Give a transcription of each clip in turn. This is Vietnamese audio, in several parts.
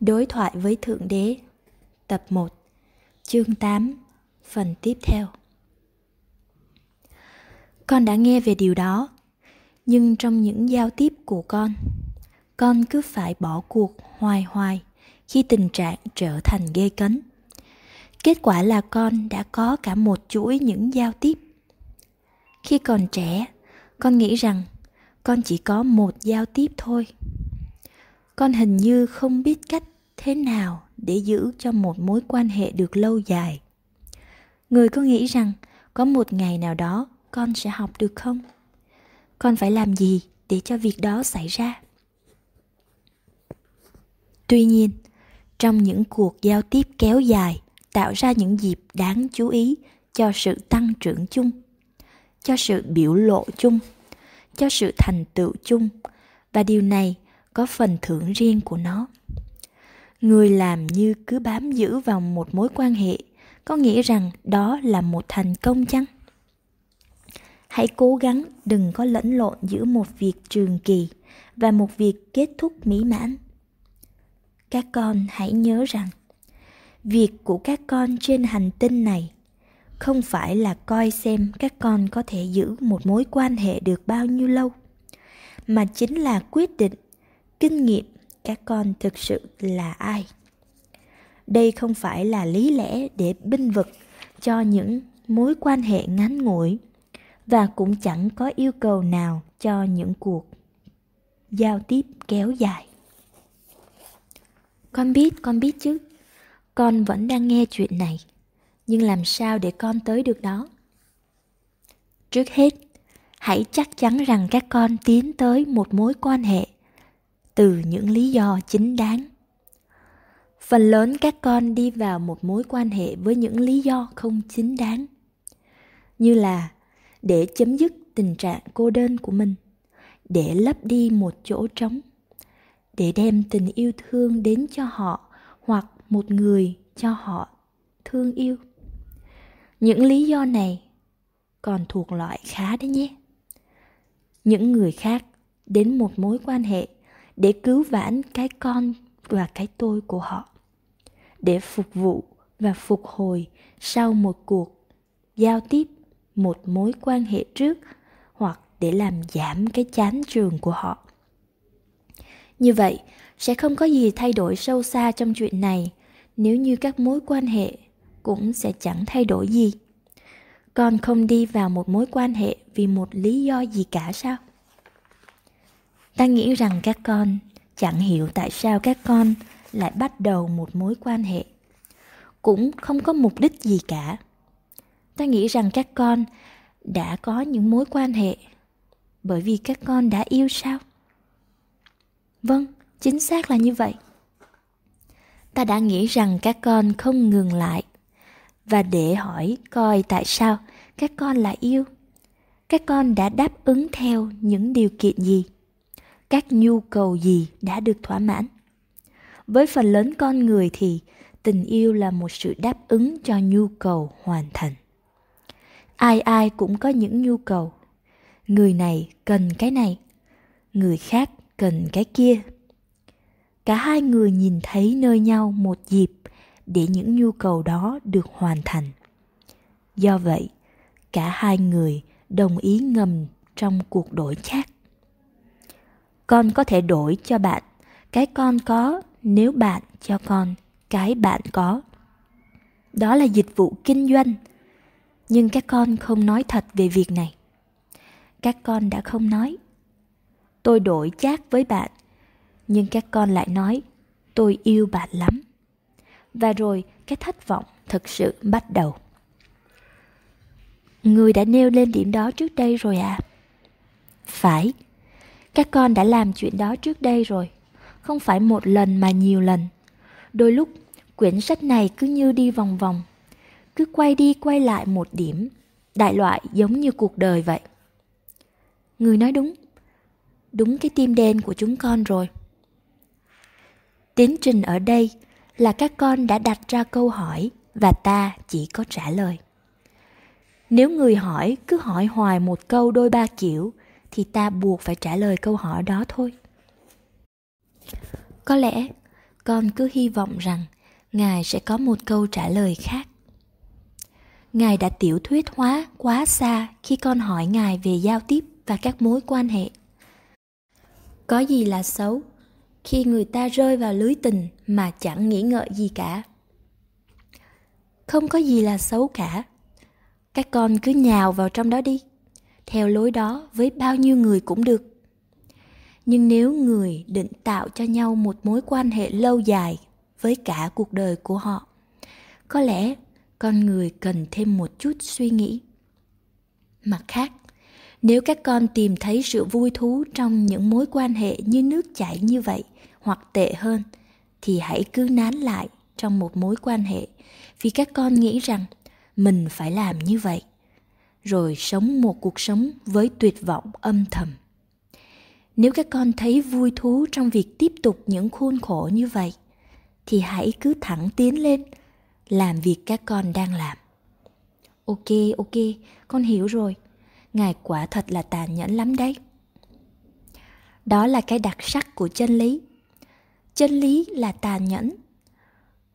Đối thoại với Thượng Đế. Tập 1 Chương 8 Phần tiếp theo. Con đã nghe về điều đó, Nhưng trong những giao tiếp của con Con cứ phải bỏ cuộc hoài hoài Khi tình trạng trở thành ghê cấn. Kết quả là con đã có cả một chuỗi những giao tiếp. Khi còn trẻ, Con nghĩ rằng con chỉ có một giao tiếp thôi con hình như không biết cách thế nào để giữ cho một mối quan hệ được lâu dài. Người có nghĩ rằng có một ngày nào đó con sẽ học được không? Con phải làm gì để cho việc đó xảy ra? Tuy nhiên, trong những cuộc giao tiếp kéo dài, tạo ra những dịp đáng chú ý cho sự tăng trưởng chung, cho sự biểu lộ chung, cho sự thành tựu chung. Và điều này có phần thưởng riêng của nó. Người làm như cứ bám giữ vào một mối quan hệ, có nghĩa rằng đó là một thành công chăng? Hãy cố gắng đừng có lẫn lộn giữa một việc trường kỳ và một việc kết thúc mỹ mãn. Các con hãy nhớ rằng, việc của các con trên hành tinh này không phải là coi xem các con có thể giữ một mối quan hệ được bao nhiêu lâu, mà chính là quyết định kinh nghiệm các con thực sự là ai? Đây không phải là lý lẽ để binh vực cho những mối quan hệ ngắn ngủi và cũng chẳng có yêu cầu nào cho những cuộc giao tiếp kéo dài. Con biết con biết chứ. Con vẫn đang nghe chuyện này. Nhưng làm sao để con tới được đó? Trước hết, hãy chắc chắn rằng các con tiến tới một mối quan hệ từ những lý do chính đáng. Phần lớn các con đi vào một mối quan hệ với những lý do không chính đáng, như là để chấm dứt tình trạng cô đơn của mình, để lấp đi một chỗ trống, để đem tình yêu thương đến cho họ hoặc một người cho họ thương yêu. Những lý do này còn thuộc loại khá đấy nhé. Những người khác đến một mối quan hệ để cứu vãn cái con và cái tôi của họ, để phục vụ và phục hồi sau một cuộc giao tiếp, một mối quan hệ trước, hoặc để làm giảm cái chán trường của họ. Như vậy, sẽ không có gì thay đổi sâu xa trong chuyện này nếu như các mối quan hệ cũng sẽ chẳng thay đổi gì. Con không đi vào một mối quan hệ vì một lý do gì cả sao? Ta nghĩ rằng các con chẳng hiểu tại sao các con lại bắt đầu một mối quan hệ. Cũng không có mục đích gì cả. Ta nghĩ rằng các con đã có những mối quan hệ bởi vì các con đã yêu sao? Vâng chính xác là như vậy. Ta đã nghĩ rằng các con không ngừng lại và để hỏi coi tại sao các con lại yêu. Các con đã đáp ứng theo những điều kiện gì? Các nhu cầu gì đã được thỏa mãn. Với phần lớn con người thì tình yêu là một sự đáp ứng cho nhu cầu hoàn thành. Ai ai cũng có những nhu cầu. Người này cần cái này, người khác cần cái kia. Cả hai người nhìn thấy nơi nhau một dịp để những nhu cầu đó được hoàn thành. Do vậy, cả hai người đồng ý ngầm trong cuộc đổi chác con có thể đổi cho bạn. Cái con có nếu bạn cho con cái bạn có. Đó là dịch vụ kinh doanh. Nhưng các con không nói thật về việc này. Các con đã không nói, tôi đổi chát với bạn. Nhưng các con lại nói, tôi yêu bạn lắm. Và rồi cái thất vọng thực sự bắt đầu. Người đã nêu lên điểm đó trước đây rồi à? Phải các con đã làm chuyện đó trước đây rồi, không phải một lần mà nhiều lần. Đôi lúc, quyển sách này cứ như đi vòng vòng, cứ quay đi quay lại một điểm, đại loại giống như cuộc đời vậy. Người nói đúng đúng cái tim đen của chúng con rồi. Tiến trình ở đây là các con đã đặt ra câu hỏi và ta chỉ có trả lời. Nếu người hỏi cứ hỏi hoài một câu đôi ba kiểu thì ta buộc phải trả lời câu hỏi đó thôi. Có lẽ, con cứ hy vọng rằng ngài sẽ có một câu trả lời khác. Ngài đã tiểu thuyết hóa quá xa khi con hỏi ngài về giao tiếp và các mối quan hệ. Có gì là xấu khi người ta rơi vào lưới tình mà chẳng nghĩ ngợi gì cả? Không có gì là xấu cả. Các con cứ nhào vào trong đó đi theo lối đó với bao nhiêu người cũng được. Nhưng nếu người định tạo cho nhau một mối quan hệ lâu dài với cả cuộc đời của họ, có lẽ con người cần thêm một chút suy nghĩ. Mặt khác, nếu các con tìm thấy sự vui thú trong những mối quan hệ như nước chảy như vậy hoặc tệ hơn, thì hãy cứ nán lại trong một mối quan hệ, vì các con nghĩ rằng mình phải làm như vậy rồi sống một cuộc sống với tuyệt vọng âm thầm. Nếu các con thấy vui thú trong việc tiếp tục những khuôn khổ như vậy, thì hãy cứ thẳng tiến lên, làm việc các con đang làm. Ok ok, con hiểu rồi. Ngài quả thật là tàn nhẫn lắm đấy. Đó là cái đặc sắc của chân lý. Chân lý là tàn nhẫn.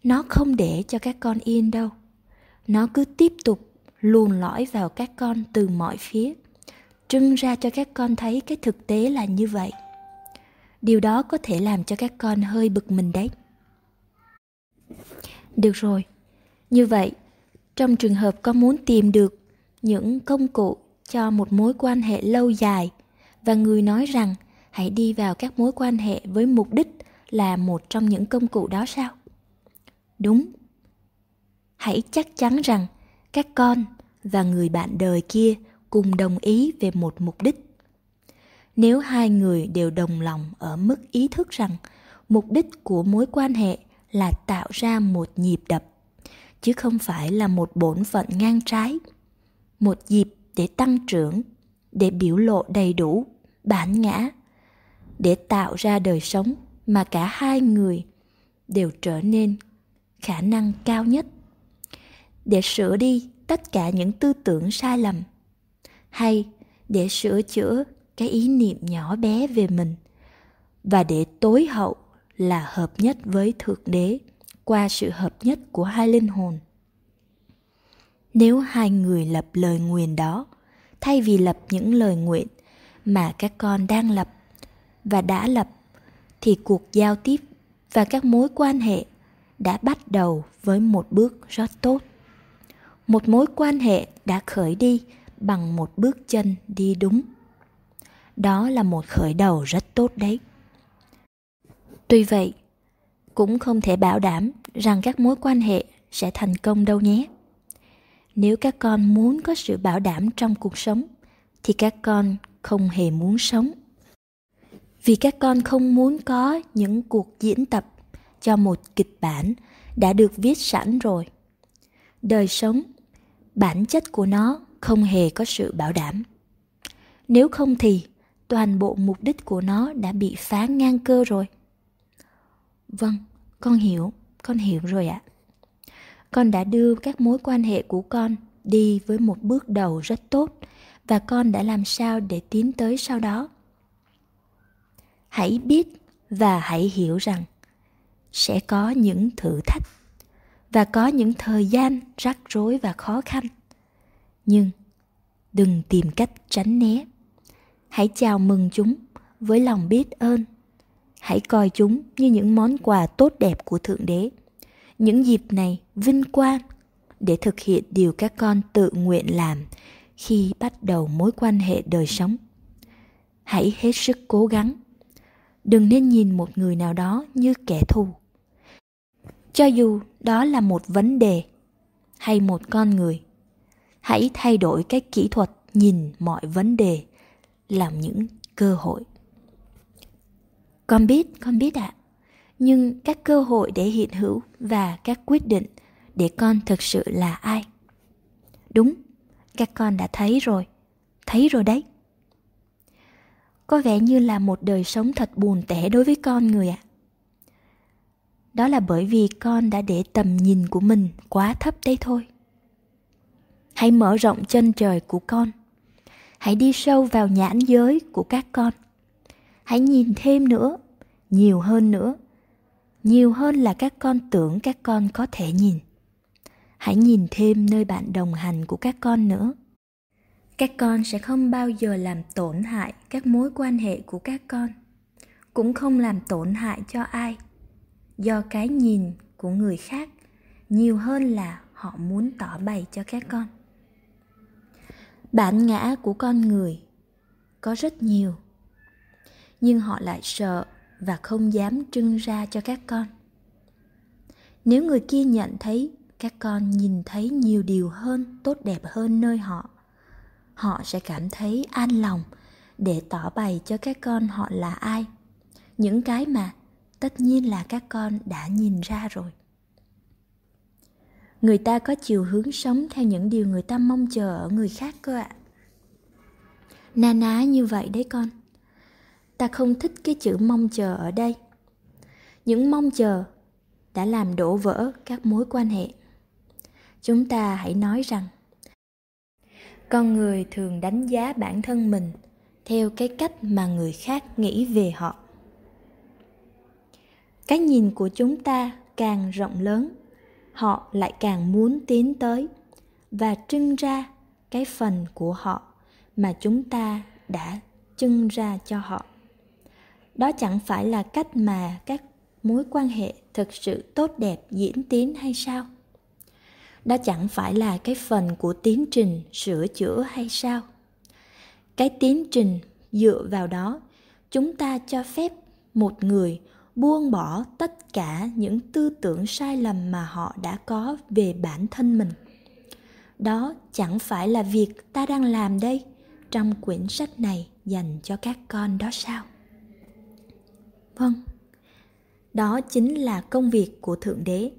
Nó không để cho các con yên đâu. Nó cứ tiếp tục luồn lõi vào các con từ mọi phía, trưng ra cho các con thấy cái thực tế là như vậy. Điều đó có thể làm cho các con hơi bực mình đấy. Được rồi, như vậy, trong trường hợp con muốn tìm được những công cụ cho một mối quan hệ lâu dài và người nói rằng hãy đi vào các mối quan hệ với mục đích là một trong những công cụ đó sao? Đúng. Hãy chắc chắn rằng các con và người bạn đời kia cùng đồng ý về một mục đích. Nếu hai người đều đồng lòng ở mức ý thức rằng mục đích của mối quan hệ là tạo ra một nhịp đập, chứ không phải là một bổn phận ngang trái, một dịp để tăng trưởng, để biểu lộ đầy đủ, bản ngã, để tạo ra đời sống mà cả hai người đều trở nên khả năng cao nhất để sửa đi tất cả những tư tưởng sai lầm. Hay để sửa chữa cái ý niệm nhỏ bé về mình và để tối hậu là hợp nhất với thượng đế qua sự hợp nhất của hai linh hồn. Nếu hai người lập lời nguyền đó, thay vì lập những lời nguyện mà các con đang lập và đã lập, thì cuộc giao tiếp và các mối quan hệ đã bắt đầu với một bước rất tốt một mối quan hệ đã khởi đi bằng một bước chân đi đúng. Đó là một khởi đầu rất tốt đấy. Tuy vậy, cũng không thể bảo đảm rằng các mối quan hệ sẽ thành công đâu nhé. Nếu các con muốn có sự bảo đảm trong cuộc sống, thì các con không hề muốn sống. Vì các con không muốn có những cuộc diễn tập cho một kịch bản đã được viết sẵn rồi đời sống, bản chất của nó không hề có sự bảo đảm. Nếu không thì, toàn bộ mục đích của nó đã bị phá ngang cơ rồi. Vâng con hiểu con hiểu rồi ạ. Con đã đưa các mối quan hệ của con đi với một bước đầu rất tốt và con đã làm sao để tiến tới sau đó. Hãy biết và hãy hiểu rằng sẽ có những thử thách và có những thời gian rắc rối và khó khăn. Nhưng đừng tìm cách tránh né. Hãy chào mừng chúng với lòng biết ơn. Hãy coi chúng như những món quà tốt đẹp của thượng đế. Những dịp này vinh quang để thực hiện điều các con tự nguyện làm khi bắt đầu mối quan hệ đời sống. Hãy hết sức cố gắng. Đừng nên nhìn một người nào đó như kẻ thù cho dù đó là một vấn đề hay một con người hãy thay đổi cái kỹ thuật nhìn mọi vấn đề làm những cơ hội. Con biết con biết ạ. À, nhưng các cơ hội để hiện hữu và các quyết định để con thực sự là ai? Đúng các con đã thấy rồi thấy rồi đấy. Có vẻ như là một đời sống thật buồn tẻ đối với con người ạ. à đó là bởi vì con đã để tầm nhìn của mình quá thấp đấy thôi. Hãy mở rộng chân trời của con. Hãy đi sâu vào nhãn giới của các con. Hãy nhìn thêm nữa, nhiều hơn nữa, nhiều hơn là các con tưởng các con có thể nhìn. Hãy nhìn thêm nơi bạn đồng hành của các con nữa. Các con sẽ không bao giờ làm tổn hại các mối quan hệ của các con, cũng không làm tổn hại cho ai do cái nhìn của người khác nhiều hơn là họ muốn tỏ bày cho các con. Bản ngã của con người có rất nhiều, nhưng họ lại sợ và không dám trưng ra cho các con. Nếu người kia nhận thấy các con nhìn thấy nhiều điều hơn, tốt đẹp hơn nơi họ họ sẽ cảm thấy an lòng để tỏ bày cho các con họ là ai, những cái mà tất nhiên là các con đã nhìn ra rồi. Người ta có chiều hướng sống theo những điều người ta mong chờ ở người khác cơ ạ. Na ná như vậy đấy con. Ta không thích cái chữ mong chờ ở đây. Những mong chờ đã làm đổ vỡ các mối quan hệ. Chúng ta hãy nói rằng, con người thường đánh giá bản thân mình theo cái cách mà người khác nghĩ về họ cái nhìn của chúng ta càng rộng lớn, họ lại càng muốn tiến tới và trưng ra cái phần của họ mà chúng ta đã trưng ra cho họ. Đó chẳng phải là cách mà các mối quan hệ thực sự tốt đẹp diễn tiến hay sao? Đó chẳng phải là cái phần của tiến trình sửa chữa hay sao? Cái tiến trình dựa vào đó, chúng ta cho phép một người buông bỏ tất cả những tư tưởng sai lầm mà họ đã có về bản thân mình. Đó chẳng phải là việc ta đang làm đây trong quyển sách này dành cho các con đó sao? Vâng đó chính là công việc của thượng đế.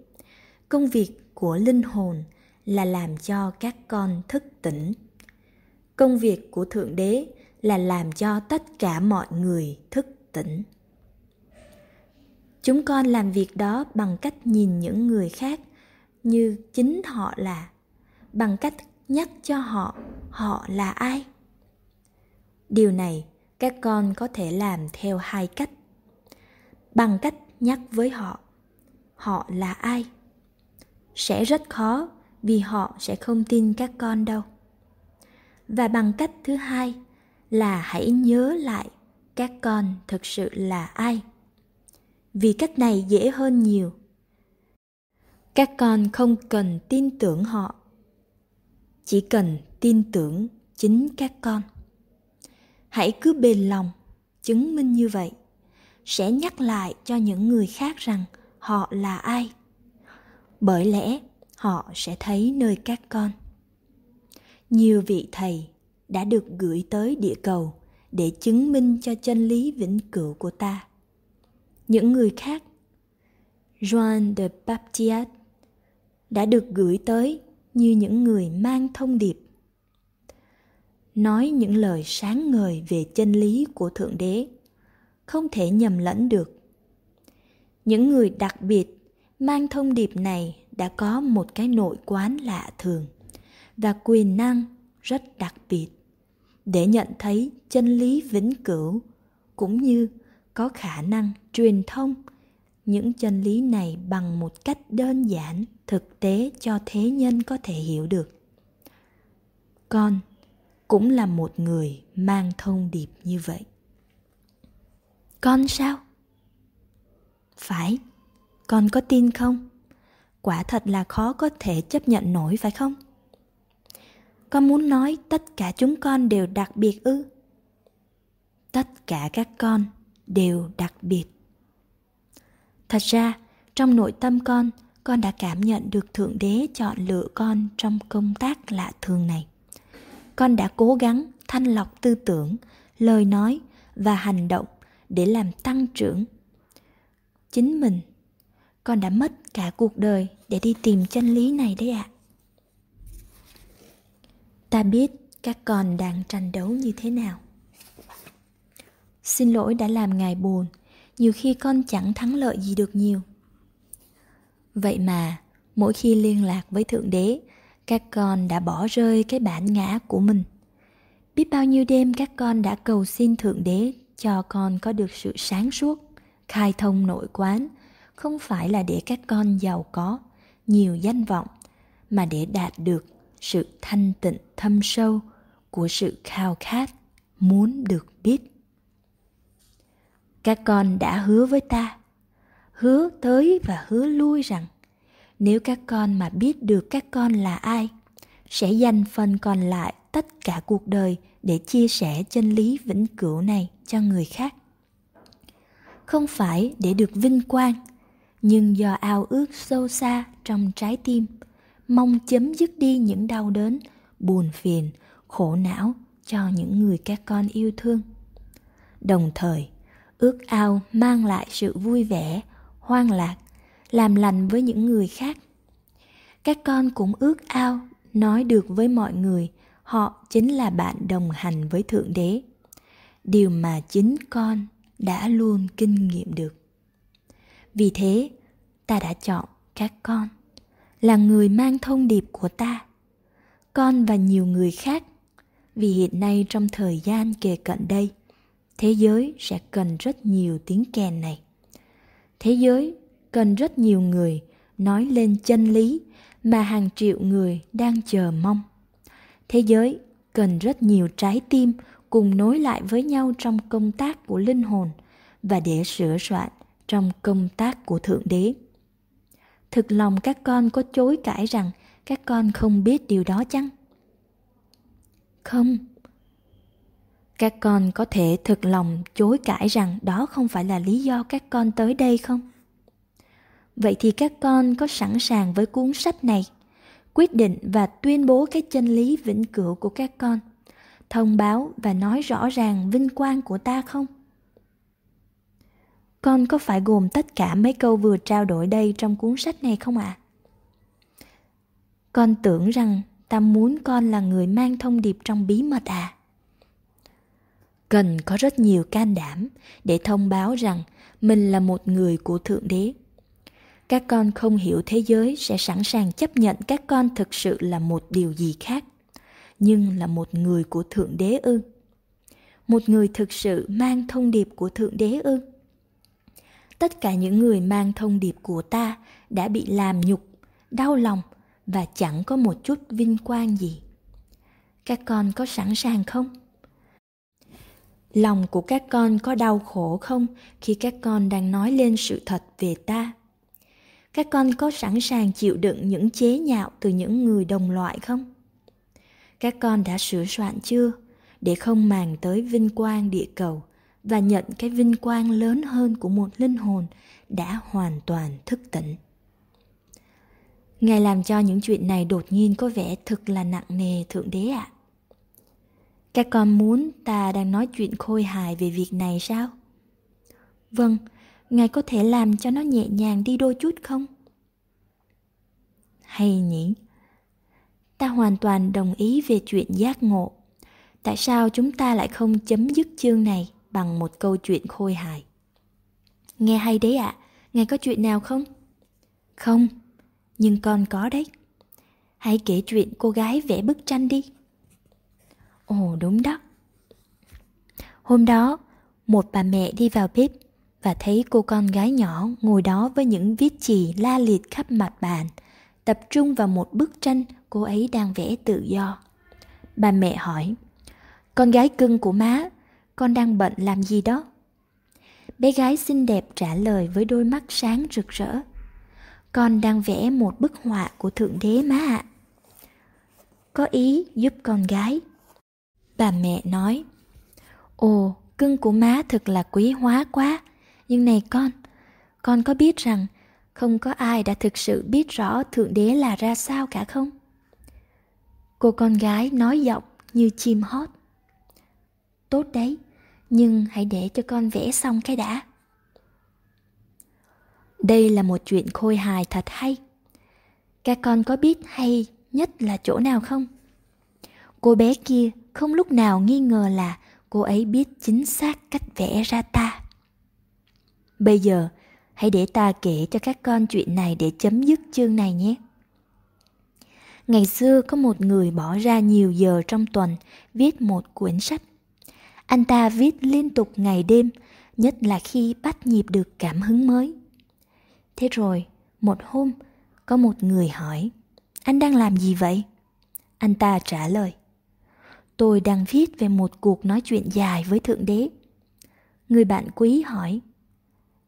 Công việc của linh hồn là làm cho các con thức tỉnh. Công việc của thượng đế là làm cho tất cả mọi người thức tỉnh chúng con làm việc đó bằng cách nhìn những người khác, như chính họ là. Bằng cách nhắc cho họ họ là ai? Điều này các con có thể làm theo hai cách. Bằng cách nhắc với họ họ là ai? Sẽ rất khó vì họ sẽ không tin các con đâu. Và bằng cách thứ hai là hãy nhớ lại các con thực sự là ai vì cách này dễ hơn nhiều. Các con không cần tin tưởng họ. Chỉ cần tin tưởng chính các con. Hãy cứ bền lòng, chứng minh như vậy. Sẽ nhắc lại cho những người khác rằng họ là ai. Bởi lẽ, họ sẽ thấy nơi các con. Nhiều vị thầy đã được gửi tới địa cầu để chứng minh cho chân lý vĩnh cửu của ta những người khác. Joan de Baptiste đã được gửi tới như những người mang thông điệp. Nói những lời sáng ngời về chân lý của thượng đế không thể nhầm lẫn được. Những người đặc biệt mang thông điệp này đã có một cái nội quán lạ thường và quyền năng rất đặc biệt để nhận thấy chân lý vĩnh cửu cũng như có khả năng truyền thông. Những chân lý này bằng một cách đơn giản, thực tế cho thế nhân có thể hiểu được. Con cũng là một người mang thông điệp như vậy. Con sao? Phải, con có tin không? Quả thật là khó có thể chấp nhận nổi phải không? Con muốn nói tất cả chúng con đều đặc biệt ư? Tất cả các con đều đặc biệt. Thật ra, trong nội tâm con con đã cảm nhận được thượng đế chọn lựa con trong công tác lạ thường này. Con đã cố gắng thanh lọc tư tưởng, lời nói và hành động để làm tăng trưởng. Chính mình, con đã mất cả cuộc đời để đi tìm chân lý này đấy ạ. À. ta biết các con đang tranh đấu như thế nào xin lỗi đã làm ngài buồn. Nhiều khi con chẳng thắng lợi gì được nhiều. Vậy mà, mỗi khi liên lạc với thượng đế, các con đã bỏ rơi cái bản ngã của mình. Biết bao nhiêu đêm các con đã cầu xin thượng đế cho con có được sự sáng suốt, khai thông nội quán, không phải là để các con giàu có, nhiều danh vọng, mà để đạt được sự thanh tịnh thâm sâu của sự khao khát muốn được biết các con đã hứa với ta, hứa tới và hứa lui rằng, nếu các con mà biết được các con là ai, sẽ dành phần còn lại tất cả cuộc đời để chia sẻ chân lý vĩnh cửu này cho người khác. Không phải để được vinh quang, nhưng do ao ước sâu xa trong trái tim, mong chấm dứt đi những đau đớn, buồn phiền, khổ não cho những người các con yêu thương. Đồng thời ước ao mang lại sự vui vẻ hoan lạc, làm lành với những người khác. Các con cũng ước ao nói được với mọi người, họ chính là bạn đồng hành với thượng đế. Điều mà chính con đã luôn kinh nghiệm được. Vì thế, ta đã chọn các con, là người mang thông điệp của ta. Con và nhiều người khác, vì hiện nay trong thời gian kề cận đây thế giới sẽ cần rất nhiều tiếng kèn này. Thế giới cần rất nhiều người nói lên chân lý mà hàng triệu người đang chờ mong. Thế giới cần rất nhiều trái tim cùng nối lại với nhau trong công tác của linh hồn và để sửa soạn trong công tác của thượng đế. Thực lòng các con có chối cãi rằng các con không biết điều đó chăng? Không các con có thể thực lòng chối cãi rằng đó không phải là lý do các con tới đây không? Vậy thì các con có sẵn sàng với cuốn sách này, quyết định và tuyên bố cái chân lý vĩnh cửu của các con, thông báo và nói rõ ràng vinh quang của ta không? Con có phải gồm tất cả mấy câu vừa trao đổi đây trong cuốn sách này không ạ? À? con tưởng rằng ta muốn con là người mang thông điệp trong bí mật à? Cần có rất nhiều can đảm để thông báo rằng mình là một người của thượng đế. Các con không hiểu thế giới sẽ sẵn sàng chấp nhận các con thực sự là một điều gì khác, nhưng là một người của thượng đế ư? Một người thực sự mang thông điệp của thượng đế ư? Tất cả những người mang thông điệp của ta đã bị làm nhục, đau lòng và chẳng có một chút vinh quang gì. Các con có sẵn sàng không? Lòng của các con có đau khổ không khi các con đang nói lên sự thật về ta? Các con có sẵn sàng chịu đựng những chế nhạo từ những người đồng loại không? Các con đã sửa soạn chưa để không màng tới vinh quang địa cầu và nhận cái vinh quang lớn hơn của một linh hồn đã hoàn toàn thức tỉnh? Ngài làm cho những chuyện này đột nhiên có vẻ thực là nặng nề thượng đế ạ. à các con muốn ta đang nói chuyện khôi hài về việc này sao? Vâng ngài có thể làm cho nó nhẹ nhàng đi đôi chút không? Hay nhỉ? Ta hoàn toàn đồng ý về chuyện giác ngộ. Tại sao chúng ta lại không chấm dứt chương này bằng một câu chuyện khôi hài? Nghe hay đấy ạ. À, ngài có chuyện nào không? Không nhưng con có đấy. Hãy kể chuyện cô gái vẽ bức tranh đi ồ, đúng đó. Hôm đó, một bà mẹ đi vào bếp và thấy cô con gái nhỏ ngồi đó với những viết chì la liệt khắp mặt bàn, tập trung vào một bức tranh cô ấy đang vẽ tự do. Bà mẹ hỏi, con gái cưng của má, con đang bận làm gì đó? Bé gái xinh đẹp trả lời với đôi mắt sáng rực rỡ, con đang vẽ một bức họa của thượng đế má ạ. Có ý giúp con gái bà mẹ nói. Ồ, cưng của má thật là quý hóa quá. Nhưng này con con có biết rằng không có ai đã thực sự biết rõ thượng đế là ra sao cả không? Cô con gái nói giọng như chim hót. Tốt đấy, nhưng hãy để cho con vẽ xong cái đã. Đây là một chuyện khôi hài thật hay. Các con có biết hay nhất là chỗ nào không? Cô bé kia không lúc nào nghi ngờ là cô ấy biết chính xác cách vẽ ra ta. Bây giờ hãy để ta kể cho các con chuyện này để chấm dứt chương này nhé. Ngày xưa có một người bỏ ra nhiều giờ trong tuần viết một cuốn sách. Anh ta viết liên tục ngày đêm nhất là khi bắt nhịp được cảm hứng mới. Thế rồi, một hôm, có một người hỏi, anh đang làm gì vậy? Anh ta trả lời, tôi đang viết về một cuộc nói chuyện dài với Thượng Đế. Người bạn quý hỏi,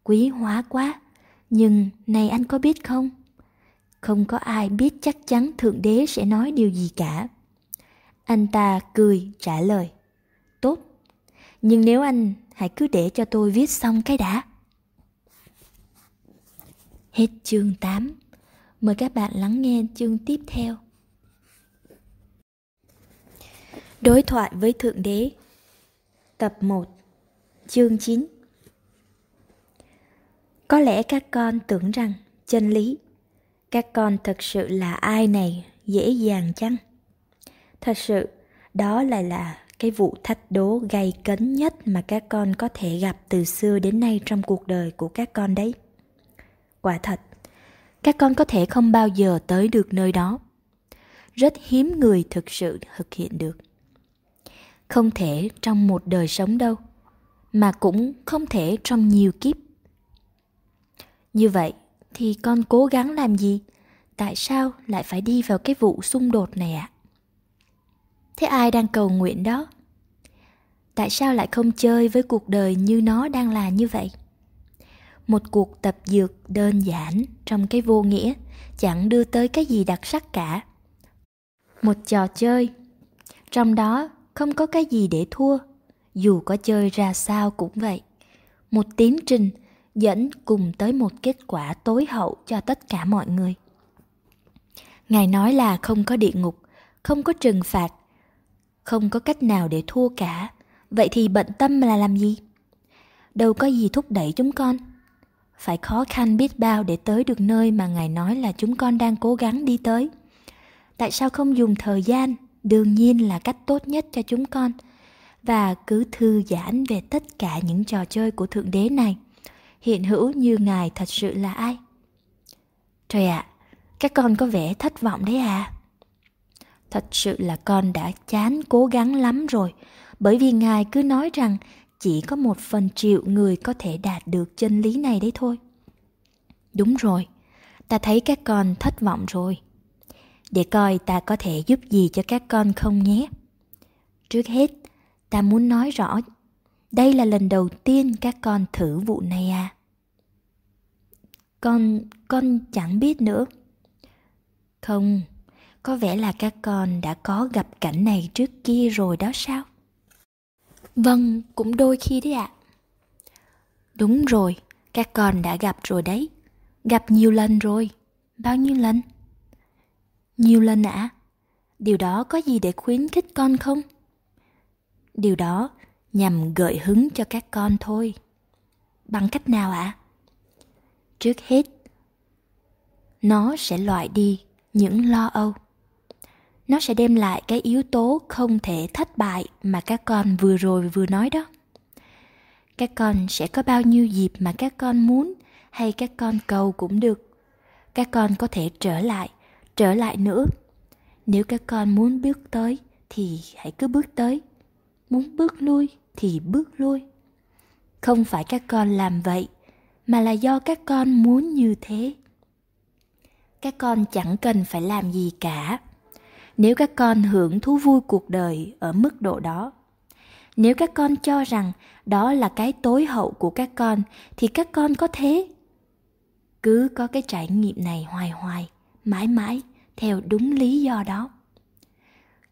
quý hóa quá, nhưng này anh có biết không? Không có ai biết chắc chắn Thượng Đế sẽ nói điều gì cả. Anh ta cười trả lời, tốt, nhưng nếu anh hãy cứ để cho tôi viết xong cái đã. Hết chương 8. Mời các bạn lắng nghe chương tiếp theo. Đối thoại với Thượng Đế Tập 1 Chương 9 Có lẽ các con tưởng rằng chân lý Các con thật sự là ai này dễ dàng chăng? Thật sự, đó lại là cái vụ thách đố gay cấn nhất mà các con có thể gặp từ xưa đến nay trong cuộc đời của các con đấy. Quả thật, các con có thể không bao giờ tới được nơi đó. Rất hiếm người thực sự thực hiện được. Không thể trong một đời sống đâu, mà cũng không thể trong nhiều kiếp. Như vậy thì con cố gắng làm gì? Tại sao lại phải đi vào cái vụ xung đột này ạ? À? Thế ai đang cầu nguyện đó? Tại sao lại không chơi với cuộc đời như nó đang là như vậy? Một cuộc tập dược đơn giản trong cái vô nghĩa chẳng đưa tới cái gì đặc sắc cả. Một trò chơi, trong đó không có cái gì để thua, dù có chơi ra sao cũng vậy. Một tiến trình dẫn cùng tới một kết quả tối hậu cho tất cả mọi người. Ngài nói là không có địa ngục, không có trừng phạt, không có cách nào để thua cả. Vậy thì bận tâm là làm gì? Đâu có gì thúc đẩy chúng con. Phải khó khăn biết bao để tới được nơi mà Ngài nói là chúng con đang cố gắng đi tới. Tại sao không dùng thời gian? Đương nhiên là cách tốt nhất cho chúng con. Và cứ thư giãn về tất cả những trò chơi của Thượng Đế này. Hiện hữu như Ngài thật sự là ai? Trời ạ, à, các con có vẻ thất vọng đấy à? Thật sự là con đã chán cố gắng lắm rồi, bởi vì Ngài cứ nói rằng chỉ có một phần triệu người có thể đạt được chân lý này đấy thôi. Đúng rồi, ta thấy các con thất vọng rồi. Để coi ta có thể giúp gì cho các con không nhé. Trước hết, ta muốn nói rõ, đây là lần đầu tiên các con thử vụ này à. Con, con chẳng biết nữa. Không, có vẻ là các con đã có gặp cảnh này trước kia rồi đó sao? Vâng, cũng đôi khi đấy ạ. À. Đúng rồi, các con đã gặp rồi đấy. Gặp nhiều lần rồi. Bao nhiêu lần? Nhiều lần ạ. À? Điều đó có gì để khuyến khích con không? Điều đó nhằm gợi hứng cho các con thôi. Bằng cách nào ạ? À? Trước hết, nó sẽ loại đi những lo âu nó sẽ đem lại cái yếu tố không thể thất bại mà các con vừa rồi vừa nói đó các con sẽ có bao nhiêu dịp mà các con muốn hay các con cầu cũng được các con có thể trở lại trở lại nữa. Nếu các con muốn bước tới thì hãy cứ bước tới. Muốn bước lui thì bước lui. Không phải các con làm vậy, mà là do các con muốn như thế. Các con chẳng cần phải làm gì cả. Nếu các con hưởng thú vui cuộc đời ở mức độ đó, nếu các con cho rằng đó là cái tối hậu của các con, thì các con có thế cứ có cái trải nghiệm này hoài hoài mãi mãi theo đúng lý do đó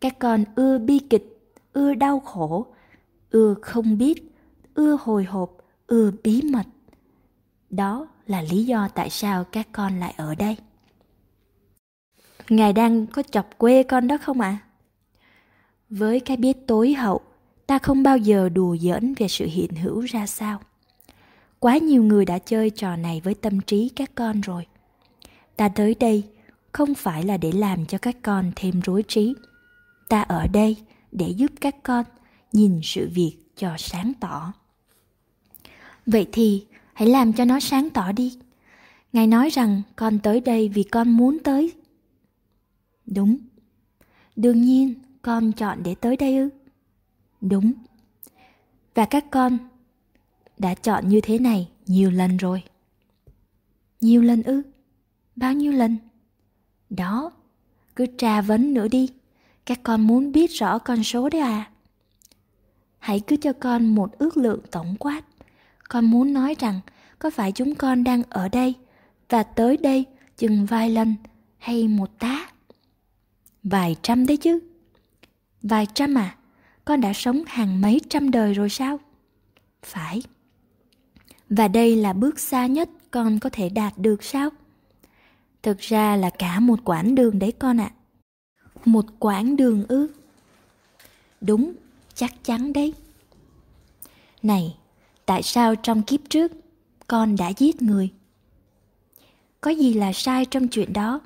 các con ưa bi kịch ưa đau khổ ưa không biết ưa hồi hộp ưa bí mật đó là lý do tại sao các con lại ở đây Ngài đang có chọc quê con đó không ạ? À? Với cái biết tối hậu, ta không bao giờ đùa giỡn về sự hiện hữu ra sao. Quá nhiều người đã chơi trò này với tâm trí các con rồi. Ta tới đây không phải là để làm cho các con thêm rối trí. Ta ở đây để giúp các con nhìn sự việc cho sáng tỏ. Vậy thì hãy làm cho nó sáng tỏ đi. Ngài nói rằng con tới đây vì con muốn tới Đúng. Đương nhiên, con chọn để tới đây ư? Đúng. Và các con đã chọn như thế này nhiều lần rồi. nhiều lần ư bao nhiêu lần đó, cứ tra vấn nữa đi. Các con muốn biết rõ con số đấy à? Hãy cứ cho con một ước lượng tổng quát. Con muốn nói rằng có phải chúng con đang ở đây và tới đây chừng vài lần hay một tá? Vài trăm đấy chứ. Vài trăm à? Con đã sống hàng mấy trăm đời rồi sao? Phải. Và đây là bước xa nhất con có thể đạt được sao? Thực ra là cả một quãng đường đấy con ạ. À. một quãng đường ư? Đúng, chắc chắn đấy. Này, tại sao trong kiếp trước con đã giết người? Có gì là sai trong chuyện đó?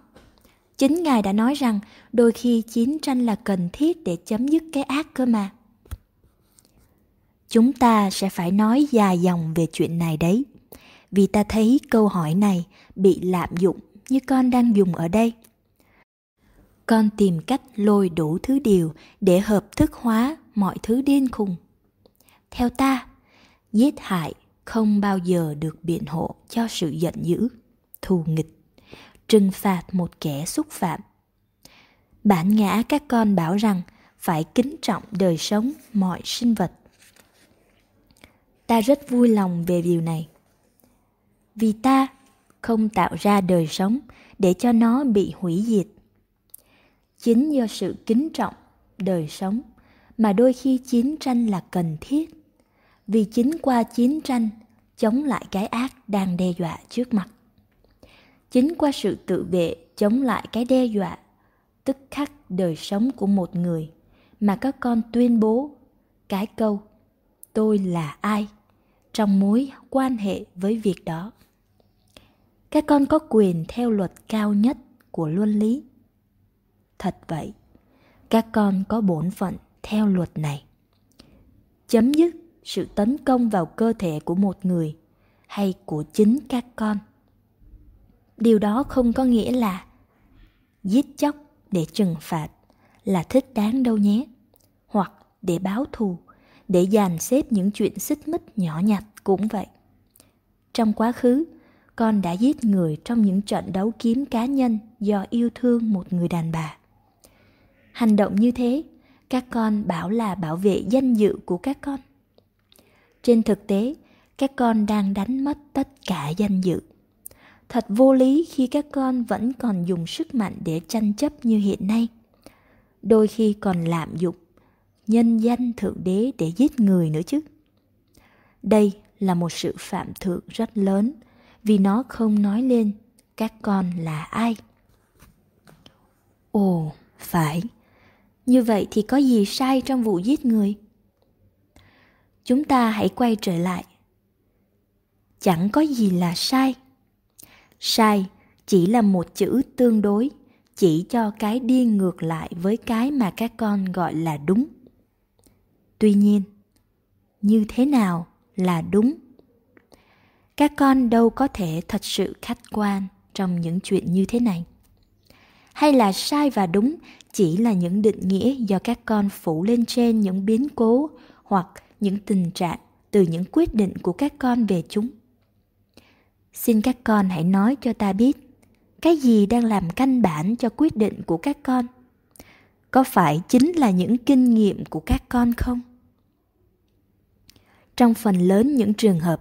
Chính ngài đã nói rằng đôi khi chiến tranh là cần thiết để chấm dứt cái ác cơ mà. Chúng ta sẽ phải nói dài dòng về chuyện này đấy. Vì ta thấy câu hỏi này bị lạm dụng như con đang dùng ở đây. Con tìm cách lôi đủ thứ điều để hợp thức hóa mọi thứ điên khùng. Theo ta, giết hại không bao giờ được biện hộ cho sự giận dữ, thù nghịch, trừng phạt một kẻ xúc phạm. Bản ngã các con bảo rằng phải kính trọng đời sống mọi sinh vật. Ta rất vui lòng về điều này. Vì ta không tạo ra đời sống để cho nó bị hủy diệt. Chính do sự kính trọng đời sống mà đôi khi chiến tranh là cần thiết, vì chính qua chiến tranh, chống lại cái ác đang đe dọa trước mặt. Chính qua sự tự vệ, chống lại cái đe dọa, tức khắc đời sống của một người mà các con tuyên bố, cái câu, tôi là ai? trong mối quan hệ với việc đó các con có quyền theo luật cao nhất của luân lý. Thật vậy, các con có bổn phận theo luật này. Chấm dứt sự tấn công vào cơ thể của một người hay của chính các con. Điều đó không có nghĩa là giết chóc để trừng phạt là thích đáng đâu nhé, hoặc để báo thù, để dàn xếp những chuyện xích mích nhỏ nhặt cũng vậy. Trong quá khứ con đã giết người trong những trận đấu kiếm cá nhân do yêu thương một người đàn bà. Hành động như thế, các con bảo là bảo vệ danh dự của các con. Trên thực tế, các con đang đánh mất tất cả danh dự. Thật vô lý khi các con vẫn còn dùng sức mạnh để tranh chấp như hiện nay. Đôi khi còn lạm dụng nhân danh thượng đế để giết người nữa chứ. Đây là một sự phạm thượng rất lớn vì nó không nói lên các con là ai. Ồ, phải. Như vậy thì có gì sai trong vụ giết người? Chúng ta hãy quay trở lại. Chẳng có gì là sai. Sai chỉ là một chữ tương đối, chỉ cho cái đi ngược lại với cái mà các con gọi là đúng. Tuy nhiên, như thế nào là đúng? Các con đâu có thể thật sự khách quan trong những chuyện như thế này? Hay là sai và đúng chỉ là những định nghĩa do các con phủ lên trên những biến cố hoặc những tình trạng từ những quyết định của các con về chúng? Xin các con hãy nói cho ta biết, cái gì đang làm căn bản cho quyết định của các con? Có phải chính là những kinh nghiệm của các con không? Trong phần lớn những trường hợp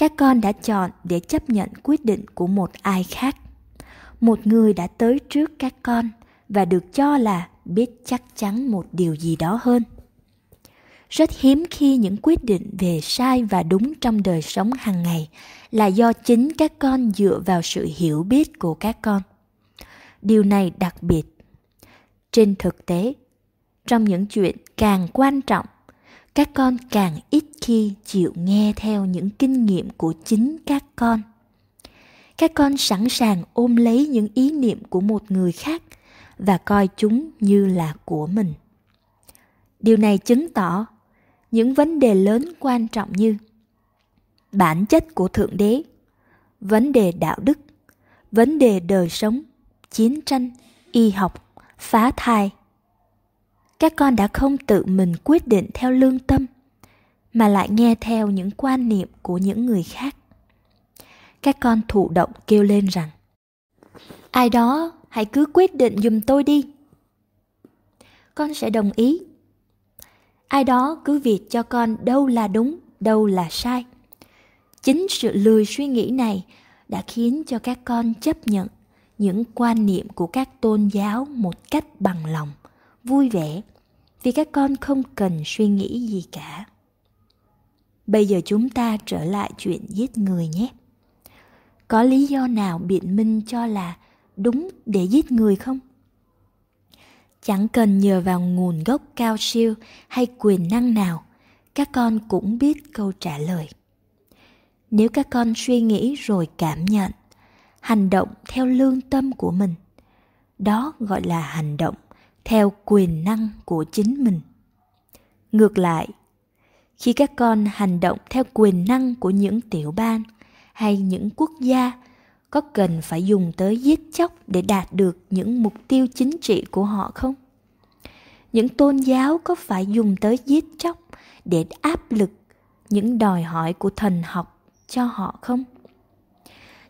các con đã chọn để chấp nhận quyết định của một ai khác. Một người đã tới trước các con và được cho là biết chắc chắn một điều gì đó hơn. Rất hiếm khi những quyết định về sai và đúng trong đời sống hàng ngày là do chính các con dựa vào sự hiểu biết của các con. Điều này đặc biệt. Trên thực tế, trong những chuyện càng quan trọng các con càng ít khi chịu nghe theo những kinh nghiệm của chính các con. Các con sẵn sàng ôm lấy những ý niệm của một người khác và coi chúng như là của mình. Điều này chứng tỏ những vấn đề lớn quan trọng như bản chất của thượng đế, vấn đề đạo đức, vấn đề đời sống, chiến tranh, y học, phá thai các con đã không tự mình quyết định theo lương tâm, mà lại nghe theo những quan niệm của những người khác. Các con thụ động kêu lên rằng, ai đó, hãy cứ quyết định giùm tôi đi. Con sẽ đồng ý. Ai đó cứ việc cho con đâu là đúng, đâu là sai. Chính sự lười suy nghĩ này đã khiến cho các con chấp nhận những quan niệm của các tôn giáo một cách bằng lòng vui vẻ vì các con không cần suy nghĩ gì cả. Bây giờ chúng ta trở lại chuyện giết người nhé. Có lý do nào biện minh cho là đúng để giết người không? Chẳng cần nhờ vào nguồn gốc cao siêu hay quyền năng nào, các con cũng biết câu trả lời. Nếu các con suy nghĩ rồi cảm nhận, hành động theo lương tâm của mình, đó gọi là hành động theo quyền năng của chính mình. Ngược lại, khi các con hành động theo quyền năng của những tiểu bang hay những quốc gia, có cần phải dùng tới giết chóc để đạt được những mục tiêu chính trị của họ không? Những tôn giáo có phải dùng tới giết chóc để áp lực những đòi hỏi của thần học cho họ không?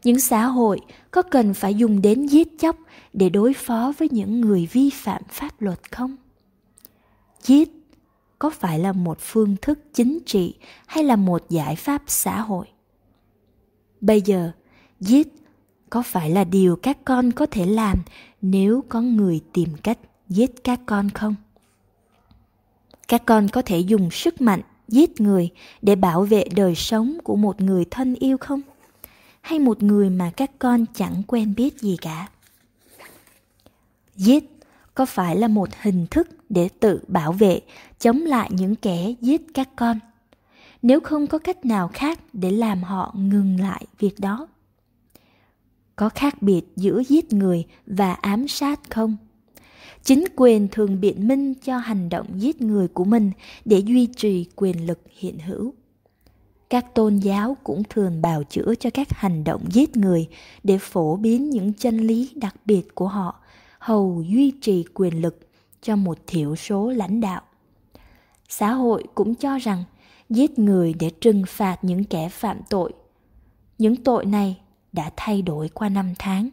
Những xã hội có cần phải dùng đến giết chóc để đối phó với những người vi phạm pháp luật không? Giết có phải là một phương thức chính trị hay là một giải pháp xã hội? Bây giờ, giết có phải là điều các con có thể làm nếu có người tìm cách giết các con không? Các con có thể dùng sức mạnh giết người để bảo vệ đời sống của một người thân yêu không? Hay một người mà các con chẳng quen biết gì cả. Giết có phải là một hình thức để tự bảo vệ, chống lại những kẻ giết các con? Nếu không có cách nào khác để làm họ ngừng lại việc đó? Có khác biệt giữa giết người và ám sát không? Chính quyền thường biện minh cho hành động giết người của mình để duy trì quyền lực hiện hữu các tôn giáo cũng thường bào chữa cho các hành động giết người để phổ biến những chân lý đặc biệt của họ, hầu duy trì quyền lực cho một thiểu số lãnh đạo. Xã hội cũng cho rằng giết người để trừng phạt những kẻ phạm tội. Những tội này đã thay đổi qua năm tháng.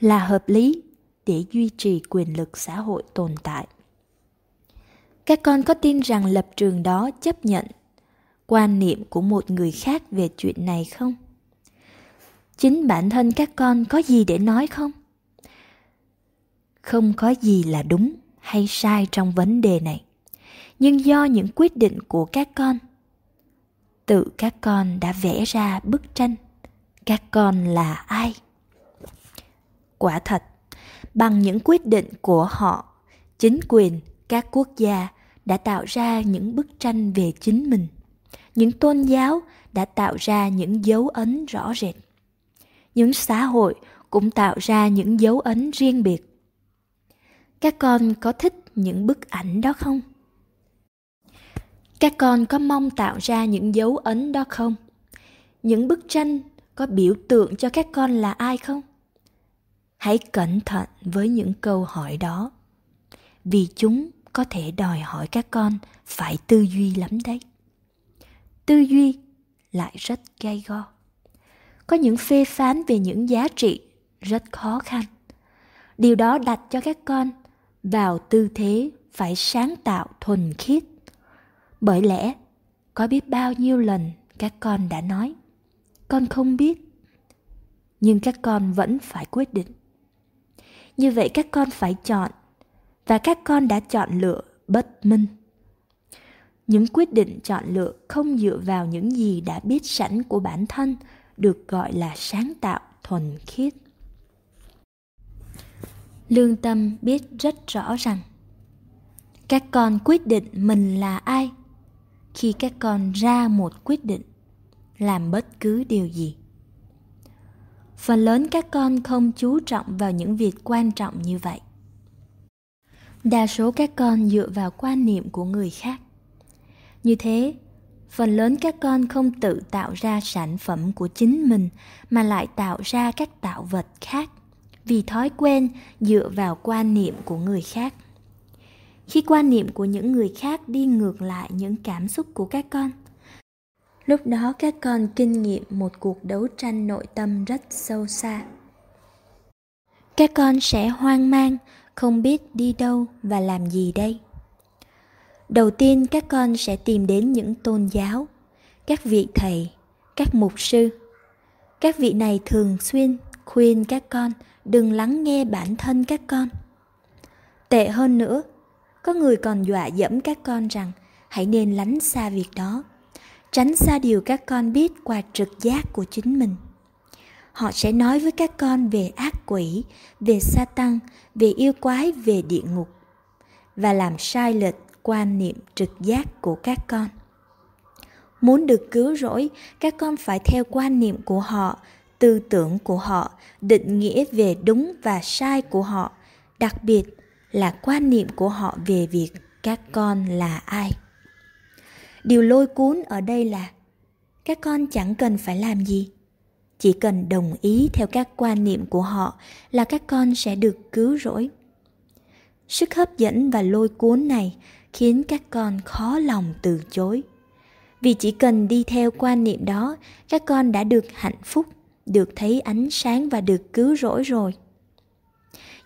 Là hợp lý để duy trì quyền lực xã hội tồn tại. Các con có tin rằng lập trường đó chấp nhận quan niệm của một người khác về chuyện này không? Chính bản thân các con có gì để nói không? Không có gì là đúng hay sai trong vấn đề này. Nhưng do những quyết định của các con, tự các con đã vẽ ra bức tranh, các con là ai? Quả thật, bằng những quyết định của họ, chính quyền các quốc gia đã tạo ra những bức tranh về chính mình những tôn giáo đã tạo ra những dấu ấn rõ rệt. Những xã hội cũng tạo ra những dấu ấn riêng biệt. Các con có thích những bức ảnh đó không? Các con có mong tạo ra những dấu ấn đó không? Những bức tranh có biểu tượng cho các con là ai không? Hãy cẩn thận với những câu hỏi đó, vì chúng có thể đòi hỏi các con phải tư duy lắm đấy tư duy lại rất gay go. Có những phê phán về những giá trị rất khó khăn. Điều đó đặt cho các con vào tư thế phải sáng tạo thuần khiết. Bởi lẽ, có biết bao nhiêu lần các con đã nói, con không biết, nhưng các con vẫn phải quyết định. Như vậy các con phải chọn, và các con đã chọn lựa bất minh những quyết định chọn lựa không dựa vào những gì đã biết sẵn của bản thân được gọi là sáng tạo thuần khiết. Lương tâm biết rất rõ rằng, các con quyết định mình là ai khi các con ra một quyết định làm bất cứ điều gì. Phần lớn các con không chú trọng vào những việc quan trọng như vậy. Đa số các con dựa vào quan niệm của người khác như thế, phần lớn các con không tự tạo ra sản phẩm của chính mình, mà lại tạo ra các tạo vật khác, vì thói quen dựa vào quan niệm của người khác. Khi quan niệm của những người khác đi ngược lại những cảm xúc của các con, lúc đó các con kinh nghiệm một cuộc đấu tranh nội tâm rất sâu xa. Các con sẽ hoang mang, không biết đi đâu và làm gì đây đầu tiên các con sẽ tìm đến những tôn giáo, các vị thầy, các mục sư. Các vị này thường xuyên khuyên các con đừng lắng nghe bản thân các con. Tệ hơn nữa, có người còn dọa dẫm các con rằng hãy nên lánh xa việc đó, tránh xa điều các con biết qua trực giác của chính mình. Họ sẽ nói với các con về ác quỷ, về sa tăng về yêu quái, về địa ngục. Và làm sai lệch quan niệm trực giác của các con. Muốn được cứu rỗi, các con phải theo quan niệm của họ, tư tưởng của họ, định nghĩa về đúng và sai của họ, đặc biệt là quan niệm của họ về việc các con là ai. Điều lôi cuốn ở đây là, các con chẳng cần phải làm gì. Chỉ cần đồng ý theo các quan niệm của họ là các con sẽ được cứu rỗi. Sức hấp dẫn và lôi cuốn này khiến các con khó lòng từ chối. Vì chỉ cần đi theo quan niệm đó, các con đã được hạnh phúc, được thấy ánh sáng và được cứu rỗi rồi.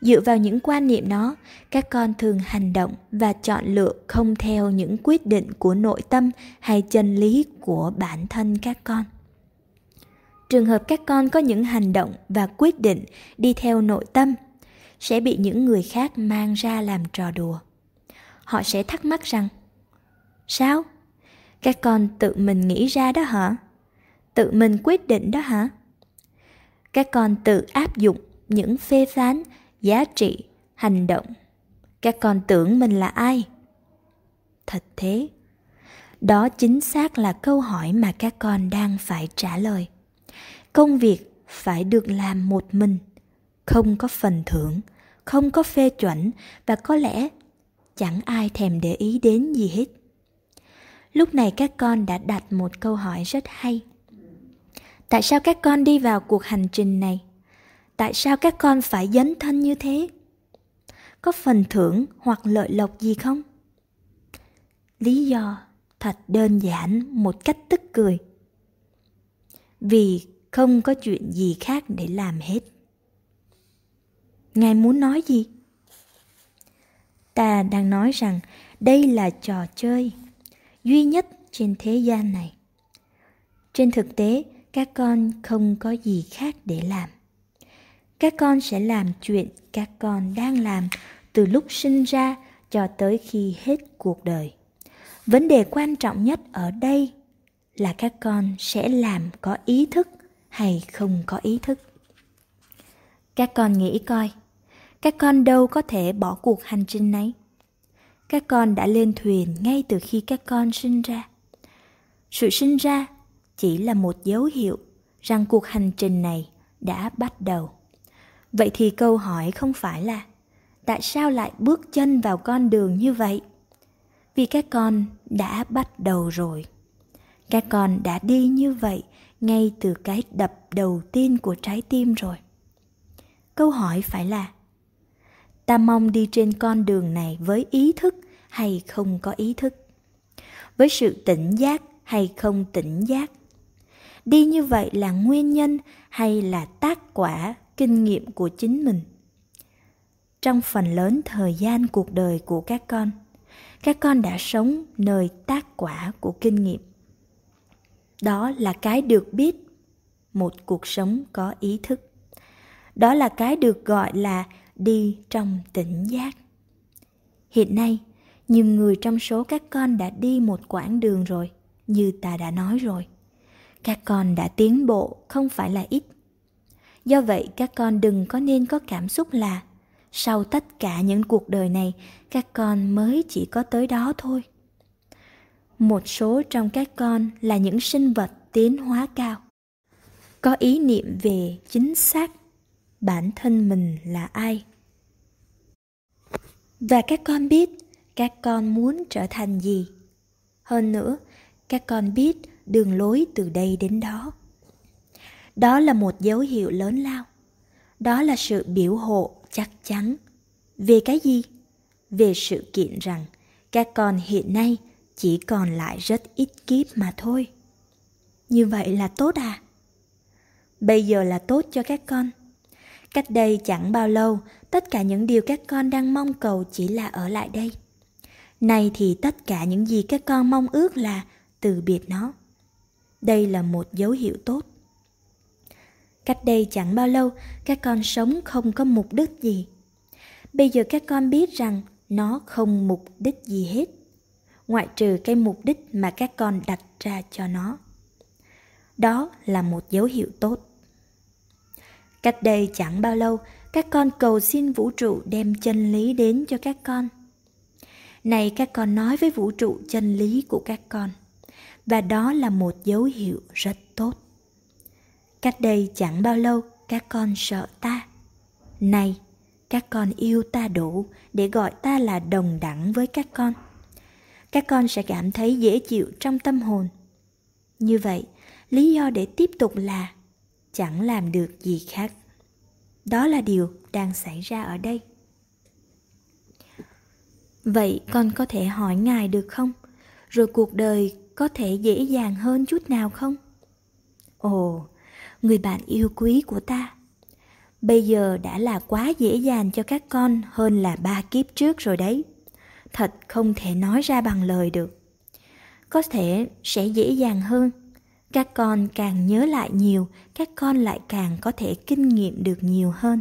Dựa vào những quan niệm đó, các con thường hành động và chọn lựa không theo những quyết định của nội tâm hay chân lý của bản thân các con. Trường hợp các con có những hành động và quyết định đi theo nội tâm, sẽ bị những người khác mang ra làm trò đùa họ sẽ thắc mắc rằng, sao? Các con tự mình nghĩ ra đó hả? Tự mình quyết định đó hả? Các con tự áp dụng những phê phán, giá trị, hành động. Các con tưởng mình là ai? Thật thế. Đó chính xác là câu hỏi mà các con đang phải trả lời. Công việc phải được làm một mình, không có phần thưởng, không có phê chuẩn và có lẽ chẳng ai thèm để ý đến gì hết. Lúc này các con đã đặt một câu hỏi rất hay. Tại sao các con đi vào cuộc hành trình này? Tại sao các con phải dấn thân như thế? Có phần thưởng hoặc lợi lộc gì không? Lý do thật đơn giản một cách tức cười. Vì không có chuyện gì khác để làm hết. Ngài muốn nói gì? Ta đang nói rằng đây là trò chơi duy nhất trên thế gian này. Trên thực tế, các con không có gì khác để làm. Các con sẽ làm chuyện các con đang làm từ lúc sinh ra cho tới khi hết cuộc đời. Vấn đề quan trọng nhất ở đây là các con sẽ làm có ý thức hay không có ý thức. Các con nghĩ coi các con đâu có thể bỏ cuộc hành trình này? Các con đã lên thuyền ngay từ khi các con sinh ra. Sự sinh ra chỉ là một dấu hiệu rằng cuộc hành trình này đã bắt đầu. Vậy thì câu hỏi không phải là, tại sao lại bước chân vào con đường như vậy? Vì các con đã bắt đầu rồi. Các con đã đi như vậy ngay từ cái đập đầu tiên của trái tim rồi. Câu hỏi phải là ta mong đi trên con đường này với ý thức hay không có ý thức? Với sự tỉnh giác hay không tỉnh giác? Đi như vậy là nguyên nhân hay là tác quả kinh nghiệm của chính mình? Trong phần lớn thời gian cuộc đời của các con các con đã sống nơi tác quả của kinh nghiệm. Đó là cái được biết một cuộc sống có ý thức. Đó là cái được gọi là đi trong tỉnh giác. Hiện nay, nhiều người trong số các con đã đi một quãng đường rồi, như ta đã nói rồi. Các con đã tiến bộ không phải là ít. Do vậy, các con đừng có nên có cảm xúc là, sau tất cả những cuộc đời này, các con mới chỉ có tới đó thôi. Một số trong các con là những sinh vật tiến hóa cao. Có ý niệm về chính xác bản thân mình là ai? Và các con biết các con muốn trở thành gì. Hơn nữa, các con biết đường lối từ đây đến đó. Đó là một dấu hiệu lớn lao. Đó là sự biểu hộ chắc chắn. Về cái gì? Về sự kiện rằng các con hiện nay chỉ còn lại rất ít kiếp mà thôi. Như vậy là tốt à? Bây giờ là tốt cho các con. Cách đây chẳng bao lâu tất cả những điều các con đang mong cầu chỉ là ở lại đây. Nay thì tất cả những gì các con mong ước là từ biệt nó. Đây là một dấu hiệu tốt. Cách đây chẳng bao lâu, các con sống không có mục đích gì. Bây giờ các con biết rằng nó không mục đích gì hết, ngoại trừ cái mục đích mà các con đặt ra cho nó. Đó là một dấu hiệu tốt. Cách đây chẳng bao lâu các con cầu xin vũ trụ đem chân lý đến cho các con. Này, các con nói với vũ trụ chân lý của các con, và đó là một dấu hiệu rất tốt. Cách đây chẳng bao lâu, các con sợ ta. Này, các con yêu ta đủ để gọi ta là đồng đẳng với các con. Các con sẽ cảm thấy dễ chịu trong tâm hồn. Như vậy, lý do để tiếp tục là chẳng làm được gì khác đó là điều đang xảy ra ở đây. Vậy con có thể hỏi ngài được không? Rồi cuộc đời có thể dễ dàng hơn chút nào không? Ồ, người bạn yêu quý của ta, bây giờ đã là quá dễ dàng cho các con hơn là ba kiếp trước rồi đấy. Thật không thể nói ra bằng lời được. Có thể sẽ dễ dàng hơn các con càng nhớ lại nhiều, các con lại càng có thể kinh nghiệm được nhiều hơn.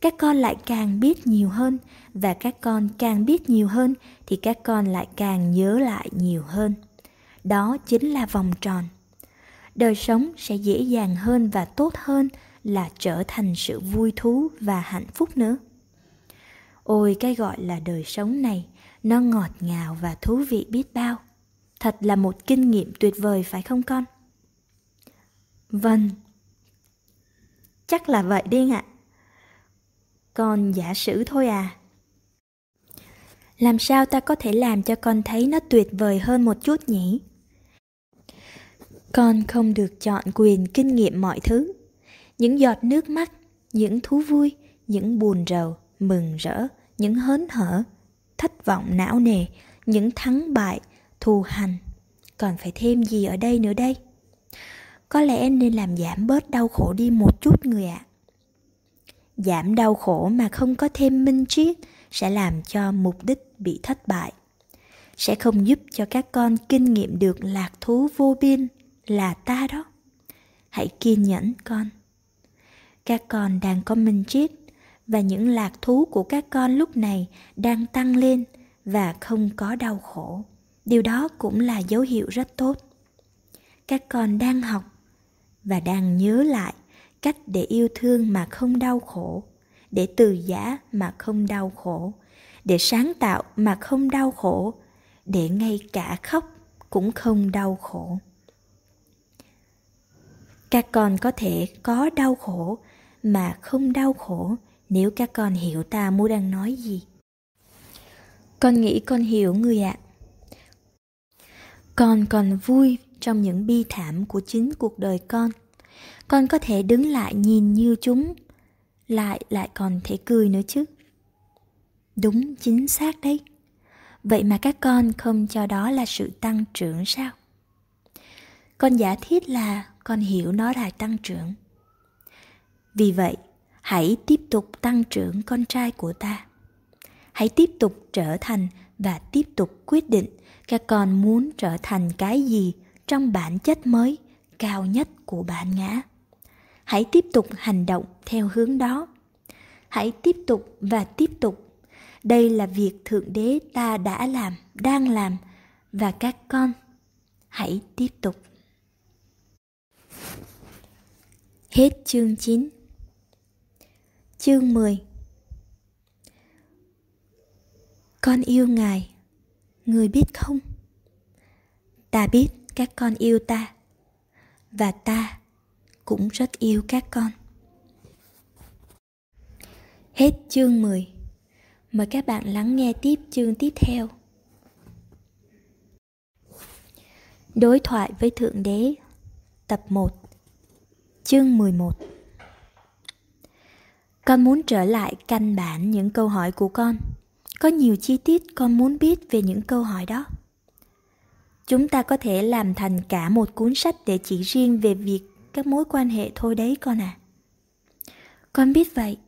Các con lại càng biết nhiều hơn, và các con càng biết nhiều hơn, thì các con lại càng nhớ lại nhiều hơn. Đó chính là vòng tròn. Đời sống sẽ dễ dàng hơn và tốt hơn là trở thành sự vui thú và hạnh phúc nữa. Ôi, cái gọi là đời sống này, nó ngọt ngào và thú vị biết bao thật là một kinh nghiệm tuyệt vời, phải không con? Vâng. Chắc là vậy đi ạ. Con giả sử thôi à. Làm sao ta có thể làm cho con thấy nó tuyệt vời hơn một chút nhỉ? Con không được chọn quyền kinh nghiệm mọi thứ. Những giọt nước mắt, những thú vui, những buồn rầu, mừng rỡ, những hớn hở, thất vọng não nề, những thắng bại thù hành. Còn phải thêm gì ở đây nữa đây? Có lẽ nên làm giảm bớt đau khổ đi một chút người ạ. À. giảm đau khổ mà không có thêm minh triết sẽ làm cho mục đích bị thất bại. Sẽ không giúp cho các con kinh nghiệm được lạc thú vô biên là ta đó. Hãy kiên nhẫn, con. Các con đang có minh triết và những lạc thú của các con lúc này đang tăng lên và không có đau khổ điều đó cũng là dấu hiệu rất tốt. Các con đang học và đang nhớ lại cách để yêu thương mà không đau khổ, để từ giả mà không đau khổ, để sáng tạo mà không đau khổ, để ngay cả khóc cũng không đau khổ. Các con có thể có đau khổ mà không đau khổ nếu các con hiểu ta muốn đang nói gì. Con nghĩ con hiểu người ạ con còn vui trong những bi thảm của chính cuộc đời con. Con có thể đứng lại nhìn như chúng, lại lại còn thể cười nữa chứ. Đúng, chính xác đấy. Vậy mà các con không cho đó là sự tăng trưởng sao? Con giả thiết là con hiểu nó là tăng trưởng. Vì vậy, hãy tiếp tục tăng trưởng con trai của ta. Hãy tiếp tục trở thành và tiếp tục quyết định các con muốn trở thành cái gì trong bản chất mới, cao nhất của bản ngã. Hãy tiếp tục hành động theo hướng đó. Hãy tiếp tục và tiếp tục. Đây là việc thượng đế ta đã làm, đang làm, và các con hãy tiếp tục. Hết chương 9 chương 10 con yêu ngài người biết không? Ta biết các con yêu ta, và ta cũng rất yêu các con. Hết chương 10 mời các bạn lắng nghe tiếp chương tiếp theo. Đối thoại với thượng đế, tập 1 chương 11 con muốn trở lại căn bản những câu hỏi của con có nhiều chi tiết con muốn biết về những câu hỏi đó. Chúng ta có thể làm thành cả một cuốn sách để chỉ riêng về việc các mối quan hệ thôi đấy con à con biết vậy,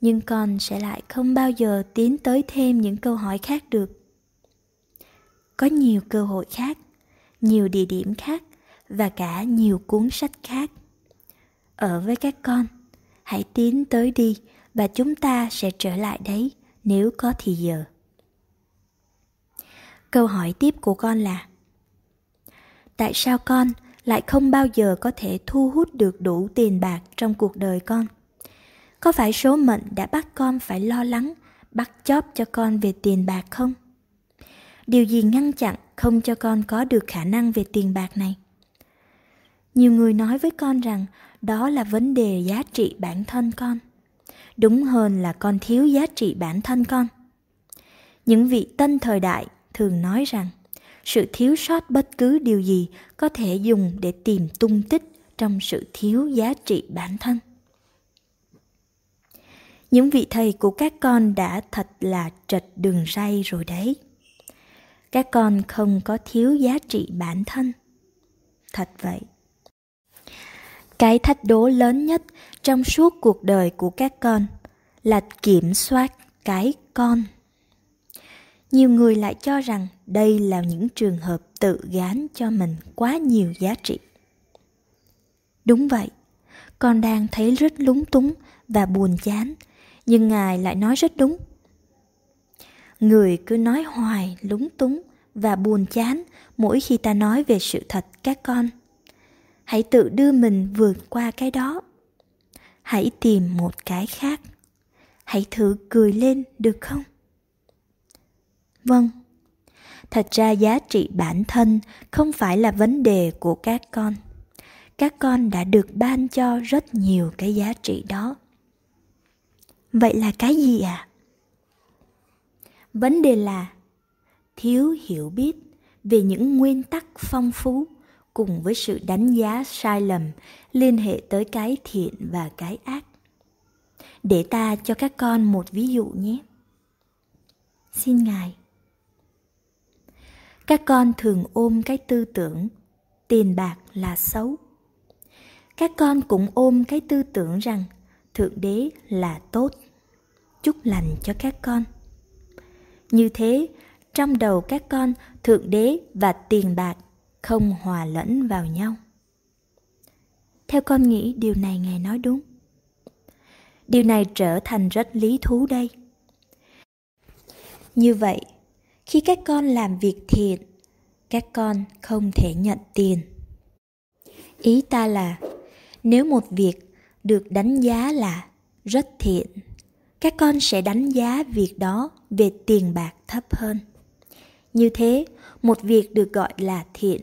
nhưng con sẽ lại không bao giờ tiến tới thêm những câu hỏi khác được. Có nhiều cơ hội khác, nhiều địa điểm khác và cả nhiều cuốn sách khác. Ở với các con, hãy tiến tới đi và chúng ta sẽ trở lại đấy nếu có thì giờ. Câu hỏi tiếp của con là, tại sao con lại không bao giờ có thể thu hút được đủ tiền bạc trong cuộc đời con? Có phải số mệnh đã bắt con phải lo lắng, bắt chóp cho con về tiền bạc không? Điều gì ngăn chặn không cho con có được khả năng về tiền bạc này? Nhiều người nói với con rằng đó là vấn đề giá trị bản thân con đúng hơn là con thiếu giá trị bản thân con. Những vị tân thời đại thường nói rằng, sự thiếu sót bất cứ điều gì có thể dùng để tìm tung tích trong sự thiếu giá trị bản thân. Những vị thầy của các con đã thật là trật đường ray rồi đấy. Các con không có thiếu giá trị bản thân. Thật vậy cái thách đố lớn nhất trong suốt cuộc đời của các con là kiểm soát cái con. Nhiều người lại cho rằng đây là những trường hợp tự gán cho mình quá nhiều giá trị. Đúng vậy, con đang thấy rất lúng túng và buồn chán, nhưng ngài lại nói rất đúng. Người cứ nói hoài lúng túng và buồn chán mỗi khi ta nói về sự thật các con hãy tự đưa mình vượt qua cái đó. Hãy tìm một cái khác. Hãy thử cười lên được không? Vâng. Thật ra giá trị bản thân không phải là vấn đề của các con. Các con đã được ban cho rất nhiều cái giá trị đó. Vậy là cái gì ạ? À? vấn đề là thiếu hiểu biết về những nguyên tắc phong phú cùng với sự đánh giá sai lầm, liên hệ tới cái thiện và cái ác. Để ta cho các con một ví dụ nhé. Xin ngài. Các con thường ôm cái tư tưởng, tiền bạc là xấu. Các con cũng ôm cái tư tưởng rằng thượng đế là tốt, chúc lành cho các con. Như thế, trong đầu các con, thượng đế và tiền bạc không hòa lẫn vào nhau. Theo con nghĩ, điều này ngài nói đúng. Điều này trở thành rất lý thú đây. Như vậy, khi các con làm việc thiện, các con không thể nhận tiền. Ý ta là, nếu một việc được đánh giá là rất thiện, các con sẽ đánh giá việc đó về tiền bạc thấp hơn. Như thế, một việc được gọi là thiện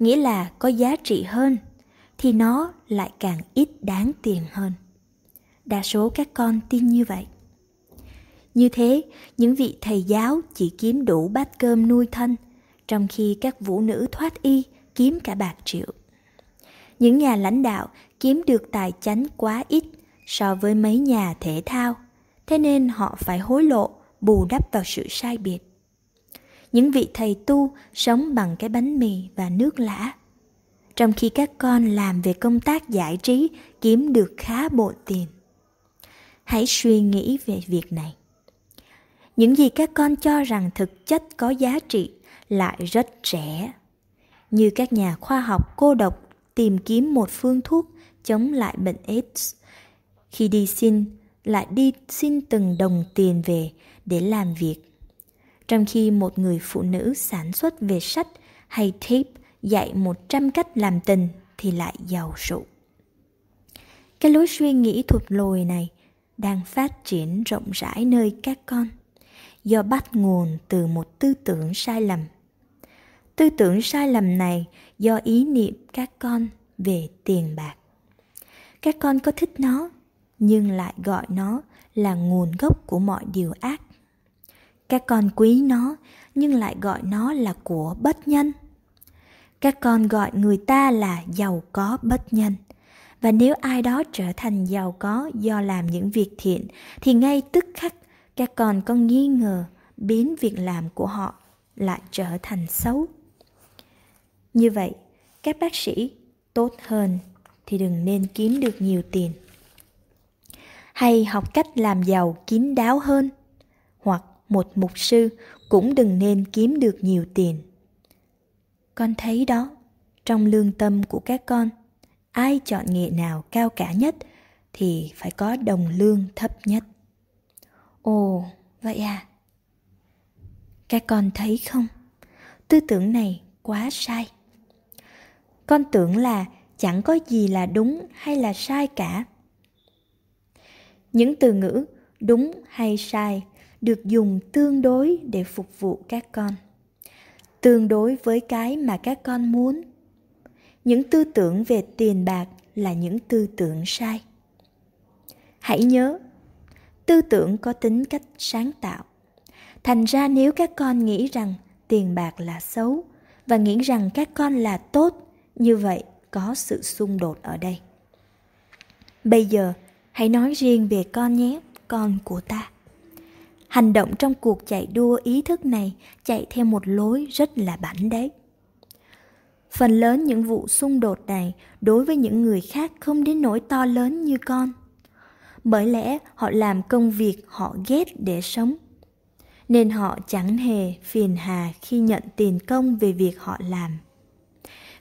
nghĩa là có giá trị hơn, thì nó lại càng ít đáng tiền hơn. Đa số các con tin như vậy. Như thế, những vị thầy giáo chỉ kiếm đủ bát cơm nuôi thân, trong khi các vũ nữ thoát y kiếm cả bạc triệu. Những nhà lãnh đạo kiếm được tài chánh quá ít so với mấy nhà thể thao, thế nên họ phải hối lộ, bù đắp vào sự sai biệt những vị thầy tu sống bằng cái bánh mì và nước lã. Trong khi các con làm về công tác giải trí, kiếm được khá bộ tiền. Hãy suy nghĩ về việc này. Những gì các con cho rằng thực chất có giá trị lại rất rẻ. Như các nhà khoa học cô độc tìm kiếm một phương thuốc chống lại bệnh aids. Khi đi xin, lại đi xin từng đồng tiền về để làm việc trong khi một người phụ nữ sản xuất về sách hay tape dạy 100 cách làm tình thì lại giàu sụ. Cái lối suy nghĩ thụt lùi này đang phát triển rộng rãi nơi các con, do bắt nguồn từ một tư tưởng sai lầm. Tư tưởng sai lầm này do ý niệm các con về tiền bạc. Các con có thích nó, nhưng lại gọi nó là nguồn gốc của mọi điều ác các con quý nó, nhưng lại gọi nó là của bất nhân. Các con gọi người ta là giàu có bất nhân. Và nếu ai đó trở thành giàu có do làm những việc thiện, thì ngay tức khắc các con có nghi ngờ biến việc làm của họ lại trở thành xấu. Như vậy, các bác sĩ tốt hơn thì đừng nên kiếm được nhiều tiền. Hay học cách làm giàu kín đáo hơn một mục sư cũng đừng nên kiếm được nhiều tiền. Con thấy đó, trong lương tâm của các con, ai chọn nghề nào cao cả nhất thì phải có đồng lương thấp nhất. Ồ, vậy à? Các con thấy không? Tư tưởng này quá sai. Con tưởng là chẳng có gì là đúng hay là sai cả. Những từ ngữ đúng hay sai được dùng tương đối để phục vụ các con. Tương đối với cái mà các con muốn. Những tư tưởng về tiền bạc là những tư tưởng sai. Hãy nhớ, tư tưởng có tính cách sáng tạo. Thành ra nếu các con nghĩ rằng tiền bạc là xấu và nghĩ rằng các con là tốt, như vậy có sự xung đột ở đây. Bây giờ, hãy nói riêng về con nhé, con của ta hành động trong cuộc chạy đua ý thức này chạy theo một lối rất là bảnh đấy phần lớn những vụ xung đột này đối với những người khác không đến nỗi to lớn như con. Bởi lẽ họ làm công việc họ ghét để sống. Nên họ chẳng hề phiền hà khi nhận tiền công về việc họ làm.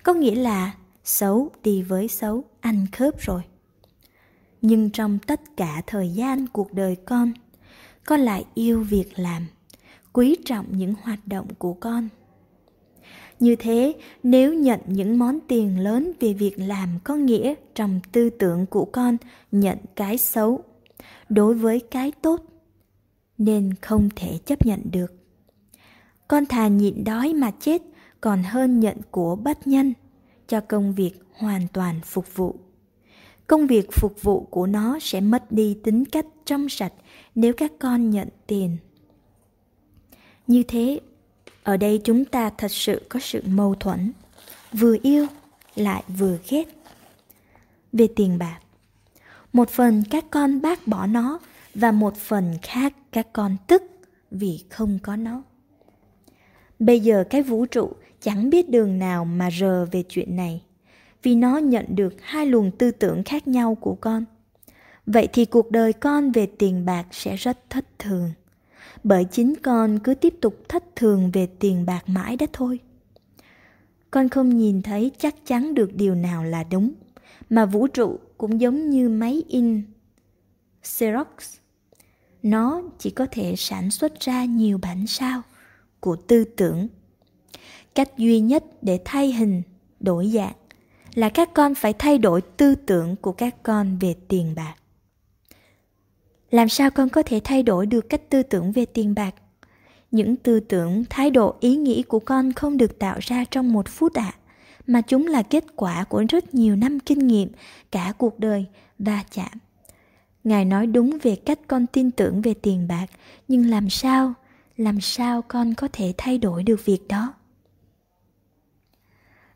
Có nghĩa là xấu đi với xấu, ăn khớp rồi. Nhưng trong tất cả thời gian cuộc đời con con lại yêu việc làm, quý trọng những hoạt động của con. Như thế, nếu nhận những món tiền lớn về việc làm có nghĩa trong tư tưởng của con nhận cái xấu, đối với cái tốt, nên không thể chấp nhận được. Con thà nhịn đói mà chết còn hơn nhận của bất nhân cho công việc hoàn toàn phục vụ. Công việc phục vụ của nó sẽ mất đi tính cách trong sạch nếu các con nhận tiền. Như thế, ở đây chúng ta thật sự có sự mâu thuẫn, vừa yêu lại vừa ghét. Về tiền bạc, một phần các con bác bỏ nó và một phần khác các con tức vì không có nó. Bây giờ cái vũ trụ chẳng biết đường nào mà rờ về chuyện này, vì nó nhận được hai luồng tư tưởng khác nhau của con vậy thì cuộc đời con về tiền bạc sẽ rất thất thường. Bởi chính con cứ tiếp tục thất thường về tiền bạc mãi đó thôi. Con không nhìn thấy chắc chắn được điều nào là đúng, mà vũ trụ cũng giống như máy in xerox. Nó chỉ có thể sản xuất ra nhiều bản sao của tư tưởng. Cách duy nhất để thay hình, đổi dạng là các con phải thay đổi tư tưởng của các con về tiền bạc làm sao con có thể thay đổi được cách tư tưởng về tiền bạc? Những tư tưởng thái độ ý nghĩ của con không được tạo ra trong một phút ạ à, mà chúng là kết quả của rất nhiều năm kinh nghiệm cả cuộc đời va chạm. Ngài nói đúng về cách con tin tưởng về tiền bạc nhưng làm sao làm sao con có thể thay đổi được việc đó?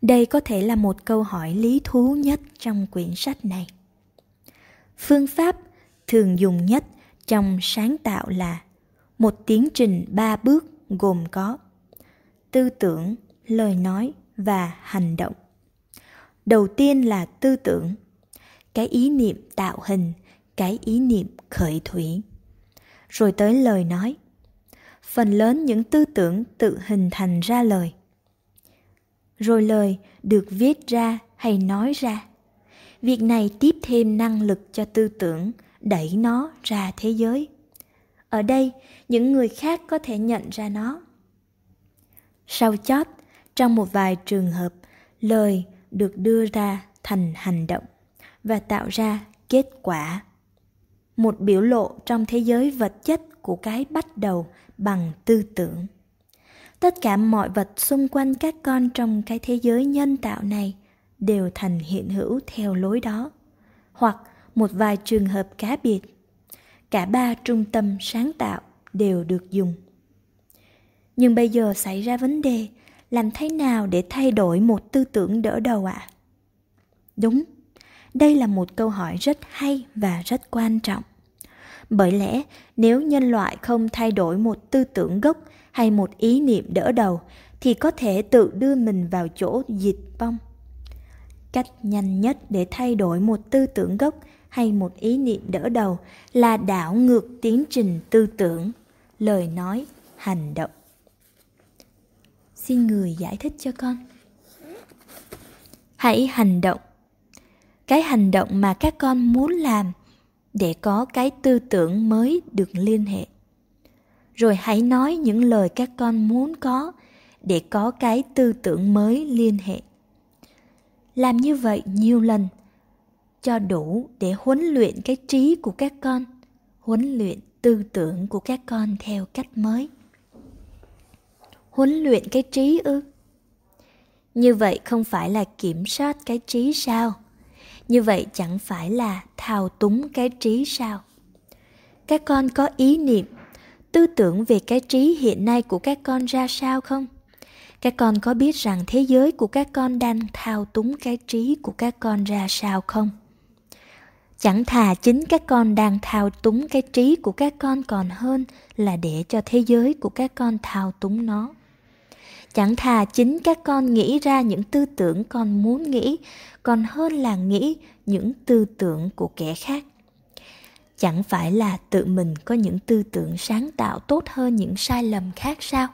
Đây có thể là một câu hỏi lý thú nhất trong quyển sách này. Phương pháp thường dùng nhất trong sáng tạo là một tiến trình ba bước gồm có tư tưởng, lời nói và hành động. Đầu tiên là tư tưởng, cái ý niệm tạo hình, cái ý niệm khởi thủy. Rồi tới lời nói. Phần lớn những tư tưởng tự hình thành ra lời. Rồi lời được viết ra hay nói ra. Việc này tiếp thêm năng lực cho tư tưởng đẩy nó ra thế giới. Ở đây, những người khác có thể nhận ra nó. Sau chót, trong một vài trường hợp, lời được đưa ra thành hành động và tạo ra kết quả. Một biểu lộ trong thế giới vật chất của cái bắt đầu bằng tư tưởng. Tất cả mọi vật xung quanh các con trong cái thế giới nhân tạo này đều thành hiện hữu theo lối đó. Hoặc một vài trường hợp cá biệt. Cả ba trung tâm sáng tạo đều được dùng. Nhưng bây giờ xảy ra vấn đề, làm thế nào để thay đổi một tư tưởng đỡ đầu ạ? À? đúng, đây là một câu hỏi rất hay và rất quan trọng. Bởi lẽ, nếu nhân loại không thay đổi một tư tưởng gốc hay một ý niệm đỡ đầu, thì có thể tự đưa mình vào chỗ diệt vong. Cách nhanh nhất để thay đổi một tư tưởng gốc hay một ý niệm đỡ đầu là đảo ngược tiến trình tư tưởng, lời nói, hành động. Xin người giải thích cho con. Hãy hành động. Cái hành động mà các con muốn làm để có cái tư tưởng mới được liên hệ. Rồi hãy nói những lời các con muốn có để có cái tư tưởng mới liên hệ. Làm như vậy nhiều lần cho đủ để huấn luyện cái trí của các con, huấn luyện tư tưởng của các con theo cách mới. Huấn luyện cái trí ư? Như vậy không phải là kiểm soát cái trí sao? Như vậy chẳng phải là thao túng cái trí sao? Các con có ý niệm, tư tưởng về cái trí hiện nay của các con ra sao không? Các con có biết rằng thế giới của các con đang thao túng cái trí của các con ra sao không? Chẳng thà chính các con đang thao túng cái trí của các con còn hơn là để cho thế giới của các con thao túng nó. Chẳng thà chính các con nghĩ ra những tư tưởng con muốn nghĩ, còn hơn là nghĩ những tư tưởng của kẻ khác. Chẳng phải là tự mình có những tư tưởng sáng tạo tốt hơn những sai lầm khác sao?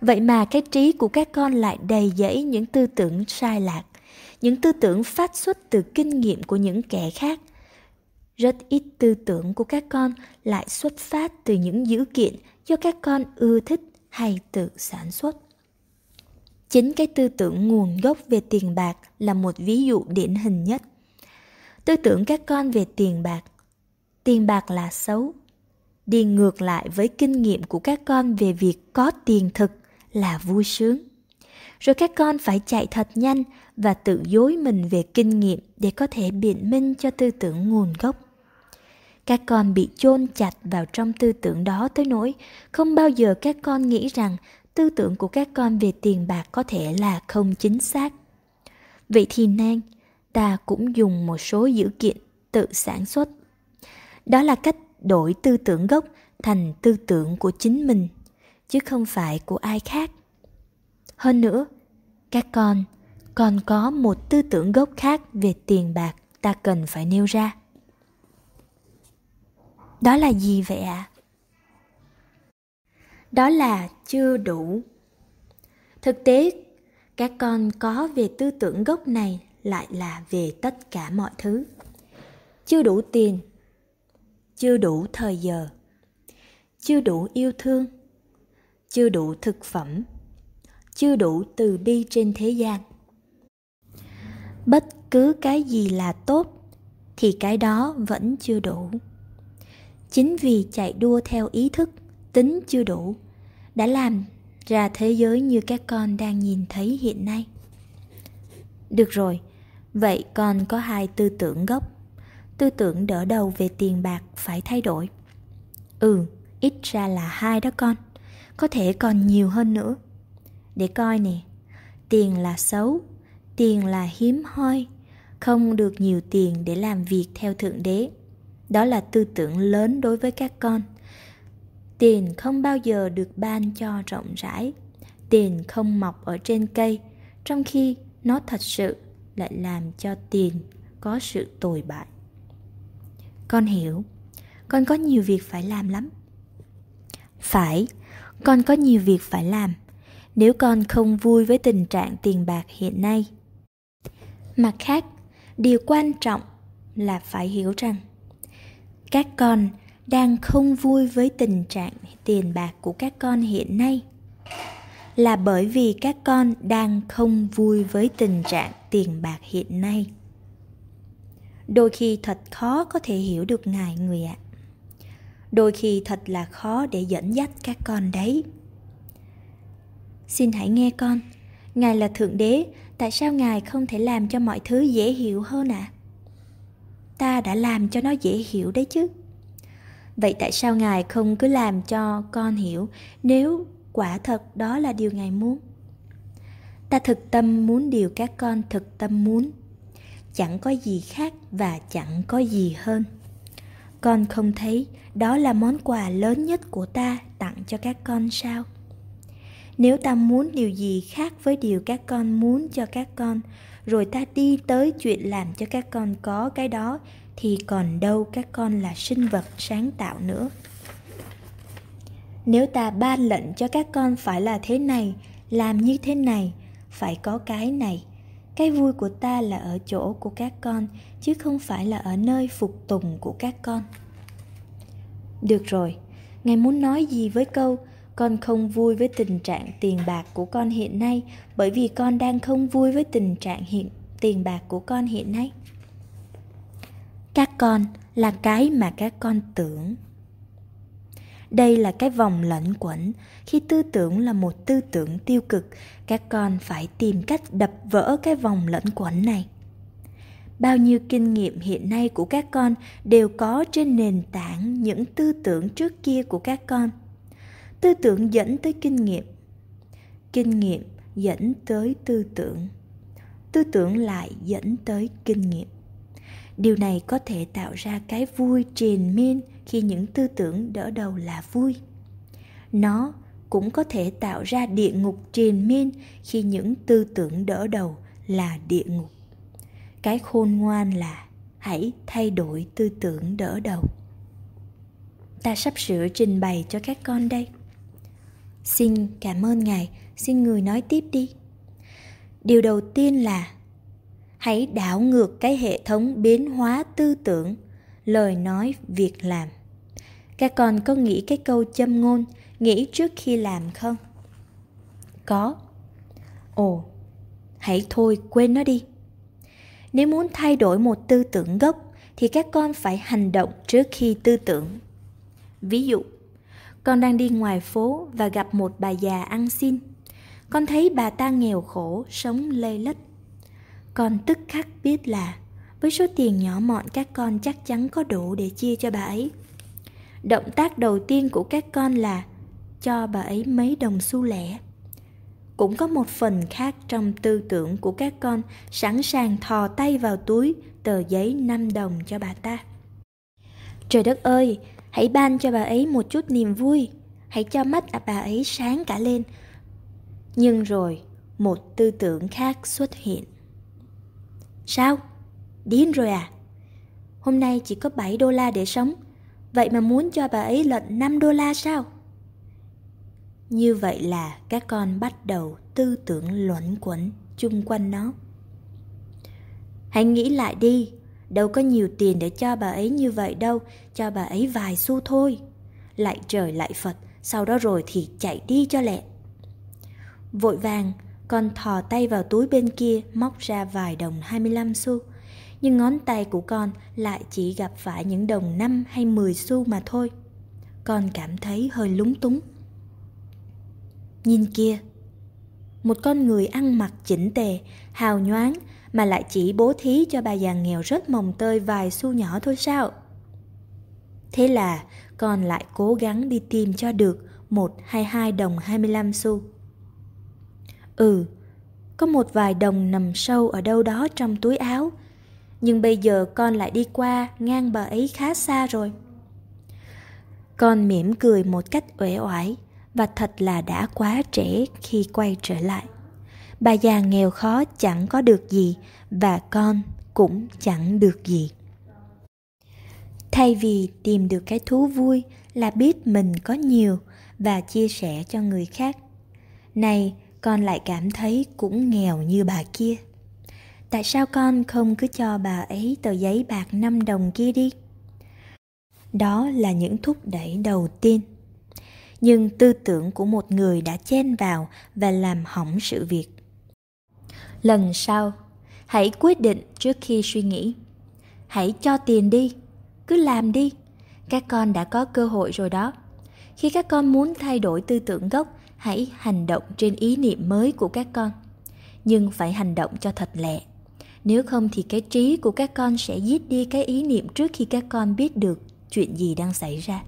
Vậy mà cái trí của các con lại đầy dẫy những tư tưởng sai lạc những tư tưởng phát xuất từ kinh nghiệm của những kẻ khác. Rất ít tư tưởng của các con lại xuất phát từ những dữ kiện do các con ưa thích hay tự sản xuất. Chính cái tư tưởng nguồn gốc về tiền bạc là một ví dụ điển hình nhất. Tư tưởng các con về tiền bạc. Tiền bạc là xấu. Đi ngược lại với kinh nghiệm của các con về việc có tiền thực là vui sướng rồi các con phải chạy thật nhanh và tự dối mình về kinh nghiệm để có thể biện minh cho tư tưởng nguồn gốc. Các con bị chôn chặt vào trong tư tưởng đó tới nỗi không bao giờ các con nghĩ rằng tư tưởng của các con về tiền bạc có thể là không chính xác. Vậy thì nên ta cũng dùng một số dữ kiện tự sản xuất. Đó là cách đổi tư tưởng gốc thành tư tưởng của chính mình, chứ không phải của ai khác hơn nữa, các con còn có một tư tưởng gốc khác về tiền bạc ta cần phải nêu ra. Đó là gì vậy ạ? À? đó là chưa đủ. Thực tế, các con có về tư tưởng gốc này lại là về tất cả mọi thứ. Chưa đủ tiền, chưa đủ thời giờ, chưa đủ yêu thương, chưa đủ thực phẩm chưa đủ từ bi trên thế gian. Bất cứ cái gì là tốt thì cái đó vẫn chưa đủ. Chính vì chạy đua theo ý thức, tính chưa đủ, đã làm ra thế giới như các con đang nhìn thấy hiện nay. Được rồi, vậy con có hai tư tưởng gốc. Tư tưởng đỡ đầu về tiền bạc phải thay đổi. Ừ ít ra là hai đó con, có thể còn nhiều hơn nữa để coi nè. Tiền là xấu, tiền là hiếm hoi, không được nhiều tiền để làm việc theo thượng đế. Đó là tư tưởng lớn đối với các con. Tiền không bao giờ được ban cho rộng rãi. Tiền không mọc ở trên cây, trong khi nó thật sự lại làm cho tiền có sự tồi bại. Con hiểu, con có nhiều việc phải làm lắm. Phải, con có nhiều việc phải làm nếu con không vui với tình trạng tiền bạc hiện nay. Mặt khác, điều quan trọng là phải hiểu rằng các con đang không vui với tình trạng tiền bạc của các con hiện nay là bởi vì các con đang không vui với tình trạng tiền bạc hiện nay. Đôi khi thật khó có thể hiểu được ngài, người ạ. Đôi khi thật là khó để dẫn dắt các con đấy xin hãy nghe con. Ngài là thượng đế, tại sao ngài không thể làm cho mọi thứ dễ hiểu hơn ạ? À? ta đã làm cho nó dễ hiểu đấy chứ. Vậy tại sao ngài không cứ làm cho con hiểu nếu quả thật đó là điều ngài muốn? Ta thực tâm muốn điều các con thực tâm muốn. Chẳng có gì khác và chẳng có gì hơn. Con không thấy đó là món quà lớn nhất của ta tặng cho các con sao? Nếu ta muốn điều gì khác với điều các con muốn cho các con, rồi ta đi tới chuyện làm cho các con có cái đó, thì còn đâu các con là sinh vật sáng tạo nữa. Nếu ta ban lệnh cho các con phải là thế này, làm như thế này, phải có cái này, cái vui của ta là ở chỗ của các con, chứ không phải là ở nơi phục tùng của các con. Được rồi, ngài muốn nói gì với câu con không vui với tình trạng tiền bạc của con hiện nay, bởi vì con đang không vui với tình trạng hiện, tiền bạc của con hiện nay. Các con là cái mà các con tưởng. Đây là cái vòng lẩn quẩn. Khi tư tưởng là một tư tưởng tiêu cực, các con phải tìm cách đập vỡ cái vòng lẩn quẩn này. Bao nhiêu kinh nghiệm hiện nay của các con đều có trên nền tảng những tư tưởng trước kia của các con tư tưởng dẫn tới kinh nghiệm. Kinh nghiệm dẫn tới tư tưởng. Tư tưởng lại dẫn tới kinh nghiệm. Điều này có thể tạo ra cái vui triền miên khi những tư tưởng đỡ đầu là vui. Nó cũng có thể tạo ra địa ngục triền miên khi những tư tưởng đỡ đầu là địa ngục. Cái khôn ngoan là hãy thay đổi tư tưởng đỡ đầu. Ta sắp sửa trình bày cho các con đây xin cảm ơn ngài. Xin người nói tiếp đi. Điều đầu tiên là, hãy đảo ngược cái hệ thống biến hóa tư tưởng, lời nói, việc làm. Các con có nghĩ cái câu châm ngôn, nghĩ trước khi làm không? Có. Ồ, hãy thôi quên nó đi. Nếu muốn thay đổi một tư tưởng gốc, thì các con phải hành động trước khi tư tưởng. Ví dụ con đang đi ngoài phố và gặp một bà già ăn xin. Con thấy bà ta nghèo khổ sống lê lết con tức khắc biết là với số tiền nhỏ mọn các con chắc chắn có đủ để chia cho bà ấy. Động tác đầu tiên của các con là cho bà ấy mấy đồng xu lẻ. Cũng có một phần khác trong tư tưởng của các con sẵn sàng thò tay vào túi tờ giấy 5 đồng cho bà ta. Trời đất ơi, hãy ban cho bà ấy một chút niềm vui, hãy cho mắt bà ấy sáng cả lên. Nhưng rồi, một tư tưởng khác xuất hiện. Sao? Điên rồi à? Hôm nay chỉ có 7 đô la để sống, vậy mà muốn cho bà ấy lận 5 đô la sao? Như vậy là các con bắt đầu tư tưởng luẩn quẩn chung quanh nó. Hãy nghĩ lại đi, đâu có nhiều tiền để cho bà ấy như vậy đâu, cho bà ấy vài xu thôi. Lại trời lại Phật, sau đó rồi thì chạy đi cho lẹ. Vội vàng, con thò tay vào túi bên kia móc ra vài đồng 25 xu. Nhưng ngón tay của con lại chỉ gặp phải những đồng 5 hay 10 xu mà thôi. Con cảm thấy hơi lúng túng. Nhìn kia, một con người ăn mặc chỉnh tề, hào nhoáng mà lại chỉ bố thí cho bà già nghèo rất mồng tơi vài xu nhỏ thôi sao? Thế là con lại cố gắng đi tìm cho được một hay hai đồng 25 xu. Ừ, có một vài đồng nằm sâu ở đâu đó trong túi áo, nhưng bây giờ con lại đi qua ngang bà ấy khá xa rồi. Con mỉm cười một cách uể oải và thật là đã quá trễ khi quay trở lại. Bà già nghèo khó chẳng có được gì và con cũng chẳng được gì. Thay vì tìm được cái thú vui là biết mình có nhiều và chia sẻ cho người khác. Này, con lại cảm thấy cũng nghèo như bà kia. Tại sao con không cứ cho bà ấy tờ giấy bạc 5 đồng kia đi? Đó là những thúc đẩy đầu tiên nhưng tư tưởng của một người đã chen vào và làm hỏng sự việc lần sau, hãy quyết định trước khi suy nghĩ. Hãy cho tiền đi, cứ làm đi. Các con đã có cơ hội rồi đó. Khi các con muốn thay đổi tư tưởng gốc, hãy hành động trên ý niệm mới của các con. Nhưng phải hành động cho thật lẹ. Nếu không thì cái trí của các con sẽ giết đi cái ý niệm trước khi các con biết được chuyện gì đang xảy ra.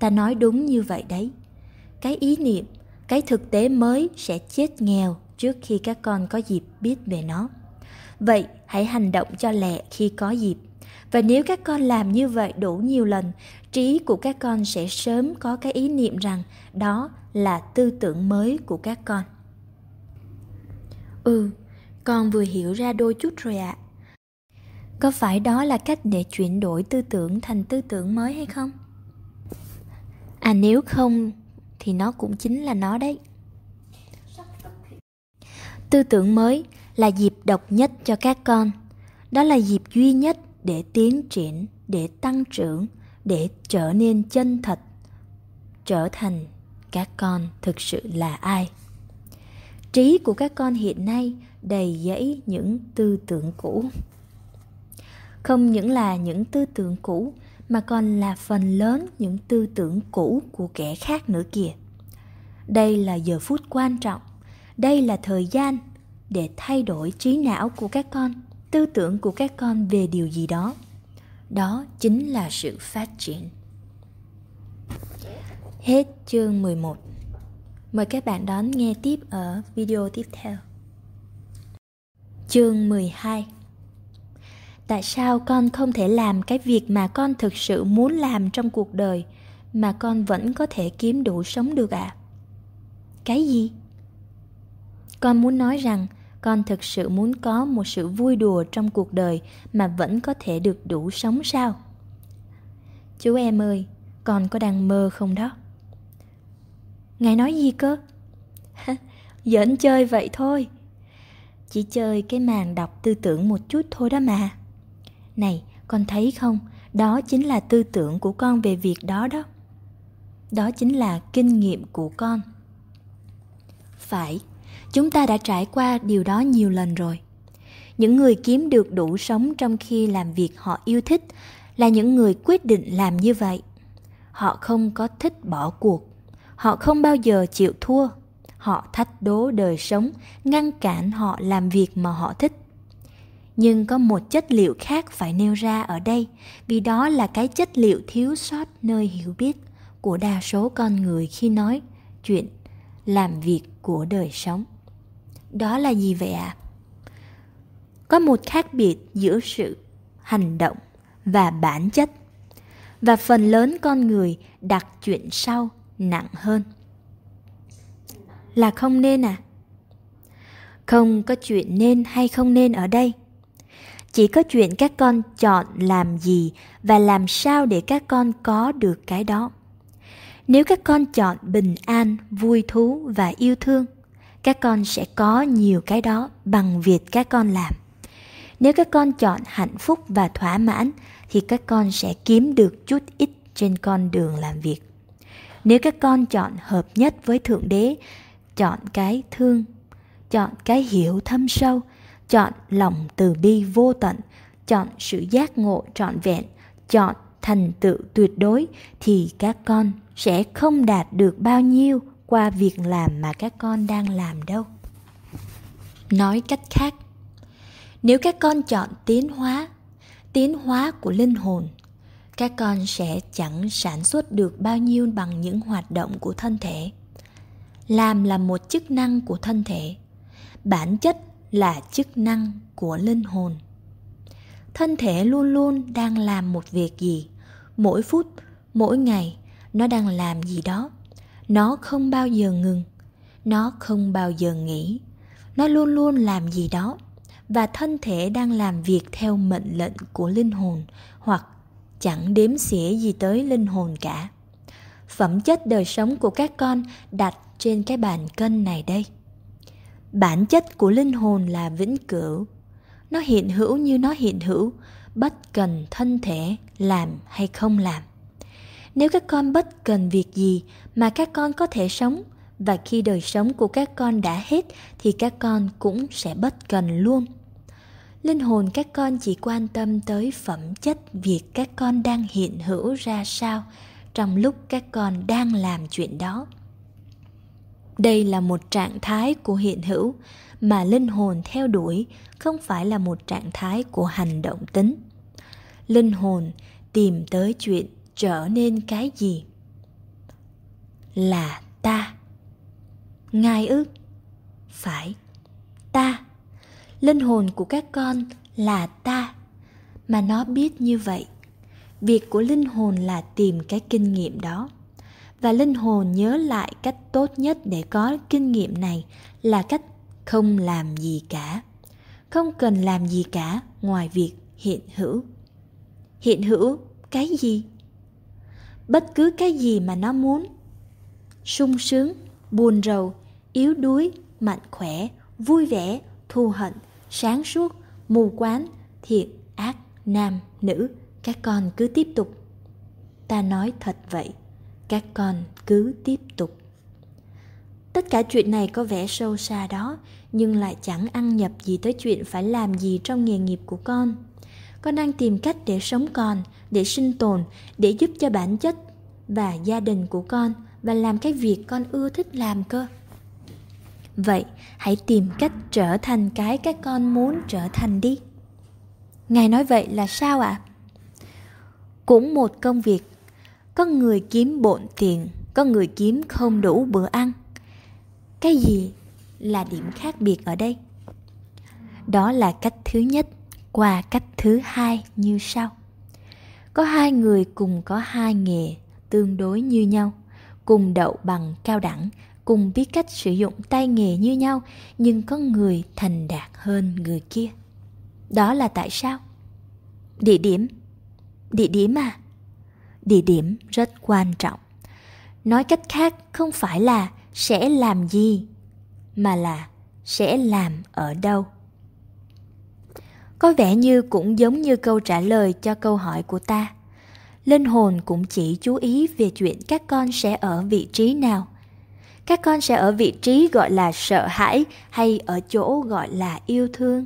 Ta nói đúng như vậy đấy. Cái ý niệm, cái thực tế mới sẽ chết nghèo trước khi các con có dịp biết về nó Vậy hãy hành động cho lẹ khi có dịp. Và nếu các con làm như vậy đủ nhiều lần, trí của các con sẽ sớm có cái ý niệm rằng đó là tư tưởng mới của các con. Ừ, con vừa hiểu ra đôi chút rồi ạ. À. Có phải đó là cách để chuyển đổi tư tưởng thành tư tưởng mới hay không? À nếu không thì nó cũng chính là nó đấy. Tư tưởng mới là dịp độc nhất cho các con. Đó là dịp duy nhất để tiến triển, để tăng trưởng, để trở nên chân thật, trở thành các con thực sự là ai. Trí của các con hiện nay đầy dẫy những tư tưởng cũ. Không những là những tư tưởng cũ mà còn là phần lớn những tư tưởng cũ của kẻ khác nữa kìa. Đây là giờ phút quan trọng, đây là thời gian để thay đổi trí não của các con, tư tưởng của các con về điều gì đó. Đó chính là sự phát triển. Hết chương 11. Mời các bạn đón nghe tiếp ở video tiếp theo. Chương 12 Tại sao con không thể làm cái việc mà con thực sự muốn làm trong cuộc đời mà con vẫn có thể kiếm đủ sống được ạ? À? Cái gì? Con muốn nói rằng con thực sự muốn có một sự vui đùa trong cuộc đời mà vẫn có thể được đủ sống sao? Chú em ơi, con có đang mơ không đó? Ngài nói gì cơ? Giỡn chơi vậy thôi. Chỉ chơi cái màn đọc tư tưởng một chút thôi đó mà. Này, con thấy không? Đó chính là tư tưởng của con về việc đó đó. Đó chính là kinh nghiệm của con. Phải, chúng ta đã trải qua điều đó nhiều lần rồi. Những người kiếm được đủ sống trong khi làm việc họ yêu thích là những người quyết định làm như vậy. Họ không có thích bỏ cuộc họ không bao giờ chịu thua họ thách đố đời sống, ngăn cản họ làm việc mà họ thích nhưng có một chất liệu khác phải nêu ra ở đây, vì đó là cái chất liệu thiếu sót nơi hiểu biết của đa số con người khi nói chuyện làm việc của đời sống đó là gì vậy ạ? À? có một khác biệt giữa sự hành động và bản chất, và phần lớn con người đặt chuyện sau nặng hơn. Là không nên à không có chuyện nên hay không nên ở đây. Chỉ có chuyện các con chọn làm gì và làm sao để các con có được cái đó. Nếu các con chọn bình an, vui thú và yêu thương các con sẽ có nhiều cái đó bằng việc các con làm. Nếu các con chọn hạnh phúc và thỏa mãn, thì các con sẽ kiếm được chút ít trên con đường làm việc. Nếu các con chọn hợp nhất với thượng đế, chọn cái thương, chọn cái hiểu thâm sâu, chọn lòng từ bi vô tận, chọn sự giác ngộ trọn vẹn, chọn thành tựu tuyệt đối, thì các con sẽ không đạt được bao nhiêu qua việc làm mà các con đang làm đâu. Nói cách khác, nếu các con chọn tiến hóa tiến hóa của linh hồn, các con sẽ chẳng sản xuất được bao nhiêu bằng những hoạt động của thân thể. Làm là một chức năng của thân thể, bản chất là chức năng của linh hồn. Thân thể luôn luôn đang làm một việc gì, mỗi phút, mỗi ngày, nó đang làm gì đó nó không bao giờ ngừng. Nó không bao giờ nghỉ. Nó luôn luôn làm gì đó. Và thân thể đang làm việc theo mệnh lệnh của linh hồn, hoặc chẳng đếm xỉa gì tới linh hồn cả. Phẩm chất đời sống của các con đặt trên cái bàn cân này đây. Bản chất của linh hồn là vĩnh cửu. Nó hiện hữu như nó hiện hữu, bất cần thân thể làm hay không làm nếu các con bất cần việc gì mà các con có thể sống, và khi đời sống của các con đã hết, thì các con cũng sẽ bất cần luôn. Linh hồn các con chỉ quan tâm tới phẩm chất việc các con đang hiện hữu ra sao trong lúc các con đang làm chuyện đó. Đây là một trạng thái của hiện hữu mà linh hồn theo đuổi, không phải là một trạng thái của hành động tính. Linh hồn tìm tới chuyện trở nên cái gì? Là ta. Ngài ư? Phải, ta. Linh hồn của các con là ta. Mà nó biết như vậy. Việc của linh hồn là tìm cái kinh nghiệm đó. Và linh hồn nhớ lại cách tốt nhất để có kinh nghiệm này là cách không làm gì cả. Không cần làm gì cả ngoài việc hiện hữu. Hiện hữu cái gì? Bất cứ cái gì mà nó muốn. Sung sướng, buồn rầu, yếu đuối, mạnh khỏe, vui vẻ, thù hận, sáng suốt, mù quáng thiện ác nam nữ, các con cứ tiếp tục. Ta nói thật vậy, các con cứ tiếp tục. Tất cả chuyện này có vẻ sâu xa đó, nhưng lại chẳng ăn nhập gì tới chuyện phải làm gì trong nghề nghiệp của con con đang tìm cách để sống còn, để sinh tồn, để giúp cho bản chất và gia đình của con và làm cái việc con ưa thích làm cơ. Vậy, hãy tìm cách trở thành cái các con muốn trở thành đi. Ngài nói vậy là sao ạ? À? cũng một công việc. Có người kiếm bộn tiền, có người kiếm không đủ bữa ăn. Cái gì là điểm khác biệt ở đây? Đó là cách thứ nhất qua cách thứ hai như sau. Có hai người cùng có hai nghề tương đối như nhau, cùng đậu bằng cao đẳng, cùng biết cách sử dụng tay nghề như nhau, nhưng có người thành đạt hơn người kia. Đó là tại sao? Địa điểm. Địa điểm à? Địa điểm rất quan trọng. Nói cách khác, không phải là sẽ làm gì, mà là sẽ làm ở đâu có vẻ như cũng giống như câu trả lời cho câu hỏi của ta. Linh hồn cũng chỉ chú ý về chuyện các con sẽ ở vị trí nào. Các con sẽ ở vị trí gọi là sợ hãi hay ở chỗ gọi là yêu thương.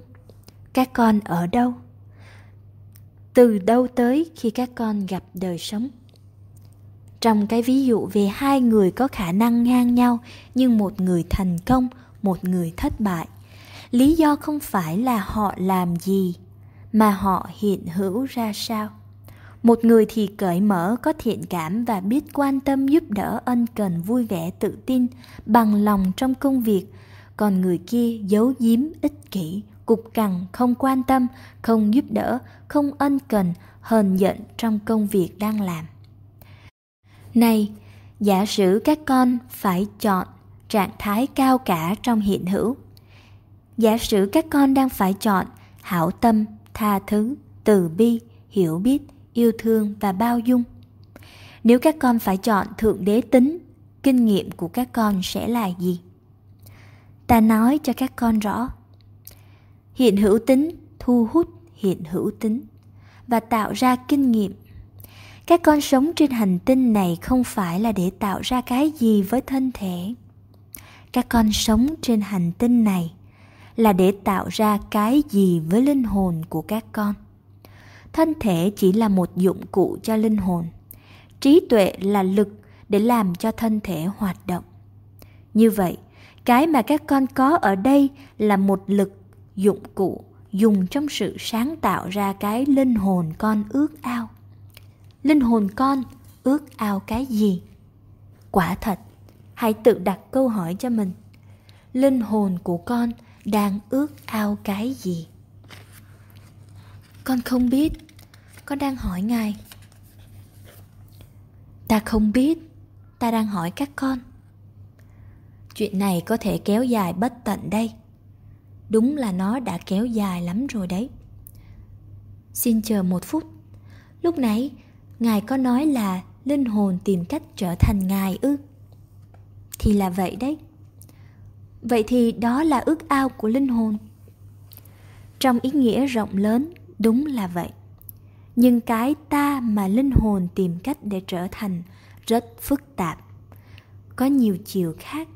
Các con ở đâu? Từ đâu tới khi các con gặp đời sống? Trong cái ví dụ về hai người có khả năng ngang nhau, nhưng một người thành công, một người thất bại lý do không phải là họ làm gì, mà họ hiện hữu ra sao? Một người thì cởi mở, có thiện cảm và biết quan tâm giúp đỡ ân cần vui vẻ tự tin, bằng lòng trong công việc. Còn người kia giấu giếm, ích kỷ, cục cằn, không quan tâm, không giúp đỡ, không ân cần, hờn giận trong công việc đang làm. Này, giả sử các con phải chọn trạng thái cao cả trong hiện hữu giả sử các con đang phải chọn hảo tâm, tha thứ, từ bi, hiểu biết, yêu thương và bao dung. Nếu các con phải chọn thượng đế tính, kinh nghiệm của các con sẽ là gì? Ta nói cho các con rõ. Hiện hữu tính thu hút hiện hữu tính và tạo ra kinh nghiệm. Các con sống trên hành tinh này không phải là để tạo ra cái gì với thân thể. Các con sống trên hành tinh này là để tạo ra cái gì với linh hồn của các con. Thân thể chỉ là một dụng cụ cho linh hồn. Trí tuệ là lực để làm cho thân thể hoạt động. Như vậy, cái mà các con có ở đây là một lực, dụng cụ dùng trong sự sáng tạo ra cái linh hồn con ước ao. Linh hồn con ước ao cái gì? Quả thật, hãy tự đặt câu hỏi cho mình. Linh hồn của con đang ước ao cái gì? Con không biết. Con đang hỏi ngài. Ta không biết. Ta đang hỏi các con. Chuyện này có thể kéo dài bất tận đây. Đúng là nó đã kéo dài lắm rồi đấy. Xin chờ một phút. Lúc nãy, ngài có nói là linh hồn tìm cách trở thành ngài ư? Thì là vậy đấy vậy thì đó là ước ao của linh hồn. Trong ý nghĩa rộng lớn, đúng là vậy. Nhưng cái ta mà linh hồn tìm cách để trở thành rất phức tạp. Có nhiều chiều khác,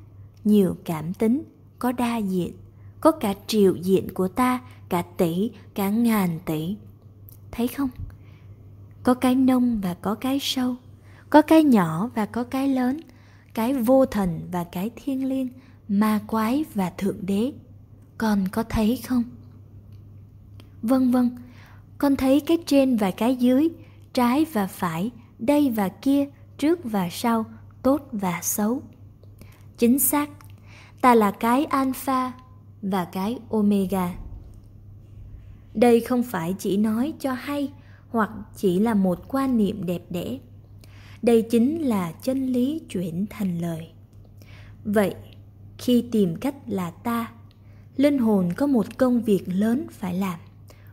nhiều cảm tính, có đa diện, có cả triệu diện của ta, cả tỷ, cả ngàn tỷ. Thấy không? Có cái nông và có cái sâu, có cái nhỏ và có cái lớn, cái vô thần và cái thiên liêng ma quái và thượng đế. Con có thấy không? Vân vân con thấy cái trên và cái dưới, trái và phải, đây và kia, trước và sau, tốt và xấu. Chính xác. Ta là cái alpha và cái omega. Đây không phải chỉ nói cho hay, hoặc chỉ là một quan niệm đẹp đẽ. Đây chính là chân lý chuyển thành lời. Vậy khi tìm cách là ta, linh hồn có một công việc lớn phải làm.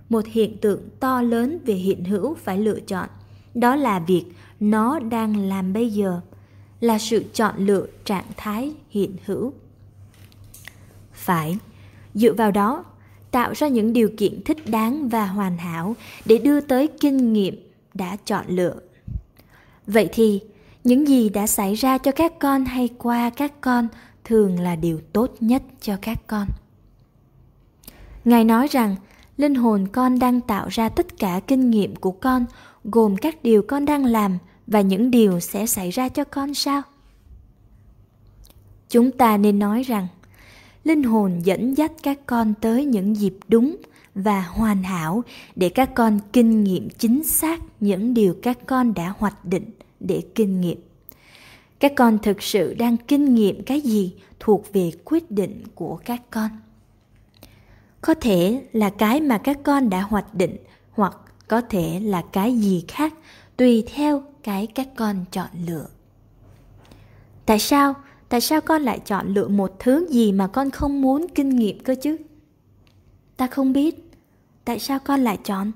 Một hiện tượng to lớn về hiện hữu phải lựa chọn. Đó là việc nó đang làm bây giờ, là sự chọn lựa trạng thái hiện hữu. Phải, dựa vào đó, tạo ra những điều kiện thích đáng và hoàn hảo để đưa tới kinh nghiệm đã chọn lựa. Vậy thì, những gì đã xảy ra cho các con hay qua các con thường là điều tốt nhất cho các con. Ngài nói rằng, linh hồn con đang tạo ra tất cả kinh nghiệm của con, gồm các điều con đang làm và những điều sẽ xảy ra cho con sao? Chúng ta nên nói rằng, linh hồn dẫn dắt các con tới những dịp đúng và hoàn hảo để các con kinh nghiệm chính xác những điều các con đã hoạch định để kinh nghiệm các con thực sự đang kinh nghiệm cái gì thuộc về quyết định của các con? Có thể là cái mà các con đã hoạch định, hoặc có thể là cái gì khác tùy theo cái các con chọn lựa. Tại sao? Tại sao con lại chọn lựa một thứ gì mà con không muốn kinh nghiệm cơ chứ? Ta không biết. Tại sao con lại chọn?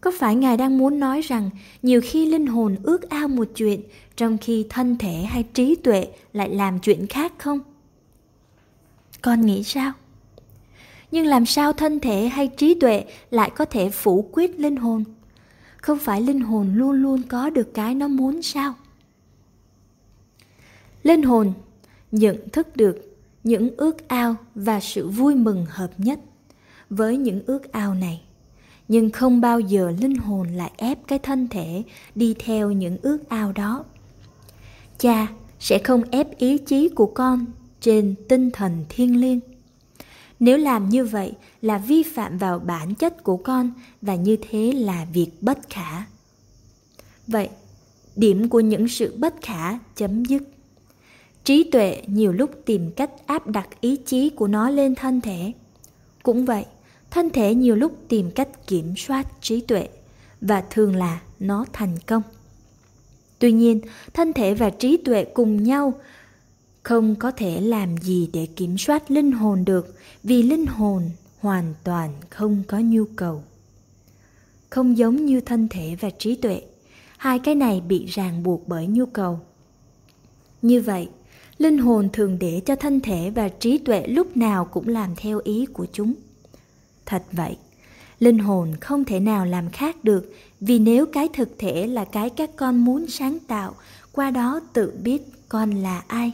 Có phải ngài đang muốn nói rằng nhiều khi linh hồn ước ao một chuyện trong khi thân thể hay trí tuệ lại làm chuyện khác không? Con nghĩ sao? Nhưng làm sao thân thể hay trí tuệ lại có thể phủ quyết linh hồn? Không phải linh hồn luôn luôn có được cái nó muốn sao? Linh hồn, nhận thức được những ước ao và sự vui mừng hợp nhất với những ước ao này. Nhưng không bao giờ linh hồn lại ép cái thân thể đi theo những ước ao đó cha sẽ không ép ý chí của con trên tinh thần thiêng liêng. Nếu làm như vậy là vi phạm vào bản chất của con và như thế là việc bất khả. Vậy, điểm của những sự bất khả chấm dứt. Trí tuệ nhiều lúc tìm cách áp đặt ý chí của nó lên thân thể. Cũng vậy, thân thể nhiều lúc tìm cách kiểm soát trí tuệ và thường là nó thành công tuy nhiên, thân thể và trí tuệ cùng nhau không có thể làm gì để kiểm soát linh hồn được, vì linh hồn hoàn toàn không có nhu cầu. Không giống như thân thể và trí tuệ, hai cái này bị ràng buộc bởi nhu cầu. Như vậy, linh hồn thường để cho thân thể và trí tuệ lúc nào cũng làm theo ý của chúng. Thật vậy, linh hồn không thể nào làm khác được vì nếu cái thực thể là cái các con muốn sáng tạo, qua đó tự biết con là ai.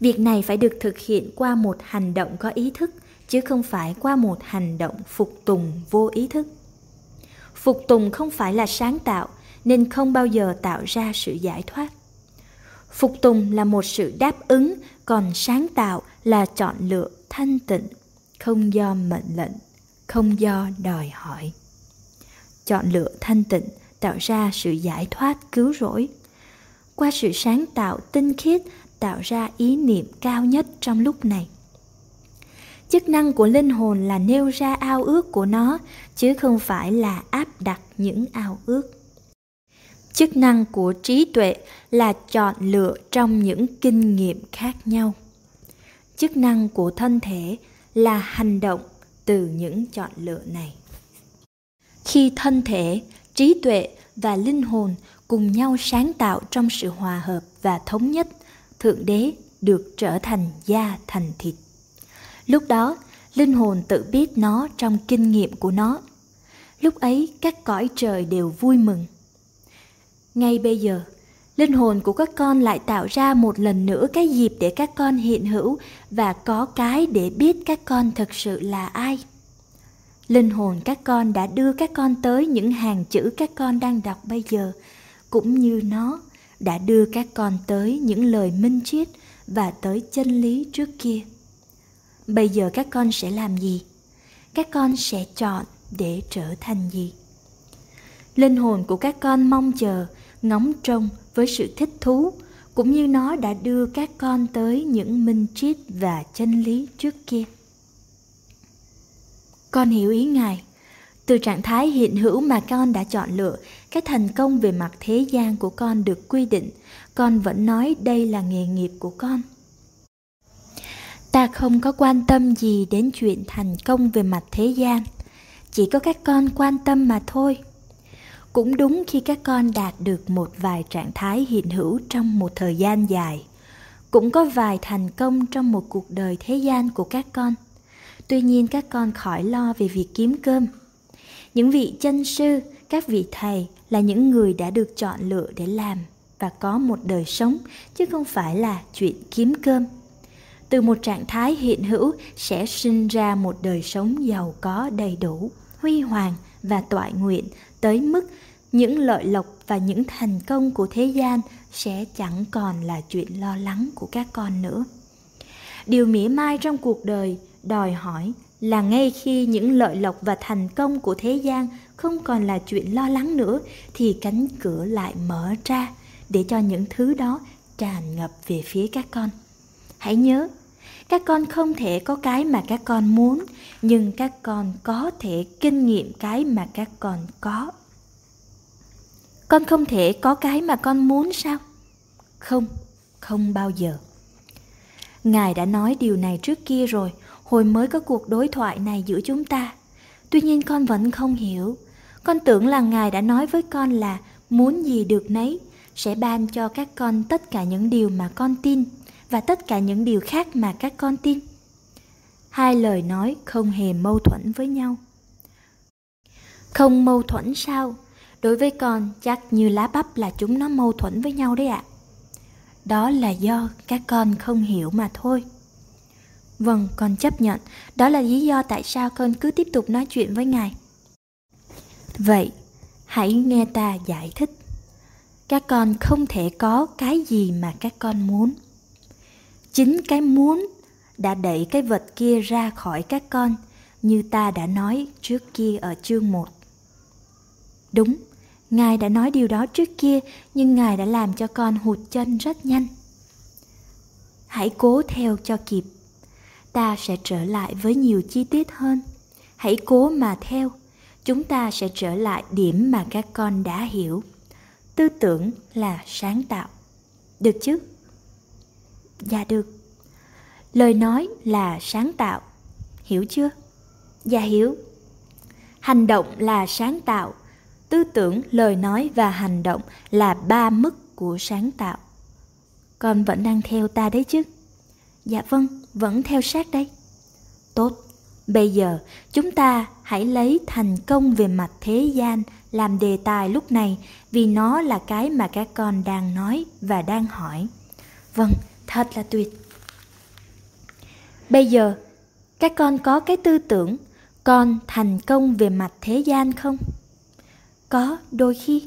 Việc này phải được thực hiện qua một hành động có ý thức, chứ không phải qua một hành động phục tùng vô ý thức. Phục tùng không phải là sáng tạo, nên không bao giờ tạo ra sự giải thoát. Phục tùng là một sự đáp ứng, còn sáng tạo là chọn lựa thanh tịnh, không do mệnh lệnh, không do đòi hỏi chọn lựa thanh tịnh, tạo ra sự giải thoát, cứu rỗi. Qua sự sáng tạo tinh khiết, tạo ra ý niệm cao nhất trong lúc này. Chức năng của linh hồn là nêu ra ao ước của nó, chứ không phải là áp đặt những ao ước. Chức năng của trí tuệ là chọn lựa trong những kinh nghiệm khác nhau. Chức năng của thân thể là hành động từ những chọn lựa này khi thân thể, trí tuệ và linh hồn cùng nhau sáng tạo trong sự hòa hợp và thống nhất, thượng đế được trở thành da thành thịt. Lúc đó, linh hồn tự biết nó trong kinh nghiệm của nó. Lúc ấy, các cõi trời đều vui mừng. Ngay bây giờ, linh hồn của các con lại tạo ra một lần nữa cái dịp để các con hiện hữu và có cái để biết các con thật sự là ai linh hồn các con đã đưa các con tới những hàng chữ các con đang đọc bây giờ. Cũng như nó đã đưa các con tới những lời minh triết và tới chân lý trước kia. Bây giờ các con sẽ làm gì? Các con sẽ chọn để trở thành gì? Linh hồn của các con mong chờ, ngóng trông với sự thích thú, cũng như nó đã đưa các con tới những minh triết và chân lý trước kia. Con hiểu ý Ngài. Từ trạng thái hiện hữu mà con đã chọn lựa, cái thành công về mặt thế gian của con được quy định, con vẫn nói đây là nghề nghiệp của con. Ta không có quan tâm gì đến chuyện thành công về mặt thế gian, chỉ có các con quan tâm mà thôi. Cũng đúng khi các con đạt được một vài trạng thái hiện hữu trong một thời gian dài, cũng có vài thành công trong một cuộc đời thế gian của các con. Tuy nhiên các con khỏi lo về việc kiếm cơm. Những vị chân sư, các vị thầy là những người đã được chọn lựa để làm và có một đời sống chứ không phải là chuyện kiếm cơm từ một trạng thái hiện hữu sẽ sinh ra một đời sống giàu có đầy đủ huy hoàng và toại nguyện tới mức những lợi lộc và những thành công của thế gian sẽ chẳng còn là chuyện lo lắng của các con nữa điều mỉa mai trong cuộc đời đòi hỏi là ngay khi những lợi lộc và thành công của thế gian không còn là chuyện lo lắng nữa, thì cánh cửa lại mở ra để cho những thứ đó tràn ngập về phía các con. Hãy nhớ, các con không thể có cái mà các con muốn, nhưng các con có thể kinh nghiệm cái mà các con có. Con không thể có cái mà con muốn sao? Không không bao giờ. Ngài đã nói điều này trước kia rồi hồi mới có cuộc đối thoại này giữa chúng ta. Tuy nhiên con vẫn không hiểu. Con tưởng là ngài đã nói với con là muốn gì được nấy sẽ ban cho các con tất cả những điều mà con tin và tất cả những điều khác mà các con tin. Hai lời nói không hề mâu thuẫn với nhau. Không mâu thuẫn sao? Đối với con, chắc như lá bắp là chúng nó mâu thuẫn với nhau đấy ạ. Đó là do các con không hiểu mà thôi vâng con chấp nhận đó là lý do tại sao con cứ tiếp tục nói chuyện với ngài vậy hãy nghe ta giải thích các con không thể có cái gì mà các con muốn chính cái muốn đã đẩy cái vật kia ra khỏi các con như ta đã nói trước kia ở chương 1. Đúng, Ngài đã nói điều đó trước kia nhưng Ngài đã làm cho con hụt chân rất nhanh. Hãy cố theo cho kịp. Ta sẽ trở lại với nhiều chi tiết hơn. Hãy cố mà theo. Chúng ta sẽ trở lại điểm mà các con đã hiểu. Tư tưởng là sáng tạo. Được chứ? Dạ được. Lời nói là sáng tạo. Hiểu chưa? Dạ hiểu. Hành động là sáng tạo. Tư tưởng, lời nói và hành động là ba mức của sáng tạo. Con vẫn đang theo ta đấy chứ? Dạ vâng, vẫn theo sát đấy. Tốt, bây giờ chúng ta hãy lấy thành công về mặt thế gian làm đề tài lúc này vì nó là cái mà các con đang nói và đang hỏi. Vâng, thật là tuyệt. Bây giờ các con có cái tư tưởng con thành công về mặt thế gian không? Có đôi khi.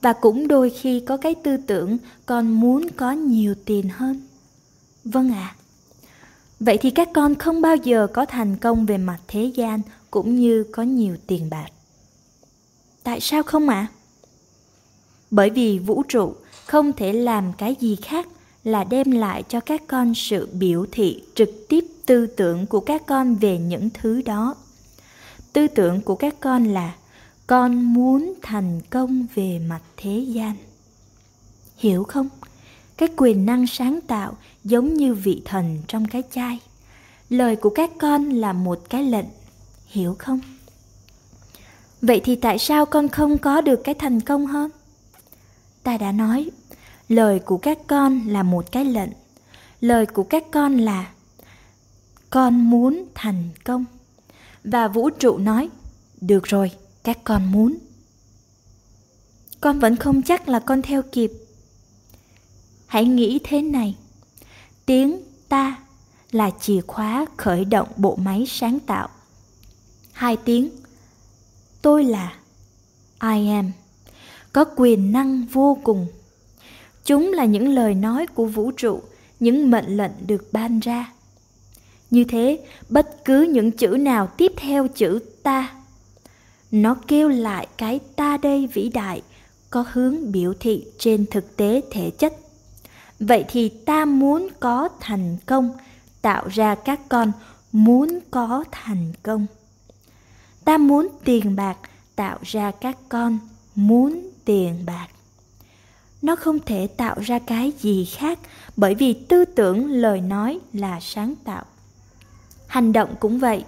Và cũng đôi khi có cái tư tưởng con muốn có nhiều tiền hơn. Vâng ạ. à vậy thì các con không bao giờ có thành công về mặt thế gian cũng như có nhiều tiền bạc. Tại sao không ạ? À? bởi vì vũ trụ không thể làm cái gì khác là đem lại cho các con sự biểu thị trực tiếp tư tưởng của các con về những thứ đó. Tư tưởng của các con là con muốn thành công về mặt thế gian. Hiểu không? Cái quyền năng sáng tạo giống như vị thần trong cái chai. Lời của các con là một cái lệnh, hiểu không? Vậy thì tại sao con không có được cái thành công hơn? Ta đã nói, lời của các con là một cái lệnh. Lời của các con là, con muốn thành công. Và vũ trụ nói, được rồi, các con muốn. Con vẫn không chắc là con theo kịp hãy nghĩ thế này. Tiếng ta là chìa khóa khởi động bộ máy sáng tạo. Hai tiếng. Tôi là i am. Có quyền năng vô cùng. Chúng là những lời nói của vũ trụ, những mệnh lệnh được ban ra. Như thế, bất cứ những chữ nào tiếp theo chữ ta, nó kêu lại cái ta đây vĩ đại, có hướng biểu thị trên thực tế thể chất vậy thì ta muốn có thành công, tạo ra các con muốn có thành công. Ta muốn tiền bạc, tạo ra các con muốn tiền bạc. Nó không thể tạo ra cái gì khác bởi vì tư tưởng, lời nói là sáng tạo. Hành động cũng vậy.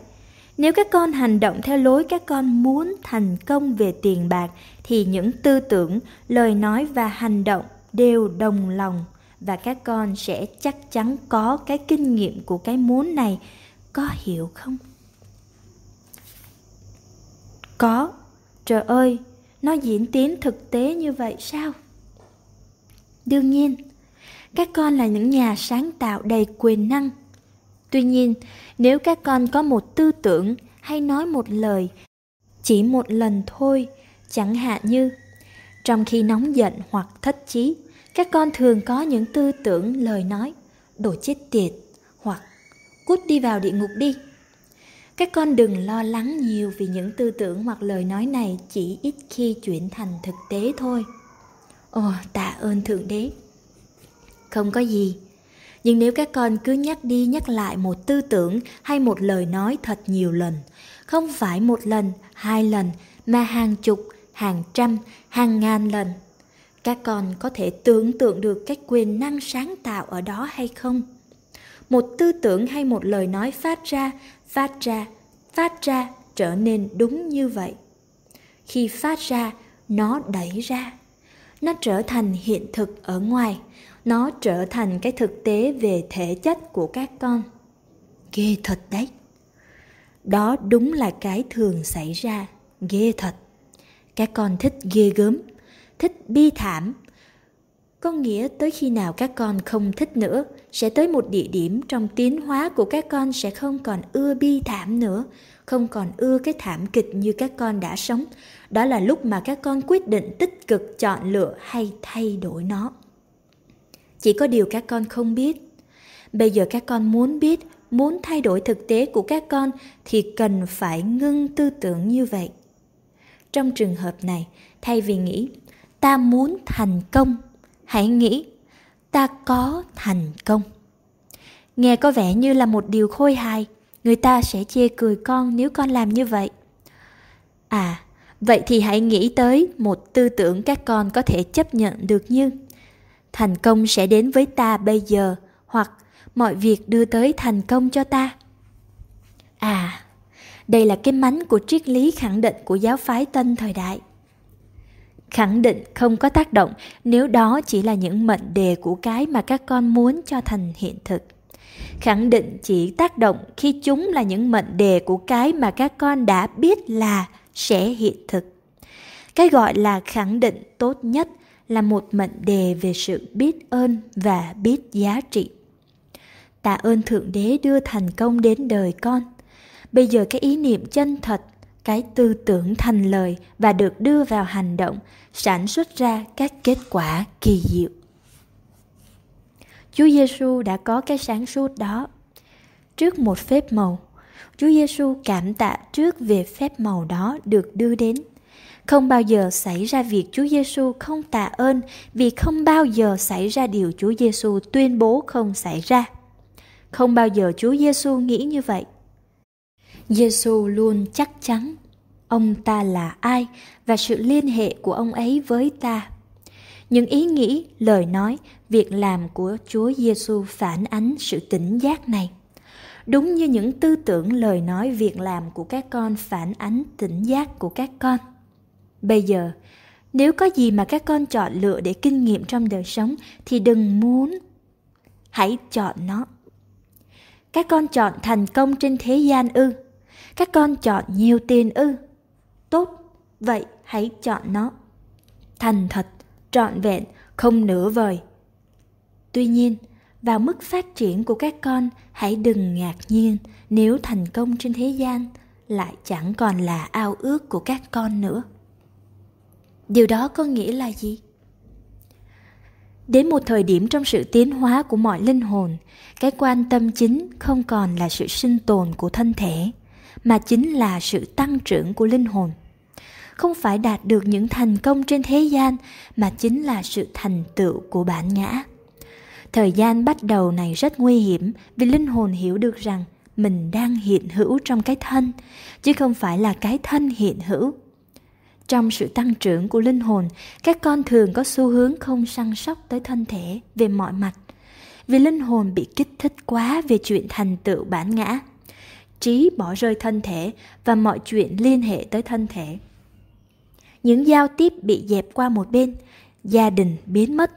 Nếu các con hành động theo lối các con muốn thành công về tiền bạc, thì những tư tưởng, lời nói và hành động đều đồng lòng và các con sẽ chắc chắn có cái kinh nghiệm của cái muốn này. Có hiểu không? Có. Trời ơi, nó diễn tiến thực tế như vậy sao? Đương nhiên, các con là những nhà sáng tạo đầy quyền năng. Tuy nhiên, nếu các con có một tư tưởng hay nói một lời chỉ một lần thôi, chẳng hạn như trong khi nóng giận hoặc thất chí các con thường có những tư tưởng, lời nói đổ chết tiệt hoặc cút đi vào địa ngục đi. Các con đừng lo lắng nhiều vì những tư tưởng hoặc lời nói này chỉ ít khi chuyển thành thực tế thôi. Ồ, tạ ơn thượng đế. Không có gì. Nhưng nếu các con cứ nhắc đi nhắc lại một tư tưởng hay một lời nói thật nhiều lần, không phải một lần, hai lần, mà hàng chục, hàng trăm, hàng ngàn lần các con có thể tưởng tượng được cái quyền năng sáng tạo ở đó hay không? Một tư tưởng hay một lời nói phát ra phát ra phát ra trở nên đúng như vậy. Khi phát ra, nó đẩy ra. Nó trở thành hiện thực ở ngoài. Nó trở thành cái thực tế về thể chất của các con. Ghê thật đấy. Đó đúng là cái thường xảy ra. Ghê thật. Các con thích ghê gớm thích bi thảm. Có nghĩa tới khi nào các con không thích nữa, sẽ tới một địa điểm trong tiến hóa của các con sẽ không còn ưa bi thảm nữa, không còn ưa cái thảm kịch như các con đã sống. Đó là lúc mà các con quyết định tích cực chọn lựa hay thay đổi nó. Chỉ có điều các con không biết. Bây giờ các con muốn biết, muốn thay đổi thực tế của các con thì cần phải ngưng tư tưởng như vậy. Trong trường hợp này, thay vì nghĩ ta muốn thành công. Hãy nghĩ, ta có thành công. Nghe có vẻ như là một điều khôi hài, người ta sẽ chê cười con nếu con làm như vậy. À vậy thì hãy nghĩ tới một tư tưởng các con có thể chấp nhận được như. Thành công sẽ đến với ta bây giờ, hoặc mọi việc đưa tới thành công cho ta. À đây là cái mánh của triết lý khẳng định của giáo phái tân thời đại khẳng định không có tác động nếu đó chỉ là những mệnh đề của cái mà các con muốn cho thành hiện thực. Khẳng định chỉ tác động khi chúng là những mệnh đề của cái mà các con đã biết là sẽ hiện thực. Cái gọi là khẳng định tốt nhất là một mệnh đề về sự biết ơn và biết giá trị. Tạ ơn thượng đế đưa thành công đến đời con. Bây giờ cái ý niệm chân thật cái tư tưởng thành lời và được đưa vào hành động sản xuất ra các kết quả kỳ diệu Chúa Giêsu đã có cái sáng suốt đó. Trước một phép màu, Chúa Giêsu cảm tạ trước về phép màu đó được đưa đến. Không bao giờ xảy ra việc Chúa Giêsu không tạ ơn vì không bao giờ xảy ra điều Chúa Giêsu tuyên bố không xảy ra. Không bao giờ Chúa Giêsu nghĩ như vậy. Giêsu luôn chắc chắn ông ta là ai và sự liên hệ của ông ấy với ta. Những ý nghĩ, lời nói, việc làm của Chúa Giêsu phản ánh sự tỉnh giác này. Đúng như những tư tưởng, lời nói, việc làm của các con phản ánh tỉnh giác của các con. Bây giờ, nếu có gì mà các con chọn lựa để kinh nghiệm trong đời sống thì đừng muốn. Hãy chọn nó. Các con chọn thành công trên thế gian ư? Các con chọn nhiều tiền ư? Tốt, vậy hãy chọn nó. Thành thật, trọn vẹn, không nửa vời. Tuy nhiên, vào mức phát triển của các con, hãy đừng ngạc nhiên nếu thành công trên thế gian lại chẳng còn là ao ước của các con nữa. Điều đó có nghĩa là gì? Đến một thời điểm trong sự tiến hóa của mọi linh hồn, cái quan tâm chính không còn là sự sinh tồn của thân thể, mà chính là sự tăng trưởng của linh hồn. Không phải đạt được những thành công trên thế gian, mà chính là sự thành tựu của bản ngã. Thời gian bắt đầu này rất nguy hiểm vì linh hồn hiểu được rằng mình đang hiện hữu trong cái thân, chứ không phải là cái thân hiện hữu. Trong sự tăng trưởng của linh hồn, các con thường có xu hướng không săn sóc tới thân thể, về mọi mặt. Vì linh hồn bị kích thích quá về chuyện thành tựu bản ngã trí bỏ rơi thân thể và mọi chuyện liên hệ tới thân thể. Những giao tiếp bị dẹp qua một bên, gia đình biến mất,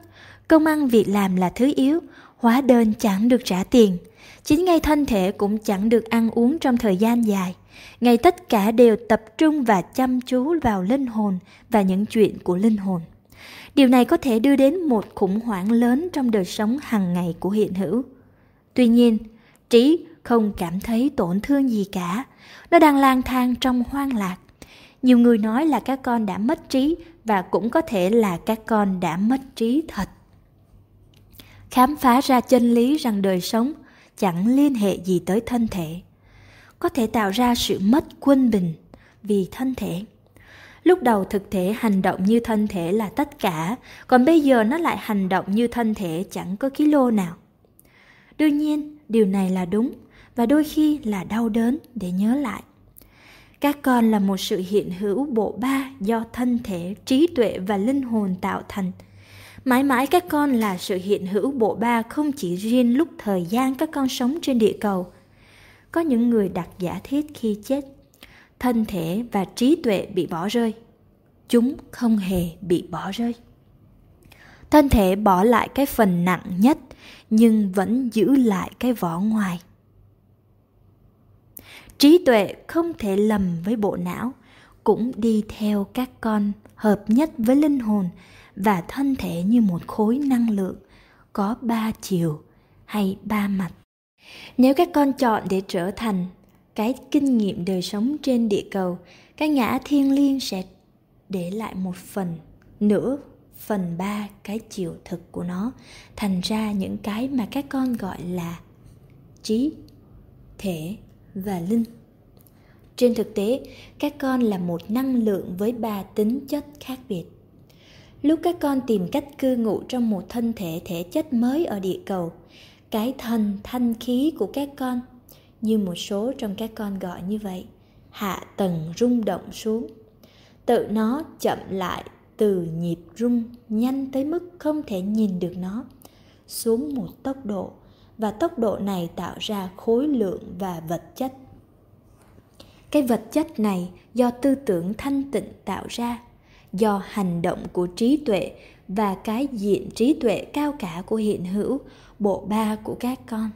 công ăn việc làm là thứ yếu, hóa đơn chẳng được trả tiền, chính ngay thân thể cũng chẳng được ăn uống trong thời gian dài. Ngay tất cả đều tập trung và chăm chú vào linh hồn và những chuyện của linh hồn. Điều này có thể đưa đến một khủng hoảng lớn trong đời sống hàng ngày của hiện hữu. Tuy nhiên, trí không cảm thấy tổn thương gì cả. Nó đang lang thang trong hoang lạc. Nhiều người nói là các con đã mất trí và cũng có thể là các con đã mất trí thật. Khám phá ra chân lý rằng đời sống chẳng liên hệ gì tới thân thể. Có thể tạo ra sự mất quân bình vì thân thể. Lúc đầu thực thể hành động như thân thể là tất cả, còn bây giờ nó lại hành động như thân thể chẳng có kilo nào. Đương nhiên, điều này là đúng và đôi khi là đau đớn để nhớ lại. Các con là một sự hiện hữu bộ ba do thân thể, trí tuệ và linh hồn tạo thành. Mãi mãi các con là sự hiện hữu bộ ba không chỉ riêng lúc thời gian các con sống trên địa cầu. Có những người đặt giả thiết khi chết, thân thể và trí tuệ bị bỏ rơi. Chúng không hề bị bỏ rơi. Thân thể bỏ lại cái phần nặng nhất, nhưng vẫn giữ lại cái vỏ ngoài trí tuệ không thể lầm với bộ não, cũng đi theo các con hợp nhất với linh hồn và thân thể như một khối năng lượng có ba chiều hay ba mặt. Nếu các con chọn để trở thành cái kinh nghiệm đời sống trên địa cầu cái ngã thiên liêng sẽ để lại một phần nửa, phần ba cái chiều thực của nó, thành ra những cái mà các con gọi là trí thể và linh. Trên thực tế, các con là một năng lượng với ba tính chất khác biệt. Lúc các con tìm cách cư ngụ trong một thân thể thể chất mới ở địa cầu, cái thân thanh khí của các con, như một số trong các con gọi như vậy, hạ tầng rung động xuống. Tự nó chậm lại từ nhịp rung nhanh tới mức không thể nhìn được nó, xuống một tốc độ và tốc độ này tạo ra khối lượng và vật chất. Cái vật chất này do tư tưởng thanh tịnh tạo ra, do hành động của trí tuệ và cái diện trí tuệ cao cả của hiện hữu, bộ ba của các con.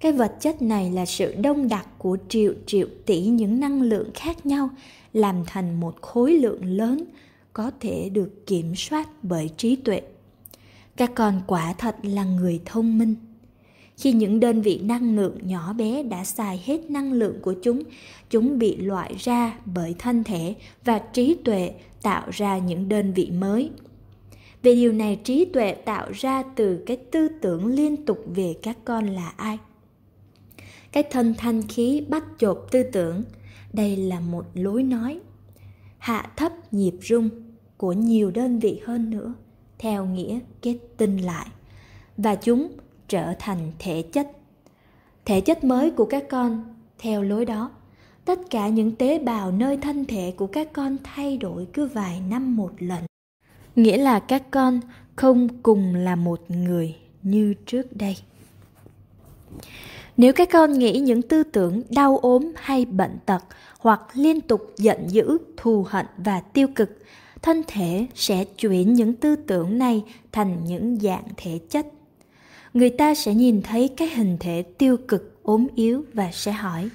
Cái vật chất này là sự đông đặc của triệu triệu tỷ những năng lượng khác nhau, làm thành một khối lượng lớn, có thể được kiểm soát bởi trí tuệ. Các con quả thật là người thông minh khi những đơn vị năng lượng nhỏ bé đã xài hết năng lượng của chúng chúng bị loại ra bởi thân thể và trí tuệ tạo ra những đơn vị mới. Về điều này, trí tuệ tạo ra từ cái tư tưởng liên tục về các con là ai? Cái thân thanh khí bắt chộp tư tưởng, đây là một lối nói. Hạ thấp nhịp rung của nhiều đơn vị hơn nữa, theo nghĩa kết tinh lại. Và chúng trở thành thể chất. Thể chất mới của các con, theo lối đó, tất cả những tế bào nơi thân thể của các con thay đổi cứ vài năm một lần. Nghĩa là các con không cùng là một người như trước đây. Nếu các con nghĩ những tư tưởng đau ốm hay bệnh tật hoặc liên tục giận dữ, thù hận và tiêu cực, thân thể sẽ chuyển những tư tưởng này thành những dạng thể chất người ta sẽ nhìn thấy cái hình thể tiêu cực, ốm yếu và sẽ hỏi,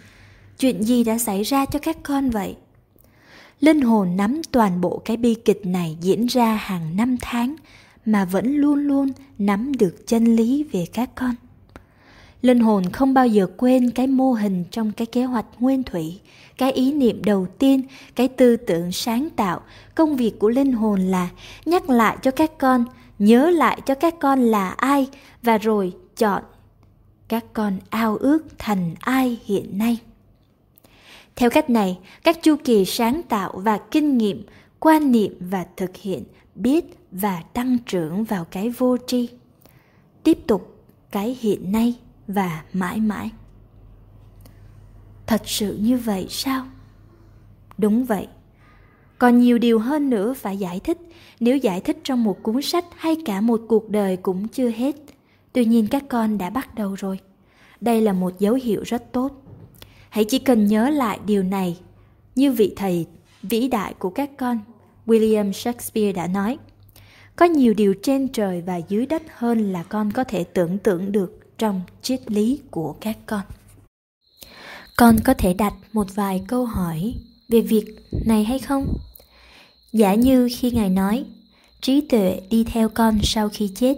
chuyện gì đã xảy ra cho các con vậy? Linh hồn nắm toàn bộ cái bi kịch này diễn ra hàng năm tháng mà vẫn luôn luôn nắm được chân lý về các con. Linh hồn không bao giờ quên cái mô hình trong cái kế hoạch nguyên thủy, cái ý niệm đầu tiên, cái tư tưởng sáng tạo. Công việc của linh hồn là nhắc lại cho các con nhớ lại cho các con là ai và rồi chọn các con ao ước thành ai hiện nay. Theo cách này, các chu kỳ sáng tạo và kinh nghiệm, quan niệm và thực hiện biết và tăng trưởng vào cái vô tri, tiếp tục cái hiện nay và mãi mãi. Thật sự như vậy sao? Đúng vậy còn nhiều điều hơn nữa phải giải thích. Nếu giải thích trong một cuốn sách hay cả một cuộc đời cũng chưa hết. Tuy nhiên các con đã bắt đầu rồi. Đây là một dấu hiệu rất tốt. Hãy chỉ cần nhớ lại điều này. Như vị thầy, vĩ đại của các con, william shakespeare đã nói, có nhiều điều trên trời và dưới đất hơn là con có thể tưởng tượng được trong triết lý của các con. Con có thể đặt một vài câu hỏi về việc này hay không? Giả như khi ngài nói, trí tuệ đi theo con sau khi chết.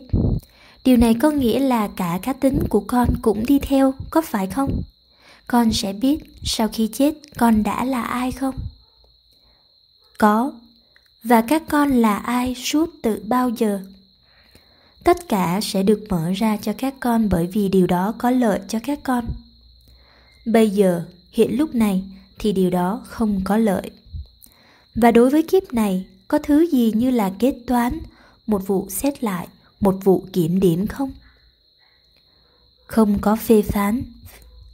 Điều này có nghĩa là cả cá tính của con cũng đi theo, có phải không? Con sẽ biết sau khi chết con đã là ai không? Có. Và các con là ai suốt từ bao giờ? Tất cả sẽ được mở ra cho các con bởi vì điều đó có lợi cho các con. Bây giờ, hiện lúc này thì điều đó không có lợi và đối với kiếp này, có thứ gì như là kết toán, một vụ xét lại, một vụ kiểm điểm không? Không có phê phán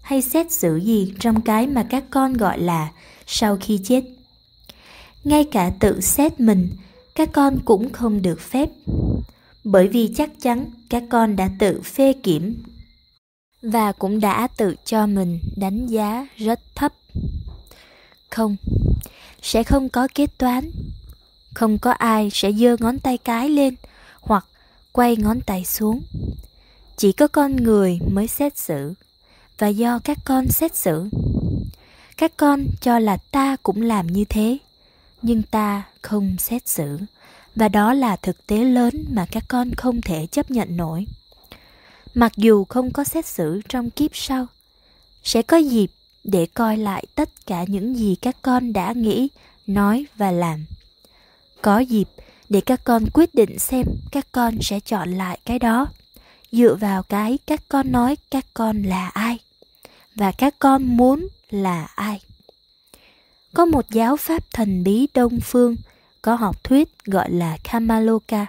hay xét xử gì trong cái mà các con gọi là sau khi chết. Ngay cả tự xét mình, các con cũng không được phép. Bởi vì chắc chắn các con đã tự phê kiểm và cũng đã tự cho mình đánh giá rất thấp. Không sẽ không có kết toán. Không có ai sẽ giơ ngón tay cái lên hoặc quay ngón tay xuống. Chỉ có con người mới xét xử. Và do các con xét xử, các con cho là ta cũng làm như thế, nhưng ta không xét xử. Và đó là thực tế lớn mà các con không thể chấp nhận nổi. Mặc dù không có xét xử trong kiếp sau, sẽ có dịp để coi lại tất cả những gì các con đã nghĩ nói và làm. Có dịp để các con quyết định xem các con sẽ chọn lại cái đó. Dựa vào cái các con nói các con là ai và các con muốn là ai. Có một giáo pháp thần bí đông phương có học thuyết gọi là Kamaloka.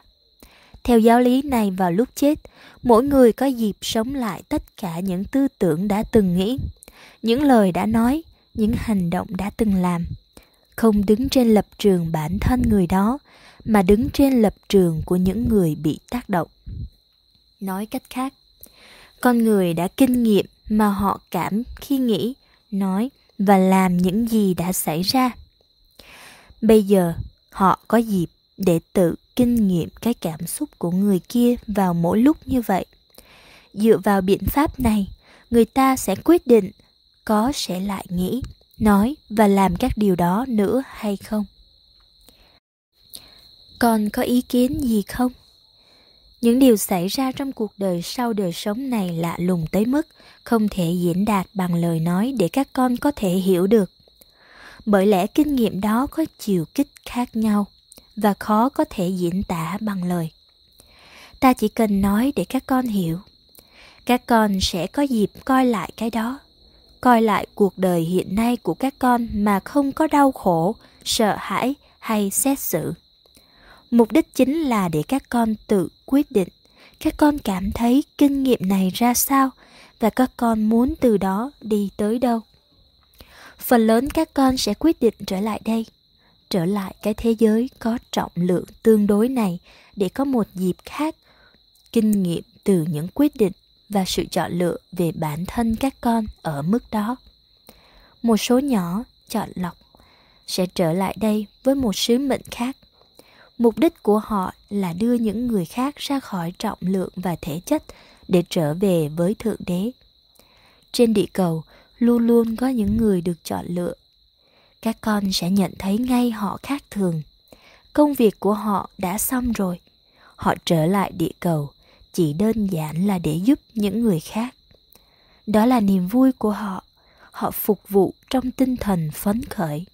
Theo giáo lý này vào lúc chết, mỗi người có dịp sống lại tất cả những tư tưởng đã từng nghĩ, những lời đã nói, những hành động đã từng làm. Không đứng trên lập trường bản thân người đó, mà đứng trên lập trường của những người bị tác động. Nói cách khác, con người đã kinh nghiệm mà họ cảm khi nghĩ, nói và làm những gì đã xảy ra. Bây giờ, họ có dịp để tự kinh nghiệm cái cảm xúc của người kia vào mỗi lúc như vậy dựa vào biện pháp này người ta sẽ quyết định có sẽ lại nghĩ, nói và làm các điều đó nữa hay không? Còn có ý kiến gì không? Những điều xảy ra trong cuộc đời sau đời sống này lạ lùng tới mức không thể diễn đạt bằng lời nói để các con có thể hiểu được. Bởi lẽ kinh nghiệm đó có chiều kích khác nhau và khó có thể diễn tả bằng lời. Ta chỉ cần nói để các con hiểu. Các con sẽ có dịp coi lại cái đó coi lại cuộc đời hiện nay của các con mà không có đau khổ, sợ hãi hay xét xử. Mục đích chính là để các con tự quyết định các con cảm thấy kinh nghiệm này ra sao và các con muốn từ đó đi tới đâu. Phần lớn các con sẽ quyết định trở lại đây, trở lại cái thế giới có trọng lượng tương đối này để có một dịp khác, kinh nghiệm từ những quyết định và sự chọn lựa về bản thân các con ở mức đó. Một số nhỏ, chọn lọc, sẽ trở lại đây với một sứ mệnh khác. Mục đích của họ là đưa những người khác ra khỏi trọng lượng và thể chất để trở về với thượng đế. Trên địa cầu, luôn luôn có những người được chọn lựa. Các con sẽ nhận thấy ngay họ khác thường. Công việc của họ đã xong rồi. Họ trở lại địa cầu chỉ đơn giản là để giúp những người khác. Đó là niềm vui của họ. Họ phục vụ trong tinh thần phấn khởi.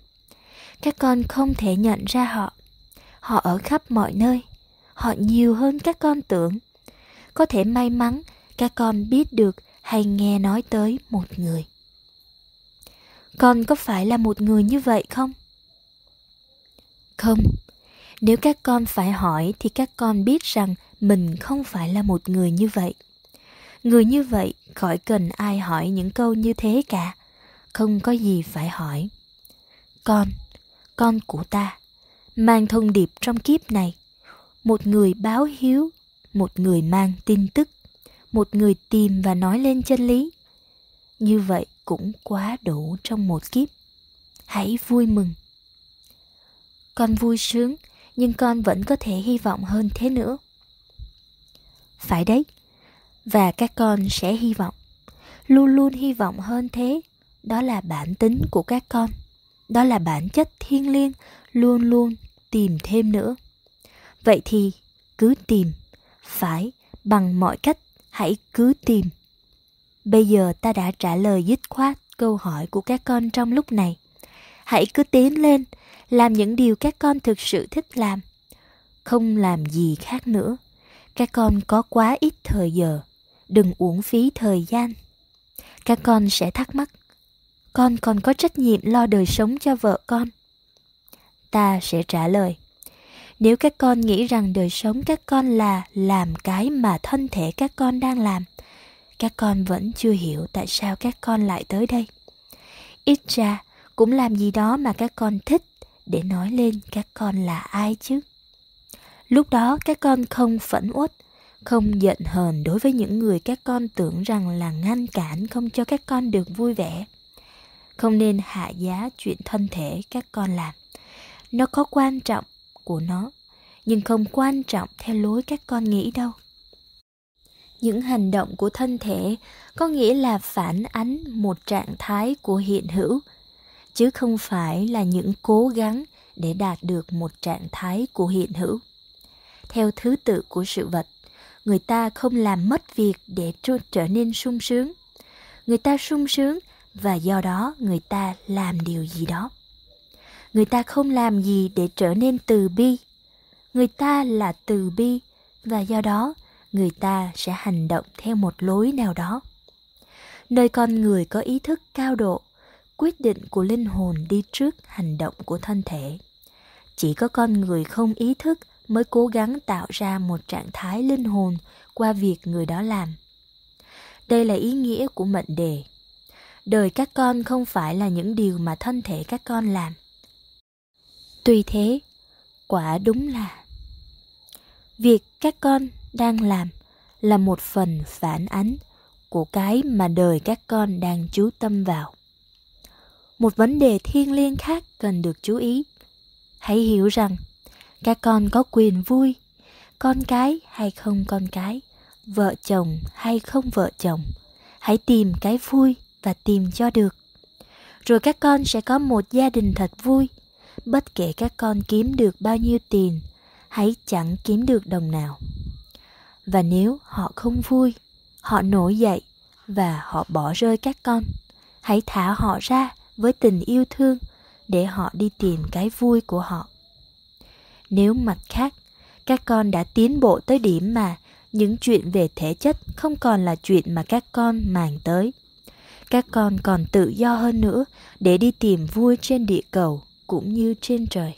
Các con không thể nhận ra họ. Họ ở khắp mọi nơi. Họ nhiều hơn các con tưởng. Có thể may mắn các con biết được hay nghe nói tới một người. Con có phải là một người như vậy không? Không. Nếu các con phải hỏi thì các con biết rằng mình không phải là một người như vậy người như vậy khỏi cần ai hỏi những câu như thế cả không có gì phải hỏi. Con, con của ta, mang thông điệp trong kiếp này. Một người báo hiếu, một người mang tin tức, một người tìm và nói lên chân lý. Như vậy cũng quá đủ trong một kiếp. Hãy vui mừng. Con vui sướng, nhưng con vẫn có thể hy vọng hơn thế nữa. Phải đấy, và các con sẽ hy vọng, luôn luôn hy vọng hơn thế. Đó là bản tính của các con, đó là bản chất thiêng liêng, luôn luôn tìm thêm nữa. Vậy thì cứ tìm, phải bằng mọi cách hãy cứ tìm. Bây giờ ta đã trả lời dứt khoát câu hỏi của các con trong lúc này. Hãy cứ tiến lên, làm những điều các con thực sự thích làm. Không làm gì khác nữa. Các con có quá ít thời giờ, đừng uổng phí thời gian. Các con sẽ thắc mắc, con còn có trách nhiệm lo đời sống cho vợ con. Ta sẽ trả lời, nếu các con nghĩ rằng đời sống các con là làm cái mà thân thể các con đang làm các con vẫn chưa hiểu tại sao các con lại tới đây ít ra cũng làm gì đó mà các con thích để nói lên các con là ai chứ lúc đó, các con không phẫn uất, không giận hờn đối với những người các con tưởng rằng là ngăn cản không cho các con được vui vẻ. Không nên hạ giá chuyện thân thể các con làm. Nó có quan trọng của nó, nhưng không quan trọng theo lối các con nghĩ đâu. Những hành động của thân thể có nghĩa là phản ánh một trạng thái của hiện hữu, chứ không phải là những cố gắng để đạt được một trạng thái của hiện hữu theo thứ tự của sự vật. Người ta không làm mất việc để trở nên sung sướng. Người ta sung sướng và do đó người ta làm điều gì đó. Người ta không làm gì để trở nên từ bi. Người ta là từ bi và do đó người ta sẽ hành động theo một lối nào đó. Nơi con người có ý thức cao độ, quyết định của linh hồn đi trước hành động của thân thể. Chỉ có con người không ý thức mới cố gắng tạo ra một trạng thái linh hồn qua việc người đó làm. Đây là ý nghĩa của mệnh đề. Đời các con không phải là những điều mà thân thể các con làm. Tuy thế, quả đúng là việc các con đang làm là một phần phản ánh của cái mà đời các con đang chú tâm vào. Một vấn đề thiêng liêng khác cần được chú ý. Hãy hiểu rằng các con có quyền vui, con cái hay không con cái, vợ chồng hay không vợ chồng. Hãy tìm cái vui và tìm cho được. Rồi các con sẽ có một gia đình thật vui. Bất kể các con kiếm được bao nhiêu tiền, hãy chẳng kiếm được đồng nào. Và nếu họ không vui, họ nổi dậy và họ bỏ rơi các con, hãy thả họ ra với tình yêu thương để họ đi tìm cái vui của họ nếu mặt khác các con đã tiến bộ tới điểm mà những chuyện về thể chất không còn là chuyện mà các con màng tới các con còn tự do hơn nữa để đi tìm vui trên địa cầu cũng như trên trời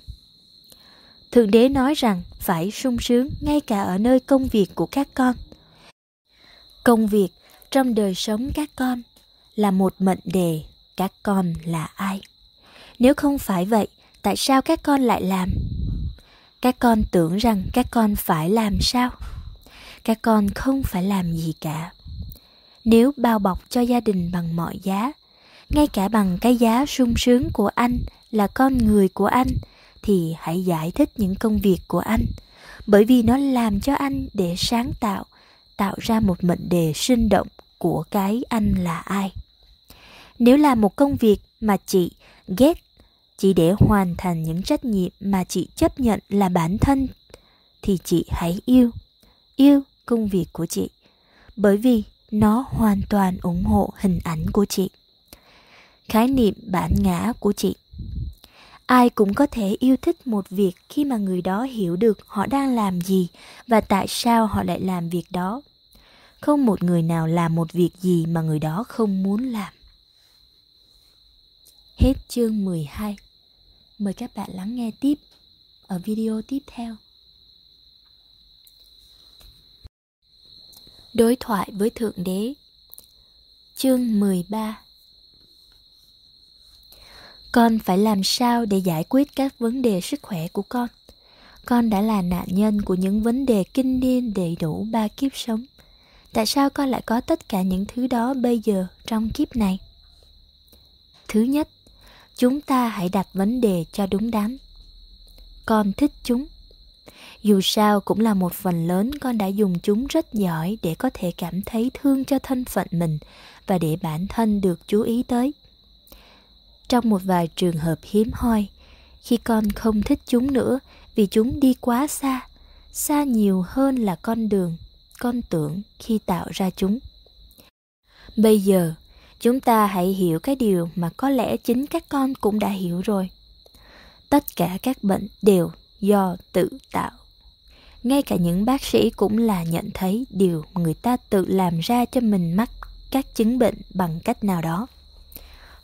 Thượng đế nói rằng phải sung sướng ngay cả ở nơi công việc của các con. Công việc trong đời sống các con là một mệnh đề các con là ai. Nếu không phải vậy, tại sao các con lại làm? Các con tưởng rằng các con phải làm sao? Các con không phải làm gì cả. Nếu bao bọc cho gia đình bằng mọi giá, ngay cả bằng cái giá sung sướng của anh là con người của anh thì hãy giải thích những công việc của anh bởi vì nó làm cho anh để sáng tạo tạo ra một mệnh đề sinh động của cái anh là ai nếu là một công việc mà chị ghét chỉ để hoàn thành những trách nhiệm mà chị chấp nhận là bản thân, thì chị hãy yêu yêu công việc của chị, bởi vì nó hoàn toàn ủng hộ hình ảnh của chị, khái niệm bản ngã của chị. Ai cũng có thể yêu thích một việc khi mà người đó hiểu được họ đang làm gì và tại sao họ lại làm việc đó. Không một người nào làm một việc gì mà người đó không muốn làm. Hết chương 12 mời các bạn lắng nghe tiếp, ở video tiếp theo. Đối thoại với thượng đế, chương 13 con phải làm sao để giải quyết các vấn đề sức khỏe của con? Con đã là nạn nhân của những vấn đề kinh niên đầy đủ ba kiếp sống. Tại sao con lại có tất cả những thứ đó bây giờ trong kiếp này? Thứ nhất chúng ta hãy đặt vấn đề cho đúng đắn. Con thích chúng. Dù sao cũng là một phần lớn, con đã dùng chúng rất giỏi để có thể cảm thấy thương cho thân phận mình và để bản thân được chú ý tới. Trong một vài trường hợp hiếm hoi, khi con không thích chúng nữa vì chúng đi quá xa xa nhiều hơn là con đường, con tưởng khi tạo ra chúng. Bây giờ chúng ta hãy hiểu cái điều mà có lẽ chính các con cũng đã hiểu rồi. Tất cả các bệnh đều do tự tạo. Ngay cả những bác sĩ cũng là nhận thấy điều người ta tự làm ra cho mình mắc các chứng bệnh bằng cách nào đó.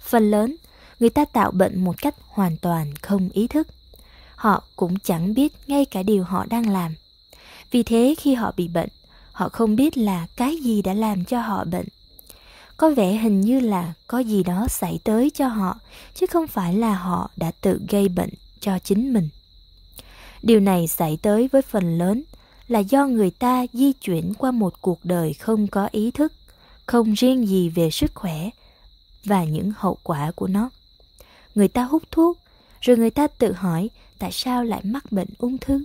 Phần lớn, người ta tạo bệnh một cách hoàn toàn không ý thức. Họ cũng chẳng biết ngay cả điều họ đang làm. Vì thế khi họ bị bệnh, họ không biết là cái gì đã làm cho họ bệnh có vẻ hình như là có gì đó xảy tới cho họ, chứ không phải là họ đã tự gây bệnh cho chính mình. Điều này xảy tới với phần lớn là do người ta di chuyển qua một cuộc đời không có ý thức, không riêng gì về sức khỏe và những hậu quả của nó. Người ta hút thuốc, rồi người ta tự hỏi tại sao lại mắc bệnh ung thư.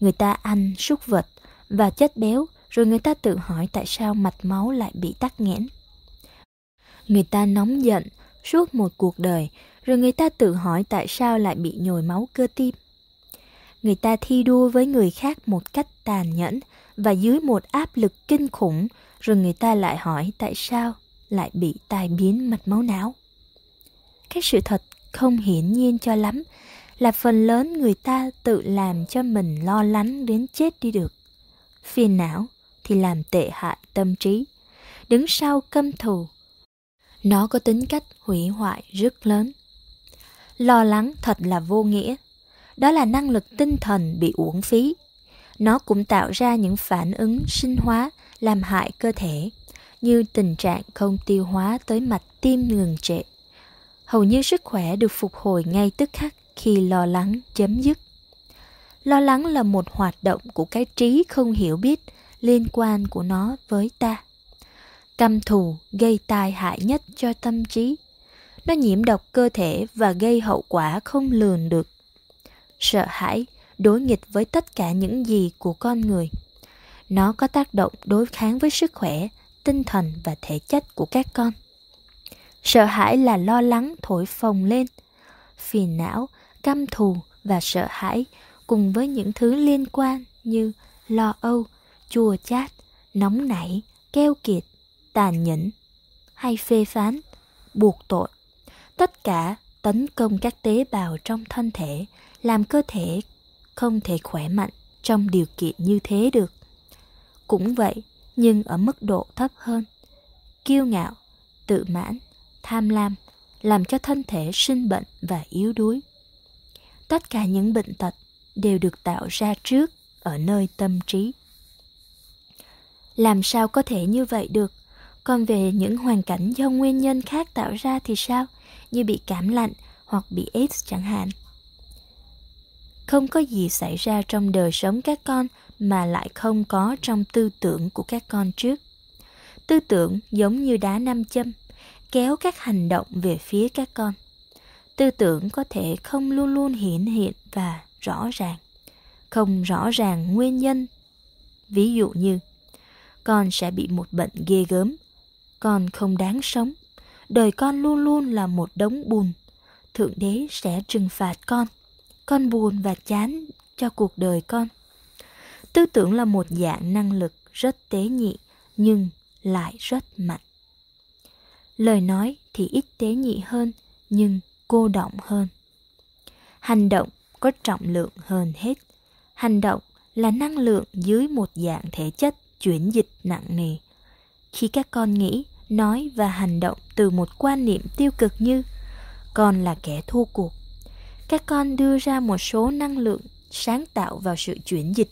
Người ta ăn súc vật và chất béo, rồi người ta tự hỏi tại sao mạch máu lại bị tắc nghẽn người ta nóng giận, suốt một cuộc đời, rồi người ta tự hỏi tại sao lại bị nhồi máu cơ tim. Người ta thi đua với người khác một cách tàn nhẫn và dưới một áp lực kinh khủng, rồi người ta lại hỏi tại sao lại bị tai biến mạch máu não. Cái sự thật không hiển nhiên cho lắm, là phần lớn người ta tự làm cho mình lo lắng đến chết đi được. Phiền não thì làm tệ hại tâm trí, đứng sau căm thù nó có tính cách hủy hoại rất lớn. Lo lắng thật là vô nghĩa. Đó là năng lực tinh thần bị uổng phí. Nó cũng tạo ra những phản ứng sinh hóa, làm hại cơ thể, như tình trạng không tiêu hóa tới mạch tim ngừng trệ. Hầu như sức khỏe được phục hồi ngay tức khắc khi lo lắng chấm dứt. Lo lắng là một hoạt động của cái trí không hiểu biết liên quan của nó với ta căm thù gây tai hại nhất cho tâm trí. Nó nhiễm độc cơ thể và gây hậu quả không lường được. Sợ hãi, đối nghịch với tất cả những gì của con người. Nó có tác động đối kháng với sức khỏe, tinh thần và thể chất của các con. Sợ hãi là lo lắng thổi phồng lên. Phiền não, căm thù và sợ hãi cùng với những thứ liên quan như lo âu, chua chát, nóng nảy, keo kiệt tàn nhẫn hay phê phán, buộc tội. Tất cả tấn công các tế bào trong thân thể, làm cơ thể không thể khỏe mạnh trong điều kiện như thế được. Cũng vậy, nhưng ở mức độ thấp hơn, kiêu ngạo, tự mãn, tham lam làm cho thân thể sinh bệnh và yếu đuối. Tất cả những bệnh tật đều được tạo ra trước ở nơi tâm trí. Làm sao có thể như vậy được? Còn về những hoàn cảnh do nguyên nhân khác tạo ra thì sao? Như bị cảm lạnh hoặc bị aids chẳng hạn. Không có gì xảy ra trong đời sống các con mà lại không có trong tư tưởng của các con trước. Tư tưởng giống như đá nam châm, kéo các hành động về phía các con. Tư tưởng có thể không luôn luôn hiển hiện và rõ ràng. Không rõ ràng nguyên nhân. Ví dụ như, con sẽ bị một bệnh ghê gớm con không đáng sống. Đời con luôn luôn là một đống bùn. Thượng đế sẽ trừng phạt con. Con buồn và chán cho cuộc đời con. Tư tưởng là một dạng năng lực rất tế nhị, nhưng lại rất mạnh. Lời nói thì ít tế nhị hơn, nhưng cô động hơn. Hành động có trọng lượng hơn hết. Hành động là năng lượng dưới một dạng thể chất chuyển dịch nặng nề. Khi các con nghĩ nói và hành động từ một quan niệm tiêu cực như con là kẻ thua cuộc các con đưa ra một số năng lượng sáng tạo vào sự chuyển dịch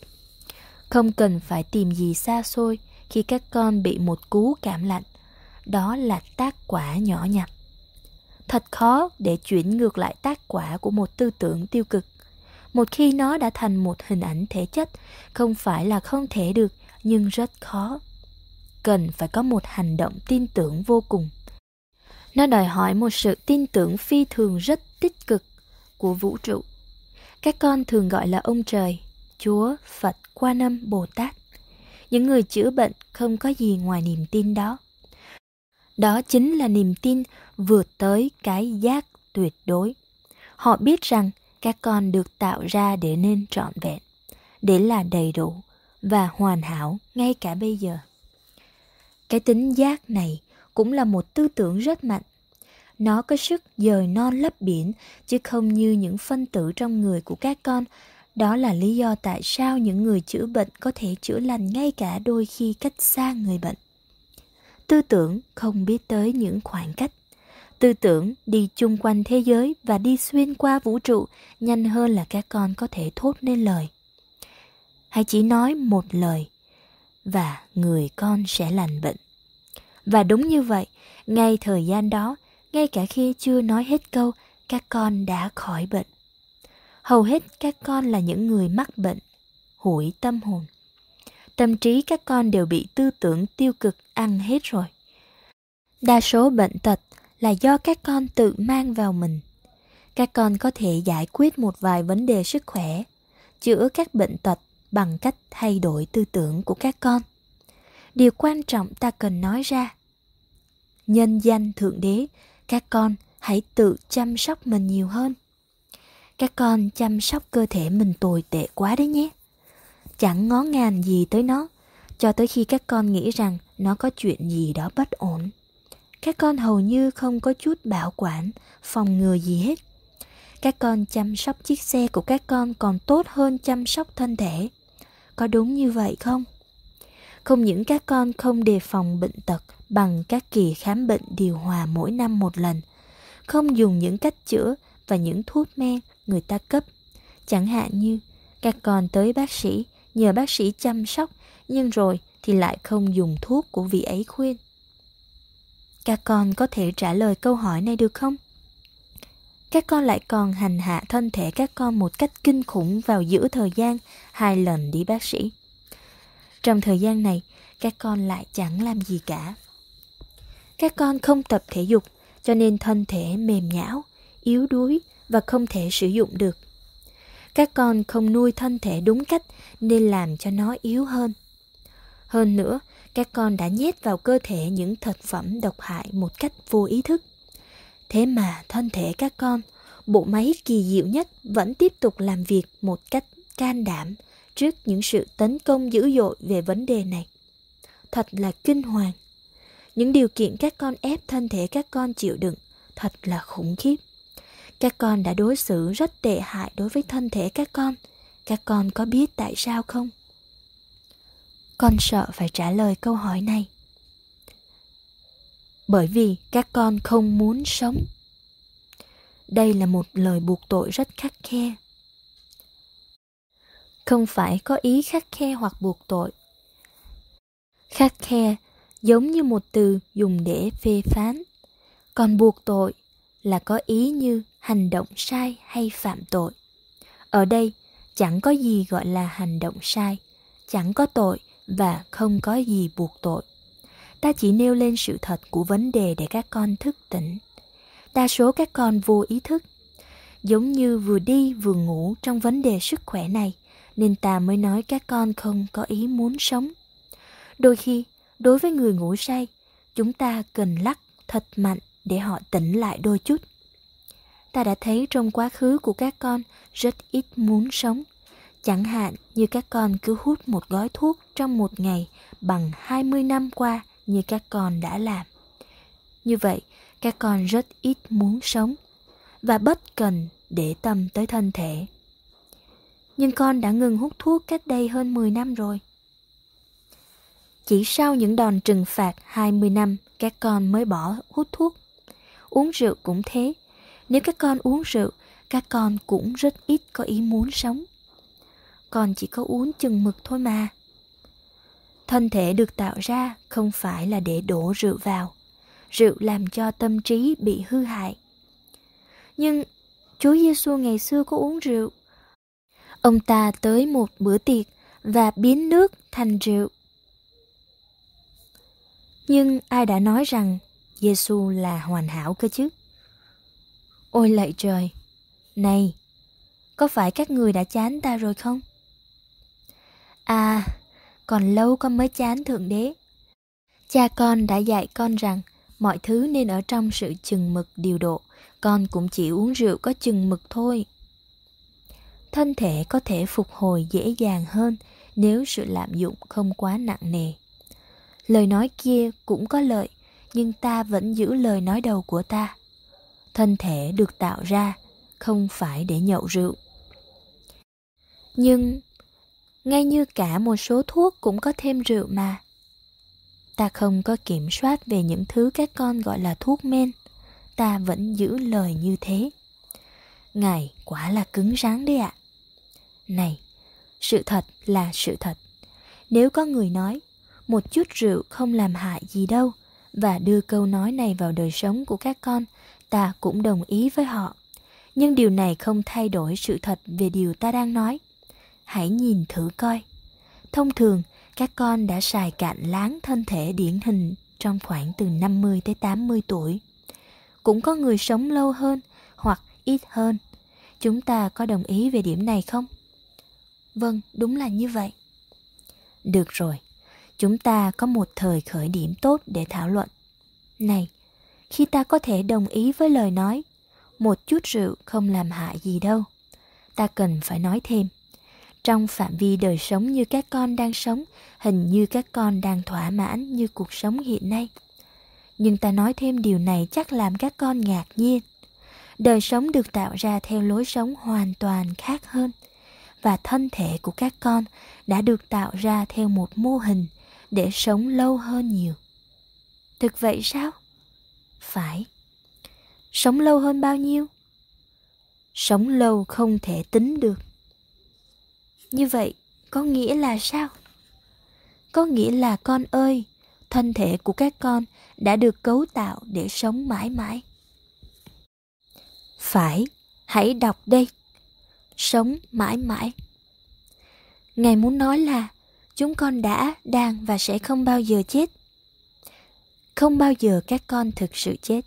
không cần phải tìm gì xa xôi khi các con bị một cú cảm lạnh đó là tác quả nhỏ nhặt Thật khó để chuyển ngược lại tác quả của một tư tưởng tiêu cực. Một khi nó đã thành một hình ảnh thể chất, không phải là không thể được, nhưng rất khó. Cần phải có một hành động tin tưởng vô cùng. Nó đòi hỏi một sự tin tưởng phi thường rất tích cực của vũ trụ. Các con thường gọi là ông trời, Chúa, Phật, Quan Âm, Bồ Tát. Những người chữa bệnh không có gì ngoài niềm tin đó. Đó chính là niềm tin vượt tới cái giác tuyệt đối. Họ biết rằng các con được tạo ra để nên trọn vẹn, để là đầy đủ và hoàn hảo ngay cả bây giờ. Cái tính giác này cũng là một tư tưởng rất mạnh. Nó có sức dời non lấp biển, chứ không như những phân tử trong người của các con. Đó là lý do tại sao những người chữa bệnh có thể chữa lành ngay cả đôi khi cách xa người bệnh. Tư tưởng không biết tới những khoảng cách. Tư tưởng đi chung quanh thế giới và đi xuyên qua vũ trụ nhanh hơn là các con có thể thốt nên lời. Hãy chỉ nói một lời và người con sẽ lành bệnh. Và đúng như vậy, ngay thời gian đó, ngay cả khi chưa nói hết câu, các con đã khỏi bệnh. Hầu hết các con là những người mắc bệnh, hủi tâm hồn. Tâm trí các con đều bị tư tưởng tiêu cực ăn hết rồi. Đa số bệnh tật là do các con tự mang vào mình. Các con có thể giải quyết một vài vấn đề sức khỏe, chữa các bệnh tật bằng cách thay đổi tư tưởng của các con. Điều quan trọng ta cần nói ra. Nhân danh Thượng Đế, các con hãy tự chăm sóc mình nhiều hơn. Các con chăm sóc cơ thể mình tồi tệ quá đấy nhé. Chẳng ngó ngàng gì tới nó, cho tới khi các con nghĩ rằng nó có chuyện gì đó bất ổn. Các con hầu như không có chút bảo quản, phòng ngừa gì hết. Các con chăm sóc chiếc xe của các con còn tốt hơn chăm sóc thân thể. Có đúng như vậy không? Không những các con không đề phòng bệnh tật bằng các kỳ khám bệnh điều hòa mỗi năm một lần, không dùng những cách chữa và những thuốc men người ta cấp. Chẳng hạn như các con tới bác sĩ nhờ bác sĩ chăm sóc nhưng rồi thì lại không dùng thuốc của vị ấy khuyên. Các con có thể trả lời câu hỏi này được không? Các con lại còn hành hạ thân thể các con một cách kinh khủng vào giữa thời gian hai lần đi bác sĩ. Trong thời gian này, các con lại chẳng làm gì cả. Các con không tập thể dục, cho nên thân thể mềm nhão, yếu đuối và không thể sử dụng được. Các con không nuôi thân thể đúng cách nên làm cho nó yếu hơn. Hơn nữa, các con đã nhét vào cơ thể những thực phẩm độc hại một cách vô ý thức. Thế mà thân thể các con, bộ máy kỳ diệu nhất vẫn tiếp tục làm việc một cách can đảm trước những sự tấn công dữ dội về vấn đề này. Thật là kinh hoàng. Những điều kiện các con ép thân thể các con chịu đựng thật là khủng khiếp. Các con đã đối xử rất tệ hại đối với thân thể các con. Các con có biết tại sao không? Con sợ phải trả lời câu hỏi này. Bởi vì các con không muốn sống. Đây là một lời buộc tội rất khắc khe. Không phải có ý khắc khe hoặc buộc tội. Khắc khe giống như một từ dùng để phê phán. Còn buộc tội là có ý như hành động sai hay phạm tội. Ở đây chẳng có gì gọi là hành động sai, chẳng có tội và không có gì buộc tội. Ta chỉ nêu lên sự thật của vấn đề để các con thức tỉnh. Đa số các con vô ý thức, giống như vừa đi vừa ngủ trong vấn đề sức khỏe này, nên ta mới nói các con không có ý muốn sống. Đôi khi, đối với người ngủ say, chúng ta cần lắc thật mạnh để họ tỉnh lại đôi chút. Ta đã thấy trong quá khứ của các con rất ít muốn sống. Chẳng hạn như các con cứ hút một gói thuốc trong một ngày bằng 20 năm qua như các con đã làm. Như vậy, các con rất ít muốn sống và bất cần để tâm tới thân thể. Nhưng con đã ngừng hút thuốc cách đây hơn 10 năm rồi. Chỉ sau những đòn trừng phạt 20 năm, các con mới bỏ hút thuốc. Uống rượu cũng thế. Nếu các con uống rượu, các con cũng rất ít có ý muốn sống. Con chỉ có uống chừng mực thôi mà. Thân thể được tạo ra không phải là để đổ rượu vào. Rượu làm cho tâm trí bị hư hại. Nhưng Chúa Giêsu ngày xưa có uống rượu. Ông ta tới một bữa tiệc và biến nước thành rượu. Nhưng ai đã nói rằng Giêsu là hoàn hảo cơ chứ? Ôi lạy trời! Này, có phải các người đã chán ta rồi không? À, còn lâu con mới chán Thượng Đế. Cha con đã dạy con rằng mọi thứ nên ở trong sự chừng mực điều độ, con cũng chỉ uống rượu có chừng mực thôi. Thân thể có thể phục hồi dễ dàng hơn nếu sự lạm dụng không quá nặng nề. Lời nói kia cũng có lợi, nhưng ta vẫn giữ lời nói đầu của ta. Thân thể được tạo ra không phải để nhậu rượu. Nhưng ngay như cả một số thuốc cũng có thêm rượu mà. Ta không có kiểm soát về những thứ các con gọi là thuốc men, ta vẫn giữ lời như thế. Ngài quả là cứng rắn đấy ạ. Này, sự thật là sự thật. Nếu có người nói, một chút rượu không làm hại gì đâu, và đưa câu nói này vào đời sống của các con, ta cũng đồng ý với họ. Nhưng điều này không thay đổi sự thật về điều ta đang nói. Hãy nhìn thử coi. Thông thường, các con đã xài cạn láng thân thể điển hình trong khoảng từ 50 tới 80 tuổi. Cũng có người sống lâu hơn hoặc ít hơn. Chúng ta có đồng ý về điểm này không? Vâng, đúng là như vậy. Được rồi, chúng ta có một thời khởi điểm tốt để thảo luận. Này, khi ta có thể đồng ý với lời nói, một chút rượu không làm hại gì đâu. Ta cần phải nói thêm trong phạm vi đời sống như các con đang sống, hình như các con đang thỏa mãn như cuộc sống hiện nay. Nhưng ta nói thêm điều này chắc làm các con ngạc nhiên. Đời sống được tạo ra theo lối sống hoàn toàn khác hơn, và thân thể của các con đã được tạo ra theo một mô hình để sống lâu hơn nhiều. Thực vậy sao? Phải. Sống lâu hơn bao nhiêu? Sống lâu không thể tính được như vậy, có nghĩa là sao? Có nghĩa là con ơi, thân thể của các con đã được cấu tạo để sống mãi mãi. Phải, hãy đọc đây. Sống mãi mãi. Ngài muốn nói là, chúng con đã, đang và sẽ không bao giờ chết. Không bao giờ các con thực sự chết.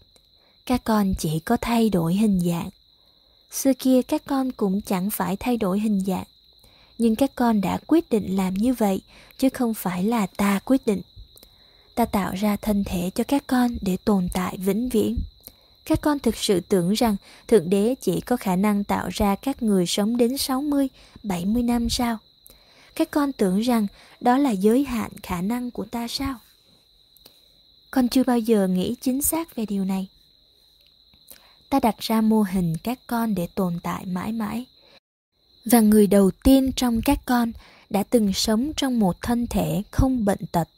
Các con chỉ có thay đổi hình dạng. Xưa kia các con cũng chẳng phải thay đổi hình dạng nhưng các con đã quyết định làm như vậy chứ không phải là ta quyết định ta tạo ra thân thể cho các con để tồn tại vĩnh viễn các con thực sự tưởng rằng Thượng Đế chỉ có khả năng tạo ra các người sống đến 60, 70 năm sao? Các con tưởng rằng đó là giới hạn khả năng của ta sao? Con chưa bao giờ nghĩ chính xác về điều này. Ta đặt ra mô hình các con để tồn tại mãi mãi và người đầu tiên trong các con đã từng sống trong một thân thể không bệnh tật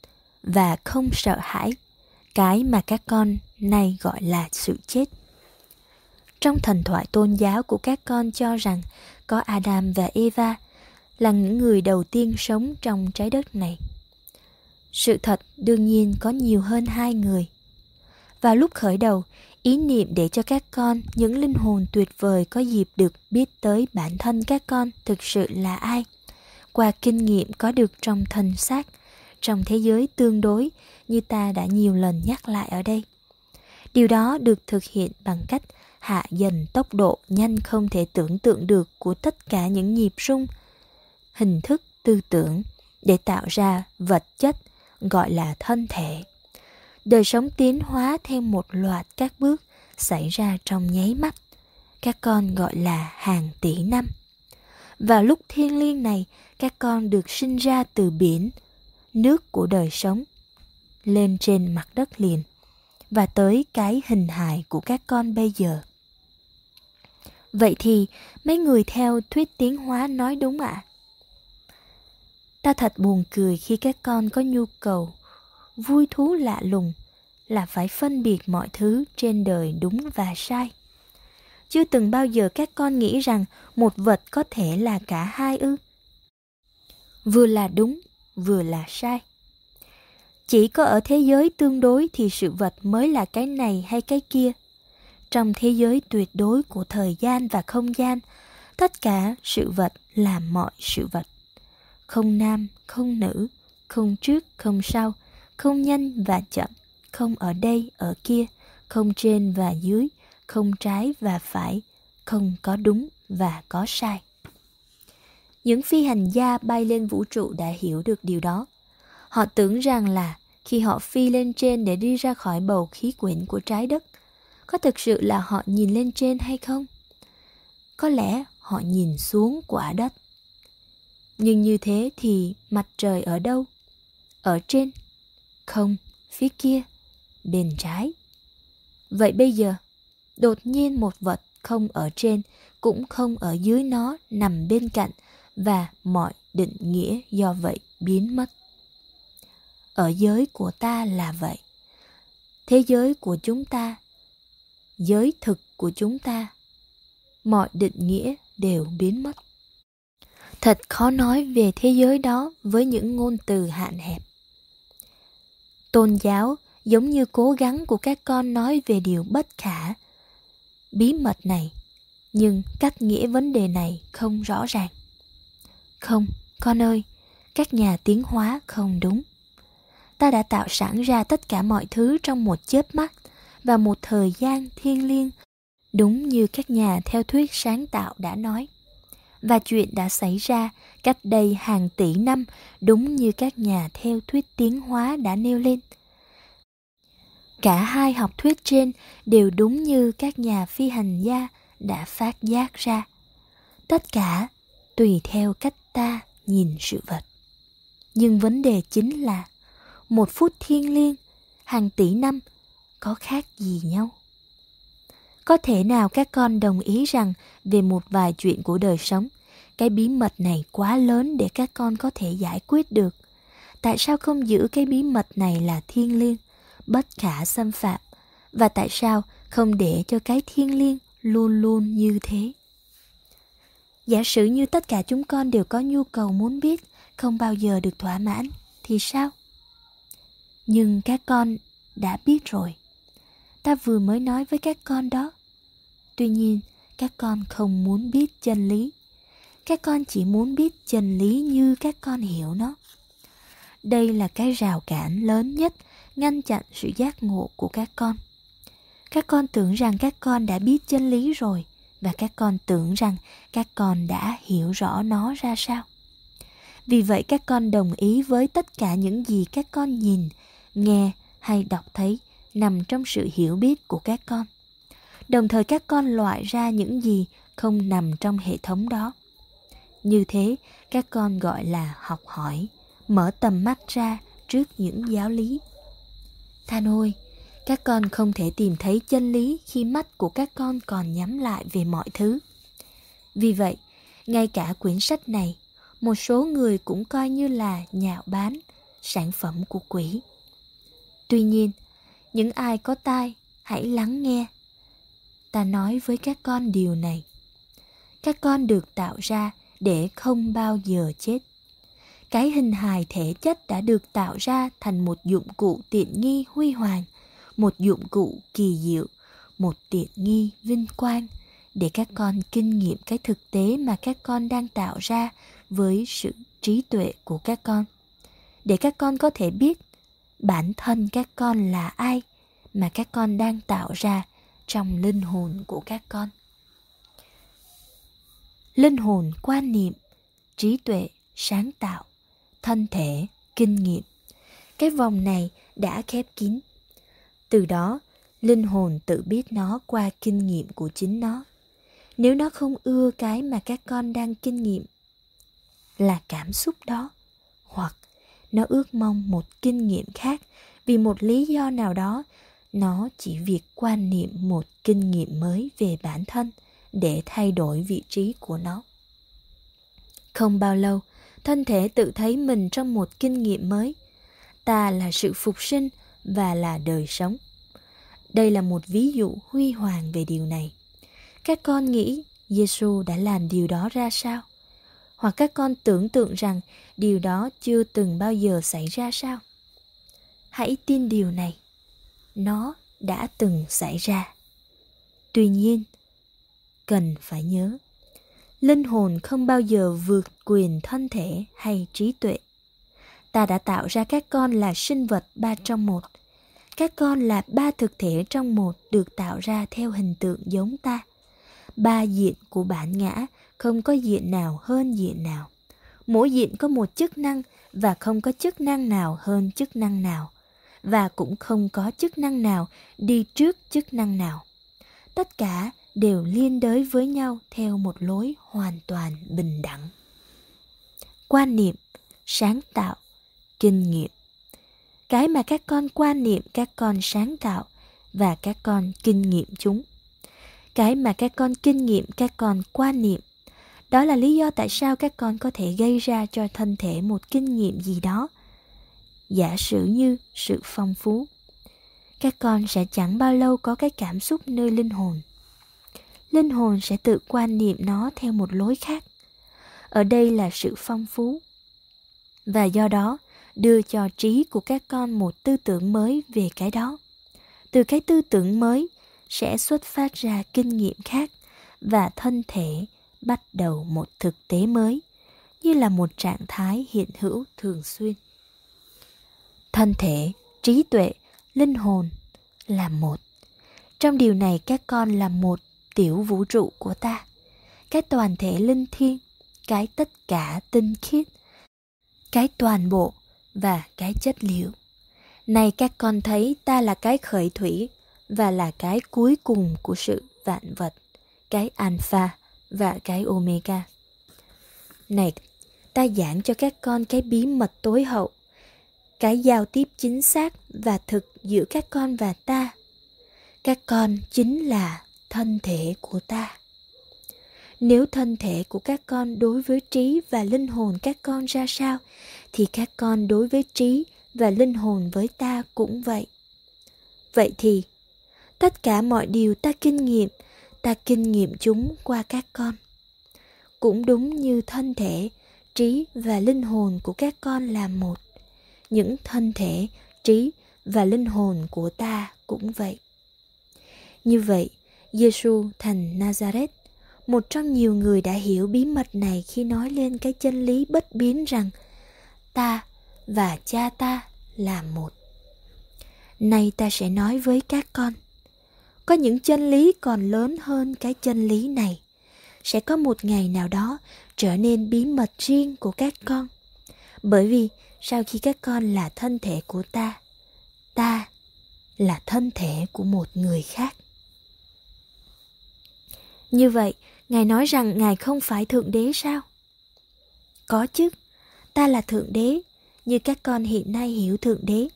và không sợ hãi, cái mà các con nay gọi là sự chết. Trong thần thoại tôn giáo của các con cho rằng có adam và eva là những người đầu tiên sống trong trái đất này. Sự thật đương nhiên có nhiều hơn hai người. Vào lúc khởi đầu ý niệm để cho các con, những linh hồn tuyệt vời có dịp được biết tới bản thân các con thực sự là ai. Qua kinh nghiệm có được trong thân xác, trong thế giới tương đối như ta đã nhiều lần nhắc lại ở đây. Điều đó được thực hiện bằng cách hạ dần tốc độ nhanh không thể tưởng tượng được của tất cả những nhịp rung, hình thức tư tưởng để tạo ra vật chất, gọi là thân thể đời sống tiến hóa theo một loạt các bước xảy ra trong nháy mắt. Các con gọi là hàng tỷ năm. Vào lúc thiên liêng này, các con được sinh ra từ biển, nước của đời sống, lên trên mặt đất liền, và tới cái hình hài của các con bây giờ. Vậy thì, mấy người theo thuyết tiến hóa nói đúng ạ? À? ta thật buồn cười khi các con có nhu cầu vui thú lạ lùng là phải phân biệt mọi thứ trên đời đúng và sai. Chưa từng bao giờ các con nghĩ rằng một vật có thể là cả hai ư? Vừa là đúng, vừa là sai. Chỉ có ở thế giới tương đối thì sự vật mới là cái này hay cái kia. Trong thế giới tuyệt đối của thời gian và không gian, tất cả sự vật là mọi sự vật. Không nam, không nữ, không trước, không sau không nhanh và chậm, không ở đây, ở kia, không trên và dưới, không trái và phải, không có đúng và có sai. Những phi hành gia bay lên vũ trụ đã hiểu được điều đó. Họ tưởng rằng là khi họ phi lên trên để đi ra khỏi bầu khí quyển của trái đất, có thực sự là họ nhìn lên trên hay không? Có lẽ họ nhìn xuống quả đất. Nhưng như thế thì mặt trời ở đâu? Ở trên không, phía kia, bên trái. Vậy bây giờ, đột nhiên một vật không ở trên, cũng không ở dưới nó, nằm bên cạnh, và mọi định nghĩa do vậy biến mất. Ở giới của ta là vậy. Thế giới của chúng ta, giới thực của chúng ta, mọi định nghĩa đều biến mất. Thật khó nói về thế giới đó với những ngôn từ hạn hẹp tôn giáo, giống như cố gắng của các con nói về điều bất khả. Bí mật này, nhưng cách nghĩa vấn đề này không rõ ràng. Không, con ơi, các nhà tiến hóa không đúng. Ta đã tạo sẵn ra tất cả mọi thứ trong một chớp mắt và một thời gian thiêng liêng, đúng như các nhà theo thuyết sáng tạo đã nói. Và chuyện đã xảy ra cách đây hàng tỷ năm, đúng như các nhà theo thuyết tiến hóa đã nêu lên. Cả hai học thuyết trên đều đúng như các nhà phi hành gia đã phát giác ra. Tất cả tùy theo cách ta nhìn sự vật. Nhưng vấn đề chính là một phút thiêng liêng, hàng tỷ năm có khác gì nhau? Có thể nào các con đồng ý rằng về một vài chuyện của đời sống cái bí mật này quá lớn để các con có thể giải quyết được. Tại sao không giữ cái bí mật này là thiêng liêng, bất khả xâm phạm? Và tại sao không để cho cái thiêng liêng luôn luôn như thế? Giả sử như tất cả chúng con đều có nhu cầu muốn biết, không bao giờ được thỏa mãn, thì sao? Nhưng các con đã biết rồi. Ta vừa mới nói với các con đó. Tuy nhiên, các con không muốn biết chân lý các con chỉ muốn biết chân lý như các con hiểu nó. Đây là cái rào cản lớn nhất ngăn chặn sự giác ngộ của các con. Các con tưởng rằng các con đã biết chân lý rồi và các con tưởng rằng các con đã hiểu rõ nó ra sao. Vì vậy các con đồng ý với tất cả những gì các con nhìn, nghe hay đọc thấy nằm trong sự hiểu biết của các con. Đồng thời các con loại ra những gì không nằm trong hệ thống đó như thế, các con gọi là học hỏi, mở tầm mắt ra trước những giáo lý. Than ôi, các con không thể tìm thấy chân lý khi mắt của các con còn nhắm lại về mọi thứ. Vì vậy, ngay cả quyển sách này, một số người cũng coi như là nhạo bán, sản phẩm của quỷ. Tuy nhiên, những ai có tai, hãy lắng nghe. Ta nói với các con điều này. Các con được tạo ra để không bao giờ chết. Cái hình hài thể chất đã được tạo ra thành một dụng cụ tiện nghi huy hoàng, một dụng cụ kỳ diệu, một tiện nghi vinh quang để các con kinh nghiệm cái thực tế mà các con đang tạo ra với sự trí tuệ của các con. Để các con có thể biết bản thân các con là ai mà các con đang tạo ra trong linh hồn của các con linh hồn quan niệm, trí tuệ sáng tạo, thân thể kinh nghiệm. Cái vòng này đã khép kín. Từ đó, linh hồn tự biết nó qua kinh nghiệm của chính nó. Nếu nó không ưa cái mà các con đang kinh nghiệm, là cảm xúc đó, hoặc nó ước mong một kinh nghiệm khác vì một lý do nào đó, nó chỉ việc quan niệm một kinh nghiệm mới về bản thân để thay đổi vị trí của nó. Không bao lâu thân thể tự thấy mình trong một kinh nghiệm mới. Ta là sự phục sinh và là đời sống. Đây là một ví dụ huy hoàng về điều này. Các con nghĩ giêsu đã làm điều đó ra sao? Hoặc các con tưởng tượng rằng điều đó chưa từng bao giờ xảy ra sao? Hãy tin điều này. Nó đã từng xảy ra. Tuy nhiên, cần phải nhớ, linh hồn không bao giờ vượt quyền thân thể hay trí tuệ. Ta đã tạo ra các con là sinh vật ba trong một. Các con là ba thực thể trong một được tạo ra theo hình tượng giống ta. Ba diện của bản ngã không có diện nào hơn diện nào. Mỗi diện có một chức năng và không có chức năng nào hơn chức năng nào và cũng không có chức năng nào đi trước chức năng nào. Tất cả đều liên đới với nhau theo một lối hoàn toàn bình đẳng. Quan niệm, sáng tạo, kinh nghiệm. Cái mà các con quan niệm các con sáng tạo và các con kinh nghiệm chúng. Cái mà các con kinh nghiệm các con quan niệm đó là lý do tại sao các con có thể gây ra cho thân thể một kinh nghiệm gì đó giả sử như sự phong phú các con sẽ chẳng bao lâu có cái cảm xúc nơi linh hồn linh hồn sẽ tự quan niệm nó theo một lối khác. Ở đây là sự phong phú. Và do đó, đưa cho trí của các con một tư tưởng mới về cái đó. Từ cái tư tưởng mới sẽ xuất phát ra kinh nghiệm khác và thân thể bắt đầu một thực tế mới, như là một trạng thái hiện hữu thường xuyên. Thân thể, trí tuệ, linh hồn là một. Trong điều này các con là một tiểu vũ trụ của ta. Cái toàn thể linh thiêng, cái tất cả tinh khiết, cái toàn bộ và cái chất liệu. Này các con thấy, ta là cái khởi thủy và là cái cuối cùng của sự vạn vật, cái alpha và cái omega. Này, ta giảng cho các con cái bí mật tối hậu, cái giao tiếp chính xác và thực giữa các con và ta. Các con chính là thân thể của ta. Nếu thân thể của các con đối với trí và linh hồn các con ra sao, thì các con đối với trí và linh hồn với ta cũng vậy. Vậy thì, tất cả mọi điều ta kinh nghiệm, ta kinh nghiệm chúng qua các con. Cũng đúng như thân thể, trí và linh hồn của các con là một, những thân thể, trí và linh hồn của ta cũng vậy. Như vậy giêsu thành nazareth. Một trong nhiều người đã hiểu bí mật này khi nói lên cái chân lý bất biến rằng ta và cha ta là một. Nay ta sẽ nói với các con, có những chân lý còn lớn hơn cái chân lý này. Sẽ có một ngày nào đó trở nên bí mật riêng của các con. Bởi vì sau khi các con là thân thể của ta ta là thân thể của một người khác như vậy, ngài nói rằng ngài không phải thượng đế sao? Có chứ. Ta là thượng đế, như các con hiện nay hiểu thượng đế.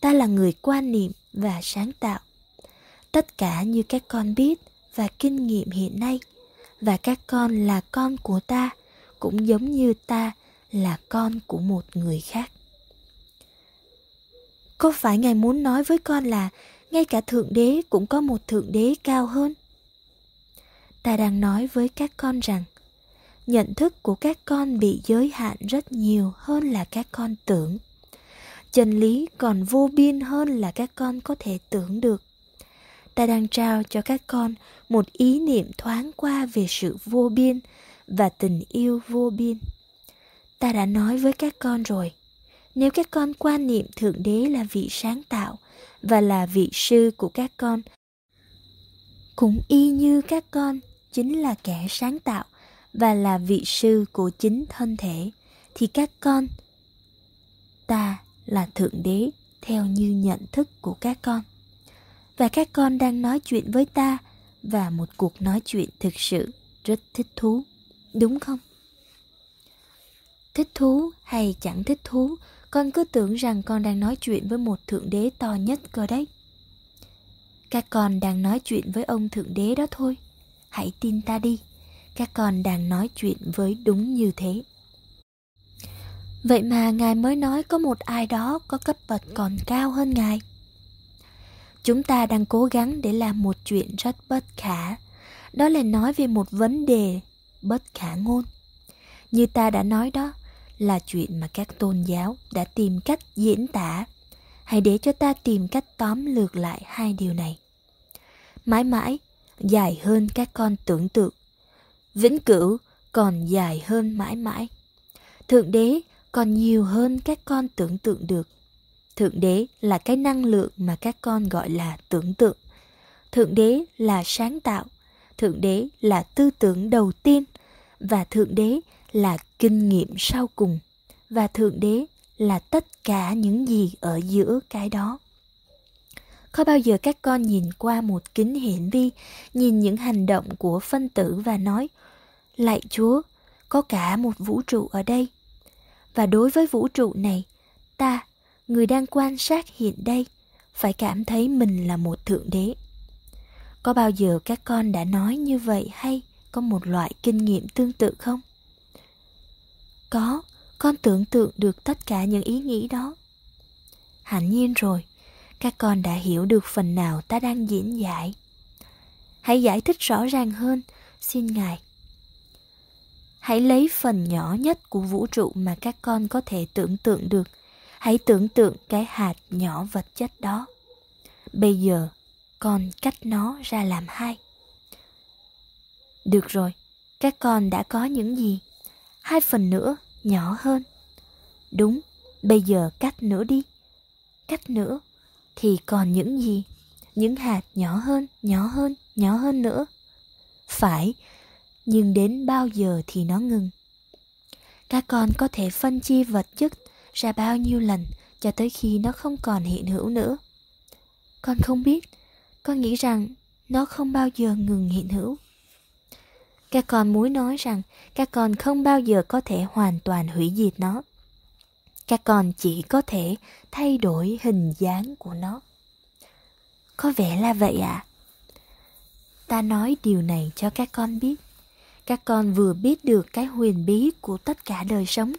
Ta là người quan niệm và sáng tạo. Tất cả như các con biết và kinh nghiệm hiện nay, và các con là con của ta, cũng giống như ta là con của một người khác. Có phải ngài muốn nói với con là ngay cả thượng đế cũng có một thượng đế cao hơn? Ta đang nói với các con rằng, nhận thức của các con bị giới hạn rất nhiều hơn là các con tưởng. Chân lý còn vô biên hơn là các con có thể tưởng được. Ta đang trao cho các con một ý niệm thoáng qua về sự vô biên và tình yêu vô biên. Ta đã nói với các con rồi, nếu các con quan niệm thượng đế là vị sáng tạo và là vị sư của các con, cũng y như các con chính là kẻ sáng tạo và là vị sư của chính thân thể, thì các con, ta là thượng đế theo như nhận thức của các con. Và các con đang nói chuyện với ta và một cuộc nói chuyện thực sự rất thích thú, đúng không? Thích thú hay chẳng thích thú, con cứ tưởng rằng con đang nói chuyện với một thượng đế to nhất cơ đấy. Các con đang nói chuyện với ông thượng đế đó thôi hãy tin ta đi. Các con đang nói chuyện với đúng như thế. Vậy mà ngài mới nói có một ai đó có cấp bậc còn cao hơn ngài. Chúng ta đang cố gắng để làm một chuyện rất bất khả. Đó là nói về một vấn đề bất khả ngôn. Như ta đã nói đó, là chuyện mà các tôn giáo đã tìm cách diễn tả. Hãy để cho ta tìm cách tóm lược lại hai điều này. Mãi mãi dài hơn các con tưởng tượng. Vĩnh cửu còn dài hơn mãi mãi. Thượng đế còn nhiều hơn các con tưởng tượng được. Thượng đế là cái năng lượng mà các con gọi là tưởng tượng. Thượng đế là sáng tạo. Thượng đế là tư tưởng đầu tiên. Và Thượng đế là kinh nghiệm sau cùng. Và Thượng đế là tất cả những gì ở giữa cái đó. Có bao giờ các con nhìn qua một kính hiển vi, nhìn những hành động của phân tử và nói, Lạy Chúa, có cả một vũ trụ ở đây. Và đối với vũ trụ này, ta, người đang quan sát hiện đây, phải cảm thấy mình là một thượng đế. Có bao giờ các con đã nói như vậy hay có một loại kinh nghiệm tương tự không? Có, con tưởng tượng được tất cả những ý nghĩ đó. Hẳn nhiên rồi, các con đã hiểu được phần nào ta đang diễn giải. Hãy giải thích rõ ràng hơn, xin Ngài. Hãy lấy phần nhỏ nhất của vũ trụ mà các con có thể tưởng tượng được. Hãy tưởng tượng cái hạt nhỏ vật chất đó. Bây giờ, con cắt nó ra làm hai. Được rồi, các con đã có những gì? Hai phần nữa, nhỏ hơn. Đúng, bây giờ cắt nữa đi. Cắt nữa, thì còn những gì? Những hạt nhỏ hơn, nhỏ hơn, nhỏ hơn nữa. Phải, nhưng đến bao giờ thì nó ngừng? Các con có thể phân chia vật chất ra bao nhiêu lần cho tới khi nó không còn hiện hữu nữa? Con không biết. Con nghĩ rằng nó không bao giờ ngừng hiện hữu. Các con muốn nói rằng các con không bao giờ có thể hoàn toàn hủy diệt nó các con chỉ có thể thay đổi hình dáng của nó. Có vẻ là vậy ạ. À? ta nói điều này cho các con biết. Các con vừa biết được cái huyền bí của tất cả đời sống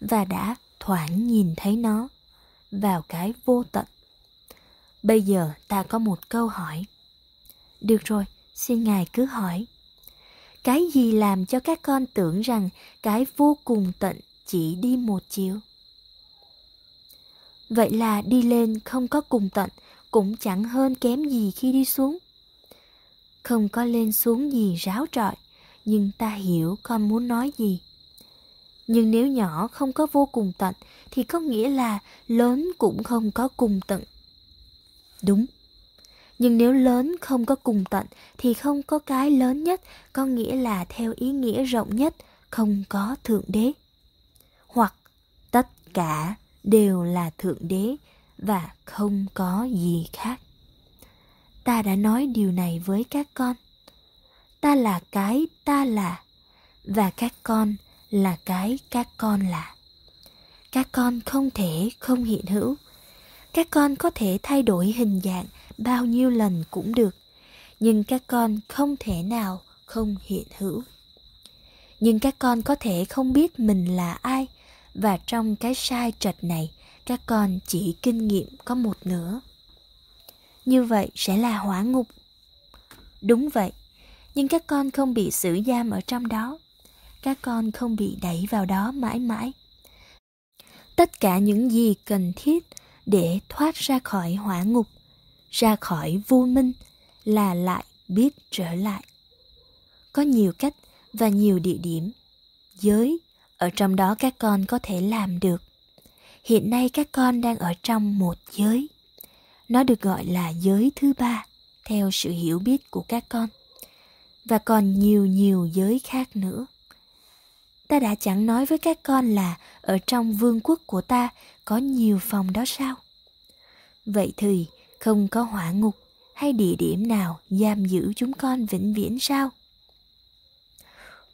và đã thoảng nhìn thấy nó vào cái vô tận. Bây giờ ta có một câu hỏi. Được rồi, xin ngài cứ hỏi. Cái gì làm cho các con tưởng rằng cái vô cùng tận chỉ đi một chiều? Vậy là đi lên không có cùng tận, cũng chẳng hơn kém gì khi đi xuống. Không có lên xuống gì ráo trọi, nhưng ta hiểu con muốn nói gì. Nhưng nếu nhỏ không có vô cùng tận, thì có nghĩa là lớn cũng không có cùng tận. Đúng. Nhưng nếu lớn không có cùng tận, thì không có cái lớn nhất, có nghĩa là theo ý nghĩa rộng nhất, không có thượng đế. Hoặc tất cả đều là thượng đế và không có gì khác. Ta đã nói điều này với các con. Ta là cái ta là, và các con là cái các con là. Các con không thể không hiện hữu. Các con có thể thay đổi hình dạng bao nhiêu lần cũng được, nhưng các con không thể nào không hiện hữu. Nhưng các con có thể không biết mình là ai và trong cái sai trạch này, các con chỉ kinh nghiệm có một nửa. Như vậy sẽ là hỏa ngục. Đúng vậy, nhưng các con không bị xử giam ở trong đó. Các con không bị đẩy vào đó mãi mãi. Tất cả những gì cần thiết để thoát ra khỏi hỏa ngục, ra khỏi vô minh là lại biết trở lại. Có nhiều cách và nhiều địa điểm, giới ở trong đó các con có thể làm được. Hiện nay các con đang ở trong một giới. Nó được gọi là giới thứ ba, theo sự hiểu biết của các con. Và còn nhiều nhiều giới khác nữa. Ta đã chẳng nói với các con là ở trong vương quốc của ta có nhiều phòng đó sao? Vậy thì không có hỏa ngục hay địa điểm nào giam giữ chúng con vĩnh viễn sao?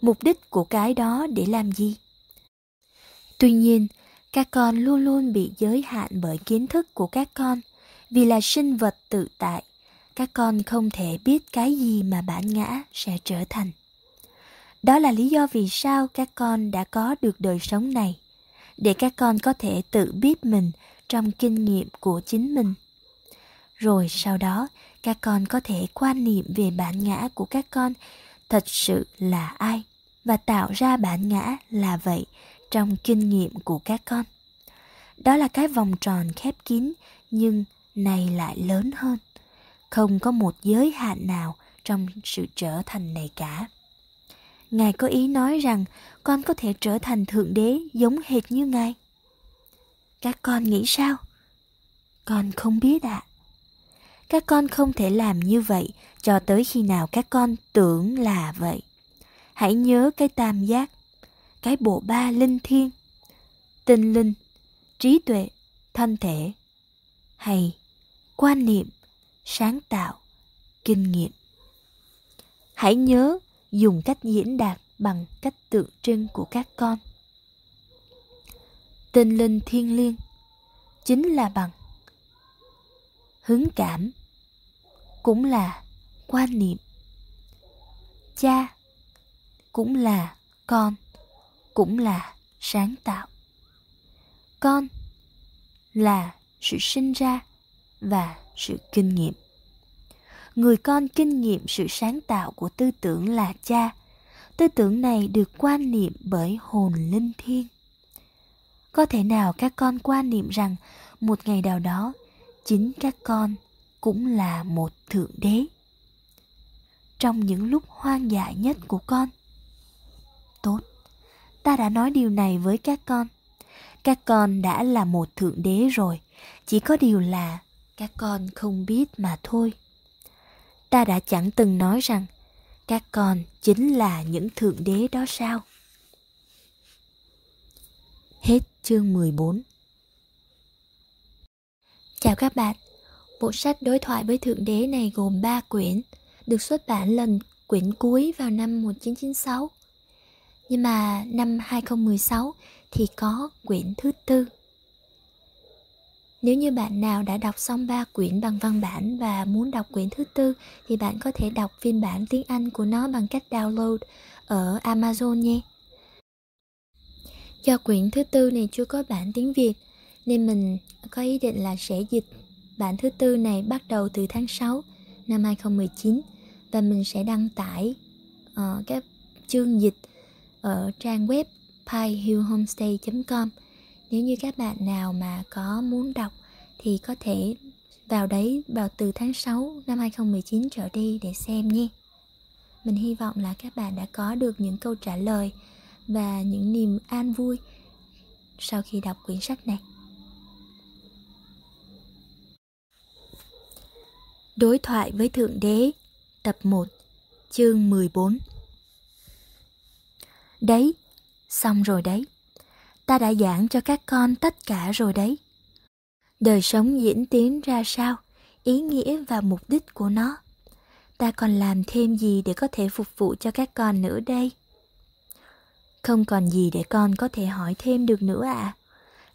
Mục đích của cái đó để làm gì? Tuy nhiên, các con luôn luôn bị giới hạn bởi kiến thức của các con, vì là sinh vật tự tại. Các con không thể biết cái gì mà bản ngã sẽ trở thành. Đó là lý do vì sao các con đã có được đời sống này, để các con có thể tự biết mình trong kinh nghiệm của chính mình. Rồi sau đó, các con có thể quan niệm về bản ngã của các con thật sự là ai và tạo ra bản ngã là vậy trong kinh nghiệm của các con đó là cái vòng tròn khép kín nhưng này lại lớn hơn không có một giới hạn nào trong sự trở thành này cả. Ngài có ý nói rằng con có thể trở thành thượng đế giống hệt như Ngài. Các con nghĩ sao? Con không biết ạ. À. Các con không thể làm như vậy cho tới khi nào các con tưởng là vậy. Hãy nhớ cái tam giác, cái bộ ba linh thiêng, tinh linh, trí tuệ, thân thể, hay quan niệm, sáng tạo, kinh nghiệm. Hãy nhớ dùng cách diễn đạt bằng cách tượng trưng của các con. Tinh linh thiên liêng chính là bằng hứng cảm cũng là quan niệm cha cũng là con cũng là sáng tạo. Con là sự sinh ra và sự kinh nghiệm. Người con kinh nghiệm sự sáng tạo của tư tưởng là cha. Tư tưởng này được quan niệm bởi hồn linh thiêng. Có thể nào các con quan niệm rằng một ngày nào đó, chính các con cũng là một thượng đế? Trong những lúc hoang dại nhất của con, tốt ta đã nói điều này với các con. Các con đã là một thượng đế rồi. Chỉ có điều là các con không biết mà thôi. Ta đã chẳng từng nói rằng các con chính là những thượng đế đó sao? Hết chương 14 Chào các bạn. Bộ sách đối thoại với Thượng Đế này gồm 3 quyển, được xuất bản lần quyển cuối vào năm 1996. Nhưng mà năm 2016 thì có quyển thứ tư. Nếu như bạn nào đã đọc xong 3 quyển bằng văn bản và muốn đọc quyển thứ tư thì bạn có thể đọc phiên bản tiếng Anh của nó bằng cách download ở Amazon nhé. Do quyển thứ tư này chưa có bản tiếng Việt nên mình có ý định là sẽ dịch Bản thứ tư này bắt đầu từ tháng 6 năm 2019 và mình sẽ đăng tải uh, các chương dịch ở trang web piehillhomestay.com Nếu như các bạn nào mà có muốn đọc thì có thể vào đấy vào từ tháng 6 năm 2019 trở đi để xem nhé. Mình hy vọng là các bạn đã có được những câu trả lời và những niềm an vui sau khi đọc quyển sách này. Đối thoại với Thượng Đế, Tập 1 Chương 14 Đấy, xong rồi đấy. Ta đã giảng cho các con tất cả rồi đấy. Đời sống diễn tiến ra sao, ý nghĩa và mục đích của nó. Ta còn làm thêm gì để có thể phục vụ cho các con nữa đây? Không còn gì để con có thể hỏi thêm được nữa ạ. À?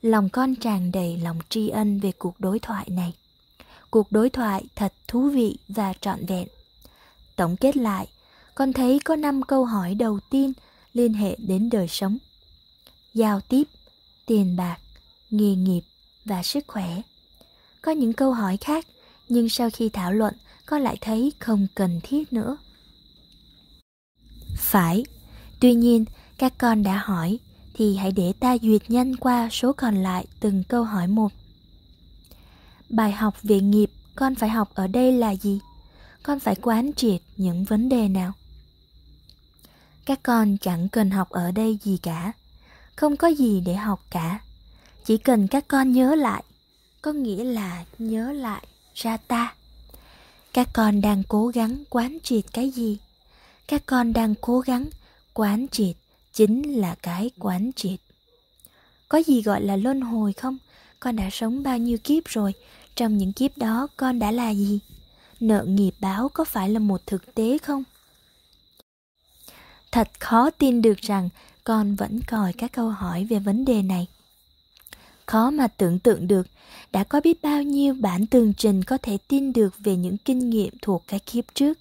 Lòng con tràn đầy lòng tri ân về cuộc đối thoại này cuộc đối thoại thật thú vị và trọn vẹn. Tổng kết lại, con thấy có 5 câu hỏi đầu tiên liên hệ đến đời sống. Giao tiếp, tiền bạc, nghề nghiệp và sức khỏe. Có những câu hỏi khác, nhưng sau khi thảo luận, con lại thấy không cần thiết nữa. Phải, tuy nhiên các con đã hỏi thì hãy để ta duyệt nhanh qua số còn lại từng câu hỏi một bài học về nghiệp con phải học ở đây là gì con phải quán triệt những vấn đề nào các con chẳng cần học ở đây gì cả. Không có gì để học cả. Chỉ cần các con nhớ lại. Có nghĩa là nhớ lại ra ta. Các con đang cố gắng quán triệt cái gì? Các con đang cố gắng quán triệt chính là cái quán triệt. Có gì gọi là luân hồi không? Con đã sống bao nhiêu kiếp rồi? Trong những kiếp đó con đã là gì? Nợ nghiệp báo có phải là một thực tế không? Thật khó tin được rằng con vẫn còi các câu hỏi về vấn đề này khó mà tưởng tượng được đã có biết bao nhiêu bản tường trình có thể tin được về những kinh nghiệm thuộc cái kiếp trước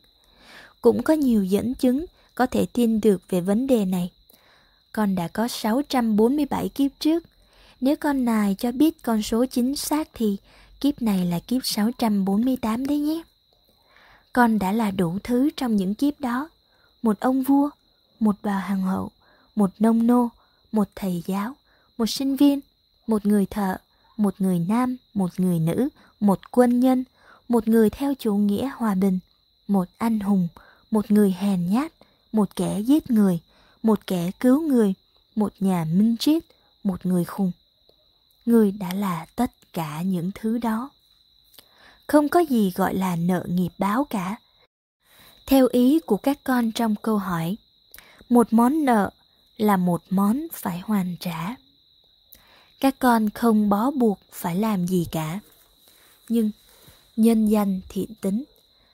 cũng có nhiều dẫn chứng có thể tin được về vấn đề này con đã có 647 kiếp trước nếu con nài cho biết con số chính xác thì kiếp này là kiếp 648 đấy nhé. Con đã là đủ thứ trong những kiếp đó. Một ông vua, một bà hoàng hậu, một nông nô, một thầy giáo, một sinh viên, một người thợ, một người nam, một người nữ, một quân nhân, một người theo chủ nghĩa hòa bình, một anh hùng một người hèn nhát một kẻ giết người một kẻ cứu người một nhà minh triết một người khùng. Người đã là tất cả những thứ đó. Không có gì gọi là nợ nghiệp báo cả. Theo ý của các con trong câu hỏi một món nợ là một món phải hoàn trả. Các con không bó buộc phải làm gì cả. Nhưng nhân danh thiện tính.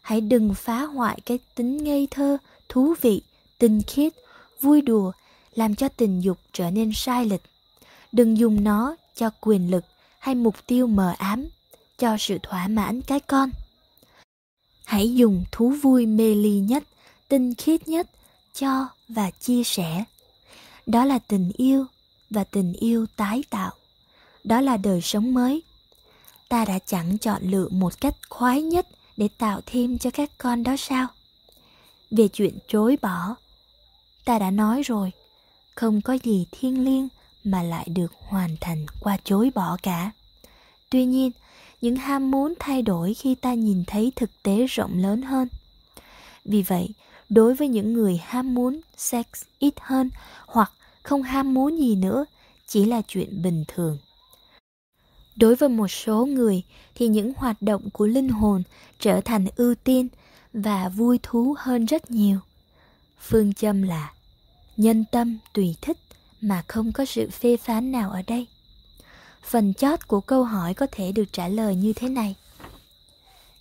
Hãy đừng phá hoại cái tính ngây thơ, thú vị, tinh khiết, vui đùa, làm cho tình dục trở nên sai lệch. Đừng dùng nó cho quyền lực hay mục tiêu mờ ám, cho sự thỏa mãn cái con. Hãy dùng thú vui mê ly nhất, tinh khiết nhất cho và chia sẻ. Đó là tình yêu và tình yêu tái tạo. Đó là đời sống mới. Ta đã chẳng chọn lựa một cách khoái nhất để tạo thêm cho các con đó sao? Về chuyện chối bỏ, ta đã nói rồi, không có gì thiêng liêng mà lại được hoàn thành qua chối bỏ cả. Tuy nhiên, những ham muốn thay đổi khi ta nhìn thấy thực tế rộng lớn hơn. Vì vậy đối với những người ham muốn sex ít hơn hoặc không ham muốn gì nữa, chỉ là chuyện bình thường. Đối với một số người thì những hoạt động của linh hồn trở thành ưu tiên và vui thú hơn rất nhiều. Phương châm là nhân tâm tùy thích mà không có sự phê phán nào ở đây. Phần chót của câu hỏi có thể được trả lời như thế này.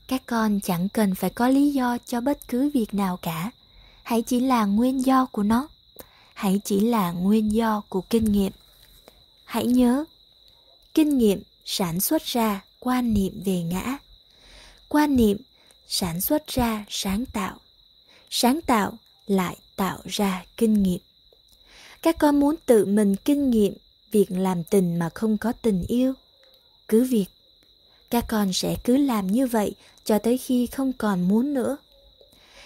Các con chẳng cần phải có lý do cho bất cứ việc nào cả hãy chỉ là nguyên do của nó. Hãy chỉ là nguyên do của kinh nghiệm. Hãy nhớ, kinh nghiệm sản xuất ra quan niệm về ngã. Quan niệm sản xuất ra sáng tạo. Sáng tạo lại tạo ra kinh nghiệm. Các con muốn tự mình kinh nghiệm việc làm tình mà không có tình yêu, cứ việc. Các con sẽ cứ làm như vậy cho tới khi không còn muốn nữa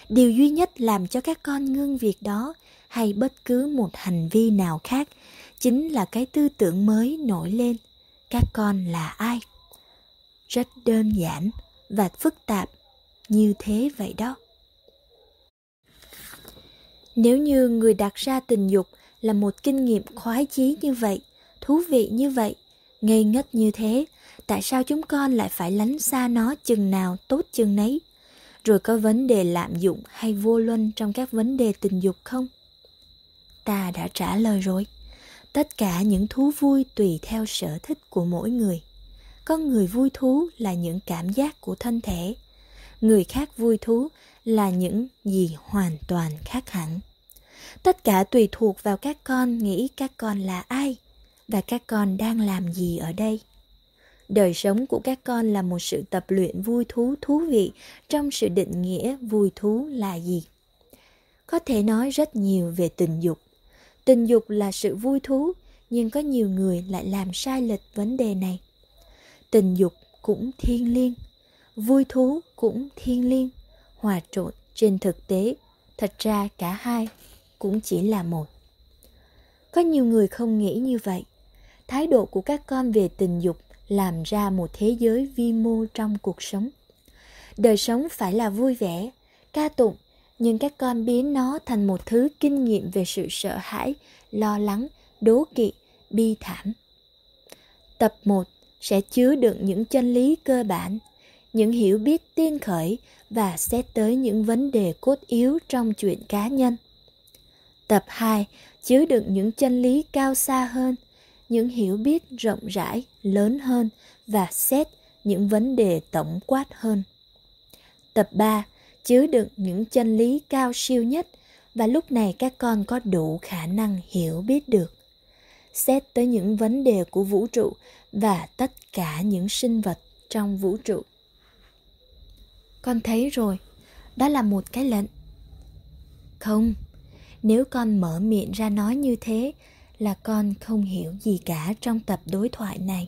điều duy nhất làm cho các con ngưng việc đó hay bất cứ một hành vi nào khác chính là cái tư tưởng mới nổi lên. Các con là ai? Rất đơn giản và phức tạp như thế vậy đó. Nếu như người đặt ra tình dục là một kinh nghiệm khoái chí như vậy, thú vị như vậy, ngây ngất như thế, tại sao chúng con lại phải lánh xa nó chừng nào tốt chừng nấy? Rồi có vấn đề lạm dụng hay vô luân trong các vấn đề tình dục không? Ta đã trả lời rồi. Tất cả những thú vui tùy theo sở thích của mỗi người. Có người vui thú là những cảm giác của thân thể. Người khác vui thú là những gì hoàn toàn khác hẳn. Tất cả tùy thuộc vào các con nghĩ các con là ai và các con đang làm gì ở đây đời sống của các con là một sự tập luyện vui thú thú vị. Trong sự định nghĩa, vui thú là gì? Có thể nói rất nhiều về tình dục. Tình dục là sự vui thú, nhưng có nhiều người lại làm sai lệch vấn đề này. Tình dục cũng thiêng liêng, vui thú cũng thiêng liêng, hòa trộn trên thực tế. Thật ra cả hai cũng chỉ là một. Có nhiều người không nghĩ như vậy. Thái độ của các con về tình dục làm ra một thế giới vi mô trong cuộc sống. Đời sống phải là vui vẻ, ca tụng, nhưng các con biến nó thành một thứ kinh nghiệm về sự sợ hãi, lo lắng, đố kỵ, bi thảm. Tập 1 sẽ chứa đựng những chân lý cơ bản, những hiểu biết tiên khởi và xét tới những vấn đề cốt yếu trong chuyện cá nhân. Tập 2 chứa đựng những chân lý cao xa hơn những hiểu biết rộng rãi, lớn hơn và xét những vấn đề tổng quát hơn. Tập 3 chứa đựng những chân lý cao siêu nhất và lúc này các con có đủ khả năng hiểu biết được. Xét tới những vấn đề của vũ trụ và tất cả những sinh vật trong vũ trụ. Con thấy rồi, đó là một cái lệnh. Không, nếu con mở miệng ra nói như thế là con không hiểu gì cả trong tập đối thoại này.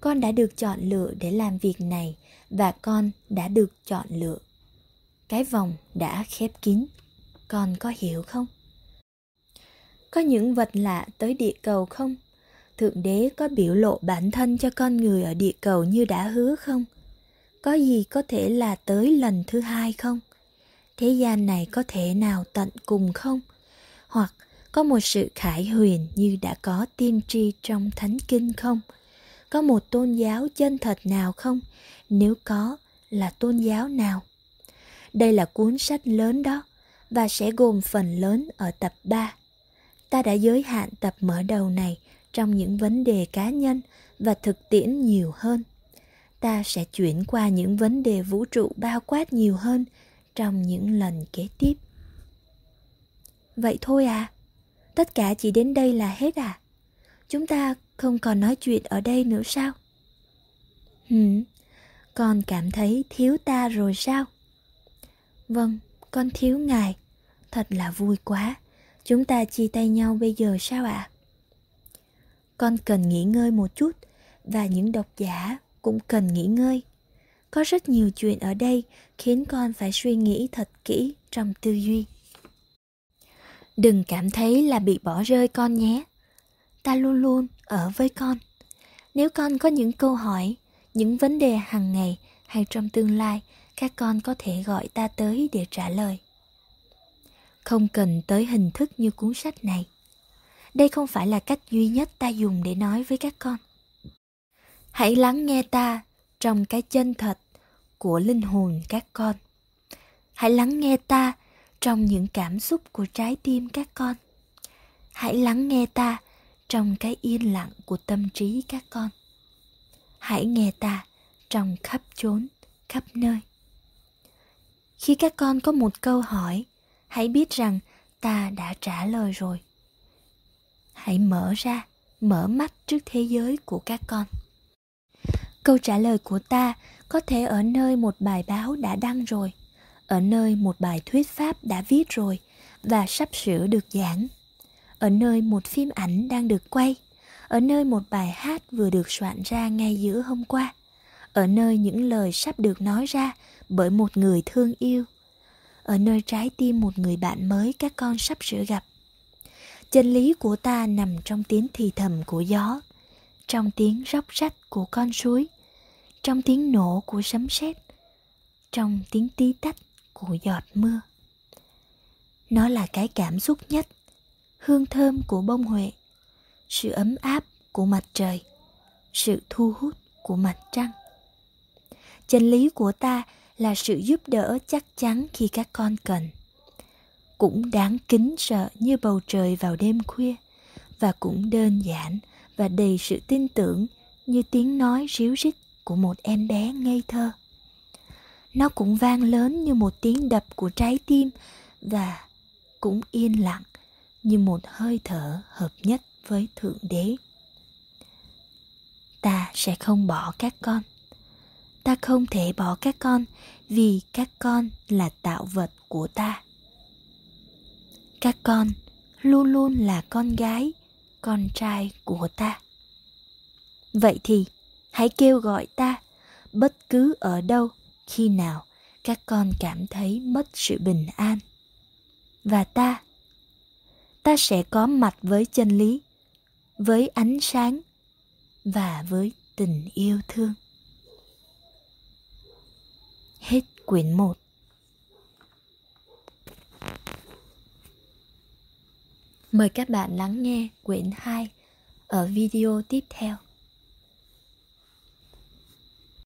Con đã được chọn lựa để làm việc này và con đã được chọn lựa. Cái vòng đã khép kín. Con có hiểu không? Có những vật lạ tới địa cầu không? Thượng đế có biểu lộ bản thân cho con người ở địa cầu như đã hứa không? Có gì có thể là tới lần thứ hai không? Thế gian này có thể nào tận cùng không? Hoặc có một sự khải huyền như đã có tiên tri trong thánh kinh không có một tôn giáo chân thật nào không nếu có, là tôn giáo nào đây là cuốn sách lớn đó, và sẽ gồm phần lớn ở tập 3. Ta đã giới hạn tập mở đầu này trong những vấn đề cá nhân và thực tiễn nhiều hơn. Ta sẽ chuyển qua những vấn đề vũ trụ bao quát nhiều hơn trong những lần kế tiếp. Vậy thôi à? Tất cả chỉ đến đây là hết à? Chúng ta không còn nói chuyện ở đây nữa sao? Hừm, con cảm thấy thiếu ta rồi sao? Vâng, con thiếu ngài. Thật là vui quá. Chúng ta chia tay nhau bây giờ sao ạ? À? Con cần nghỉ ngơi một chút và những độc giả cũng cần nghỉ ngơi. Có rất nhiều chuyện ở đây khiến con phải suy nghĩ thật kỹ trong tư duy. Đừng cảm thấy là bị bỏ rơi con nhé. Ta luôn luôn ở với con. Nếu con có những câu hỏi, những vấn đề hàng ngày hay trong tương lai, các con có thể gọi ta tới để trả lời. Không cần tới hình thức như cuốn sách này. Đây không phải là cách duy nhất ta dùng để nói với các con. Hãy lắng nghe ta trong cái chân thật của linh hồn các con. Hãy lắng nghe ta trong những cảm xúc của trái tim các con. Hãy lắng nghe ta trong cái yên lặng của tâm trí các con. Hãy nghe ta trong khắp chốn, khắp nơi. Khi các con có một câu hỏi, hãy biết rằng ta đã trả lời rồi. Hãy mở ra, mở mắt trước thế giới của các con. Câu trả lời của ta có thể ở nơi một bài báo đã đăng rồi, ở nơi một bài thuyết pháp đã viết rồi và sắp sửa được giảng, ở nơi một phim ảnh đang được quay, ở nơi một bài hát vừa được soạn ra ngay giữa hôm qua, ở nơi những lời sắp được nói ra bởi một người thương yêu, ở nơi trái tim một người bạn mới các con sắp sửa gặp. Chân lý của ta nằm trong tiếng thì thầm của gió, trong tiếng róc rách của con suối, trong tiếng nổ của sấm sét trong tiếng tí tách của giọt mưa. Nó là cái cảm xúc nhất, hương thơm của bông huệ, sự ấm áp của mặt trời, sự thu hút của mặt trăng. Chân lý của ta là sự giúp đỡ chắc chắn khi các con cần. Cũng đáng kính sợ như bầu trời vào đêm khuya và cũng đơn giản và đầy sự tin tưởng như tiếng nói ríu rít của một em bé ngây thơ nó cũng vang lớn như một tiếng đập của trái tim và cũng yên lặng như một hơi thở hợp nhất với thượng đế. Ta sẽ không bỏ các con. Ta không thể bỏ các con vì các con là tạo vật của ta. Các con luôn luôn là con gái, con trai của ta. Vậy thì hãy kêu gọi ta, bất cứ ở đâu khi nào các con cảm thấy mất sự bình an? Và ta ta sẽ có mặt với chân lý, với ánh sáng và với tình yêu thương. Hết quyển 1 Mời các bạn lắng nghe quyển 2 ở video tiếp theo.